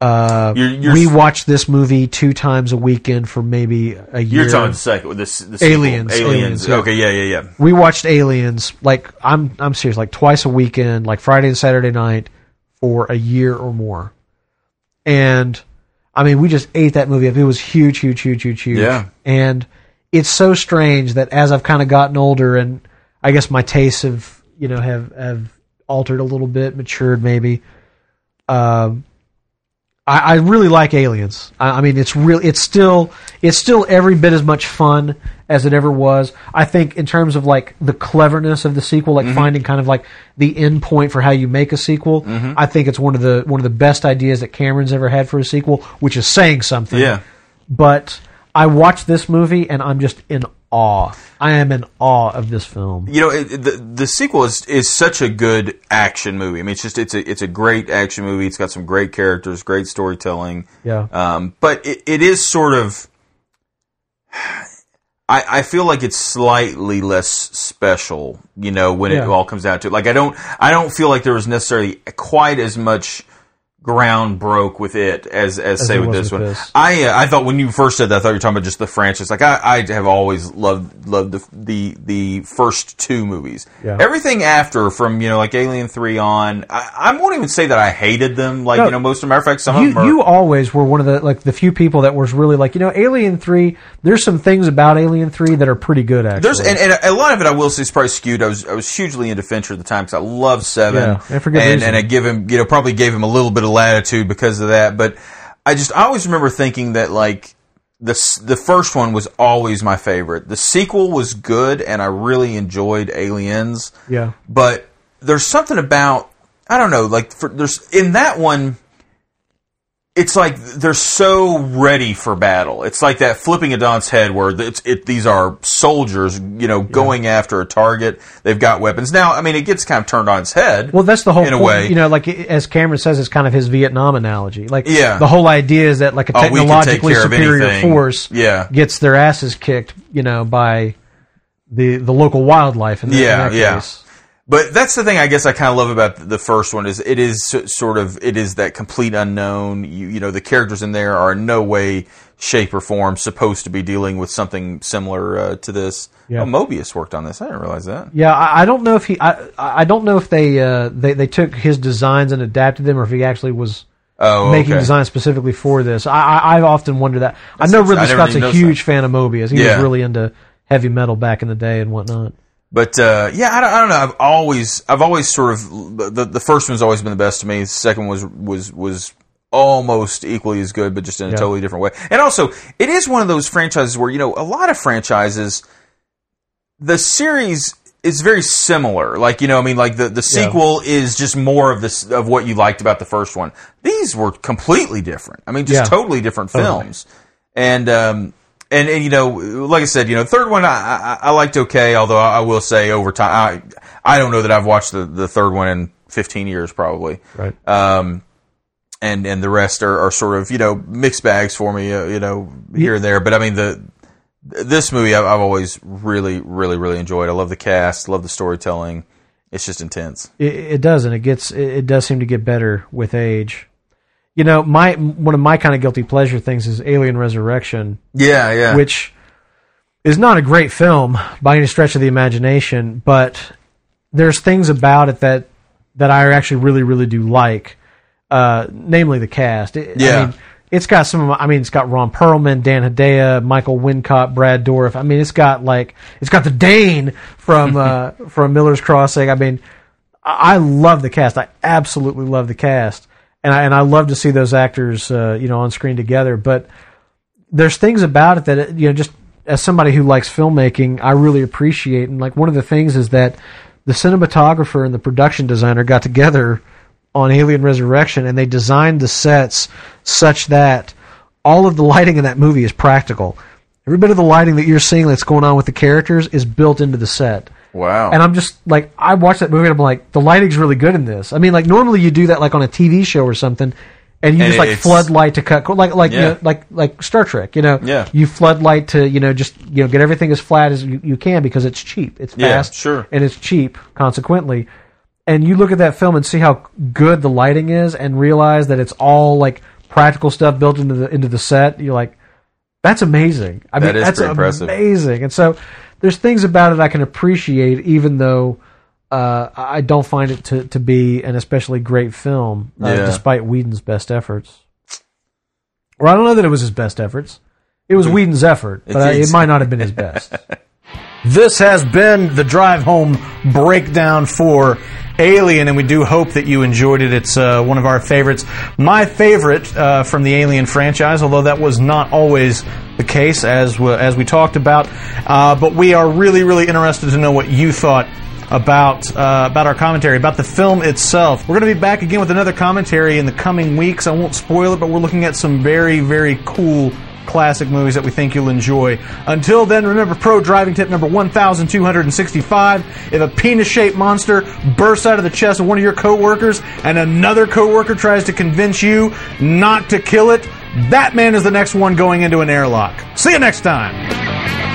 Uh, You're- you're- we watched this movie two times a weekend for maybe a year. You're talking second with this the. Aliens, Aliens. Aliens, yeah. Okay, yeah, yeah, yeah. we watched Aliens like I'm I'm serious like twice a weekend, like Friday and Saturday night for a year or more. And I mean, we just ate that movie up. It was huge, huge, huge, huge, huge. Yeah. And it's so strange that as I've kind of gotten older and I guess my tastes have, you know, have have altered a little bit, matured maybe. Um I, I really like Aliens. I, I mean, it's real. It's still it's still every bit as much fun as it ever was. I think in terms of like the cleverness of the sequel, Mm-hmm. like finding kind of like the end point for how you make a sequel. Mm-hmm. I think it's one of the one of the best ideas that Cameron's ever had for a sequel, which is saying something. Yeah. But I watched this movie and I'm just in awe. I am in awe of this film. You know, it, the the sequel is is such a good action movie. I mean, it's just it's a it's a great action movie. It's got some great characters, great storytelling. Yeah. Um, but it, it is sort of. I, I feel like it's slightly less special, you know, when it all comes down to it. Like I don't, I don't feel like there was necessarily quite as much ground broke with it as, as, say with this with one. this. I, uh, I thought when you first said that, I thought you were talking about just the franchise. Like I, I have always loved, loved the, the, the first two movies. Yeah. Everything after from, you know, like Alien 3 on, I, I won't even say that I hated them. Like, No. you know, most of them, matter of fact, some of you, them are. you always were one of the like the few people that was really like you know Alien Three. There's some things about Alien Three that are pretty good. Actually, There's and, and a lot of it I will say is probably skewed. I was I was hugely into Fincher at the time because I love Seven, Yeah, and and, and I give him you know probably gave him a little bit of latitude because of that. But I just I always remember thinking that like the the first one was always my favorite. The sequel was good, and I really enjoyed Aliens. yeah, But there's something about I don't know like for, there's in that one. It's like they're so ready for battle. It's like that flipping a Don's head where it's, it, these are soldiers, you know, going after a target. They've got weapons. Now, I mean, it gets kind of turned on its head. Well, that's the whole In a point. way. You know, like as Cameron says, it's kind of his Vietnam analogy. Like, Yeah. the whole idea is that like a Oh, we can take technologically of superior force, Yeah. gets their asses kicked, you know, by the the local wildlife. In that, Yeah, in that yeah. But that's the thing I guess I kind of love about the first one is it is sort of it is that complete unknown. You, you know, the characters in there are in no way, shape, or form supposed to be dealing with something similar uh, to this. Yeah. Oh, Moebius worked on this. I didn't realize that. Yeah, I, I don't know if he. I, I don't know if they, uh, they they took his designs and adapted them, or if he actually was Oh, making okay. designs specifically for this. I, I I've often wondered that. I know. Ridley Scott's a huge fan of Moebius. He Yeah. was really into heavy metal back in the day and whatnot. But uh, yeah, I don't, I don't know. I've always, I've always sort of the the first one's always been the best to me. The second was was was almost equally as good, but just in a Yeah. totally different way. And also, it is one of those franchises where you know a lot of franchises, the series is very similar. Like you know, I mean, like the the sequel is just more of this of what you liked about the first one. These were completely different. I mean, just Yeah. totally different films. And um, and and you know, like I said, you know, third one I, I, I liked okay. Although I, I will say over time, I I don't know that I've watched the the third one in 15 years probably. Right. Um, and and the rest are, are sort of you know mixed bags for me, uh, you know here and there. But I mean the this movie I've, I've always really really really enjoyed. I love the cast, love the storytelling. It's just intense. It, it does, and it gets it, it does seem to get better with age. You know, my one of my kind of guilty pleasure things is Alien Resurrection, Yeah, yeah. which is not a great film by any stretch of the imagination, but there's things about it that that I actually really really do like, uh, namely the cast. It- I Yeah. mean, it's got some. Of my, I mean, it's got Ron Perlman, Dan Hedaya, Michael Wincott, Brad Dourif. I mean, it's got like it's got the Dane from uh, from Miller's Crossing. I mean, I I love the cast. I absolutely love the cast, and I and I love to see those actors, uh, you know, on screen together. But there's things about it that uh, you know, just as somebody who likes filmmaking, I really appreciate. And like one of the things is that the cinematographer and the production designer got together on Alien Resurrection, and they designed the sets such that all of the lighting in that movie is practical. Every bit of the lighting that you're seeing that's going on with the characters is built into the set. Wow. And I'm just like, I watched that movie and I'm like, the lighting's really good in this. I mean, like normally you do that like on a TV show or something, and you And just like it's- flood light to cut, like like you know, like like Star Trek, you know, Yeah. you flood light to you know just you know get everything as flat as you, you can because it's cheap, it's Yeah, fast, sure. and it's cheap. Consequently, and you look at that film and see how good the lighting is, and realize that it's all like practical stuff built into the into the set. You're like, that's amazing. I That mean, that's amazing. And so there's things about it I can appreciate, even though uh, I don't find it to, to be an especially great film, uh, Yeah. despite Whedon's best efforts. Or I don't know that it was his best efforts. It was Whedon's effort, but I, it might not have been his best. This has been the drive home breakdown for Alien, and we do hope that you enjoyed it. It's uh, one of our favorites. My favorite uh, from the Alien franchise, although that was not always the case, as we, as we talked about. Uh, but we are really, really interested to know what you thought about uh, about our commentary about the film itself. We're going to be back again with another commentary in the coming weeks. I won't spoil it, but we're looking at some very, very cool classic movies that we think you'll enjoy. Until then, remember pro driving tip number 1265. If a penis shaped monster bursts out of the chest of one of your coworkers and another coworker tries to convince you not to kill it, that man is the next one going into an airlock. See you next time.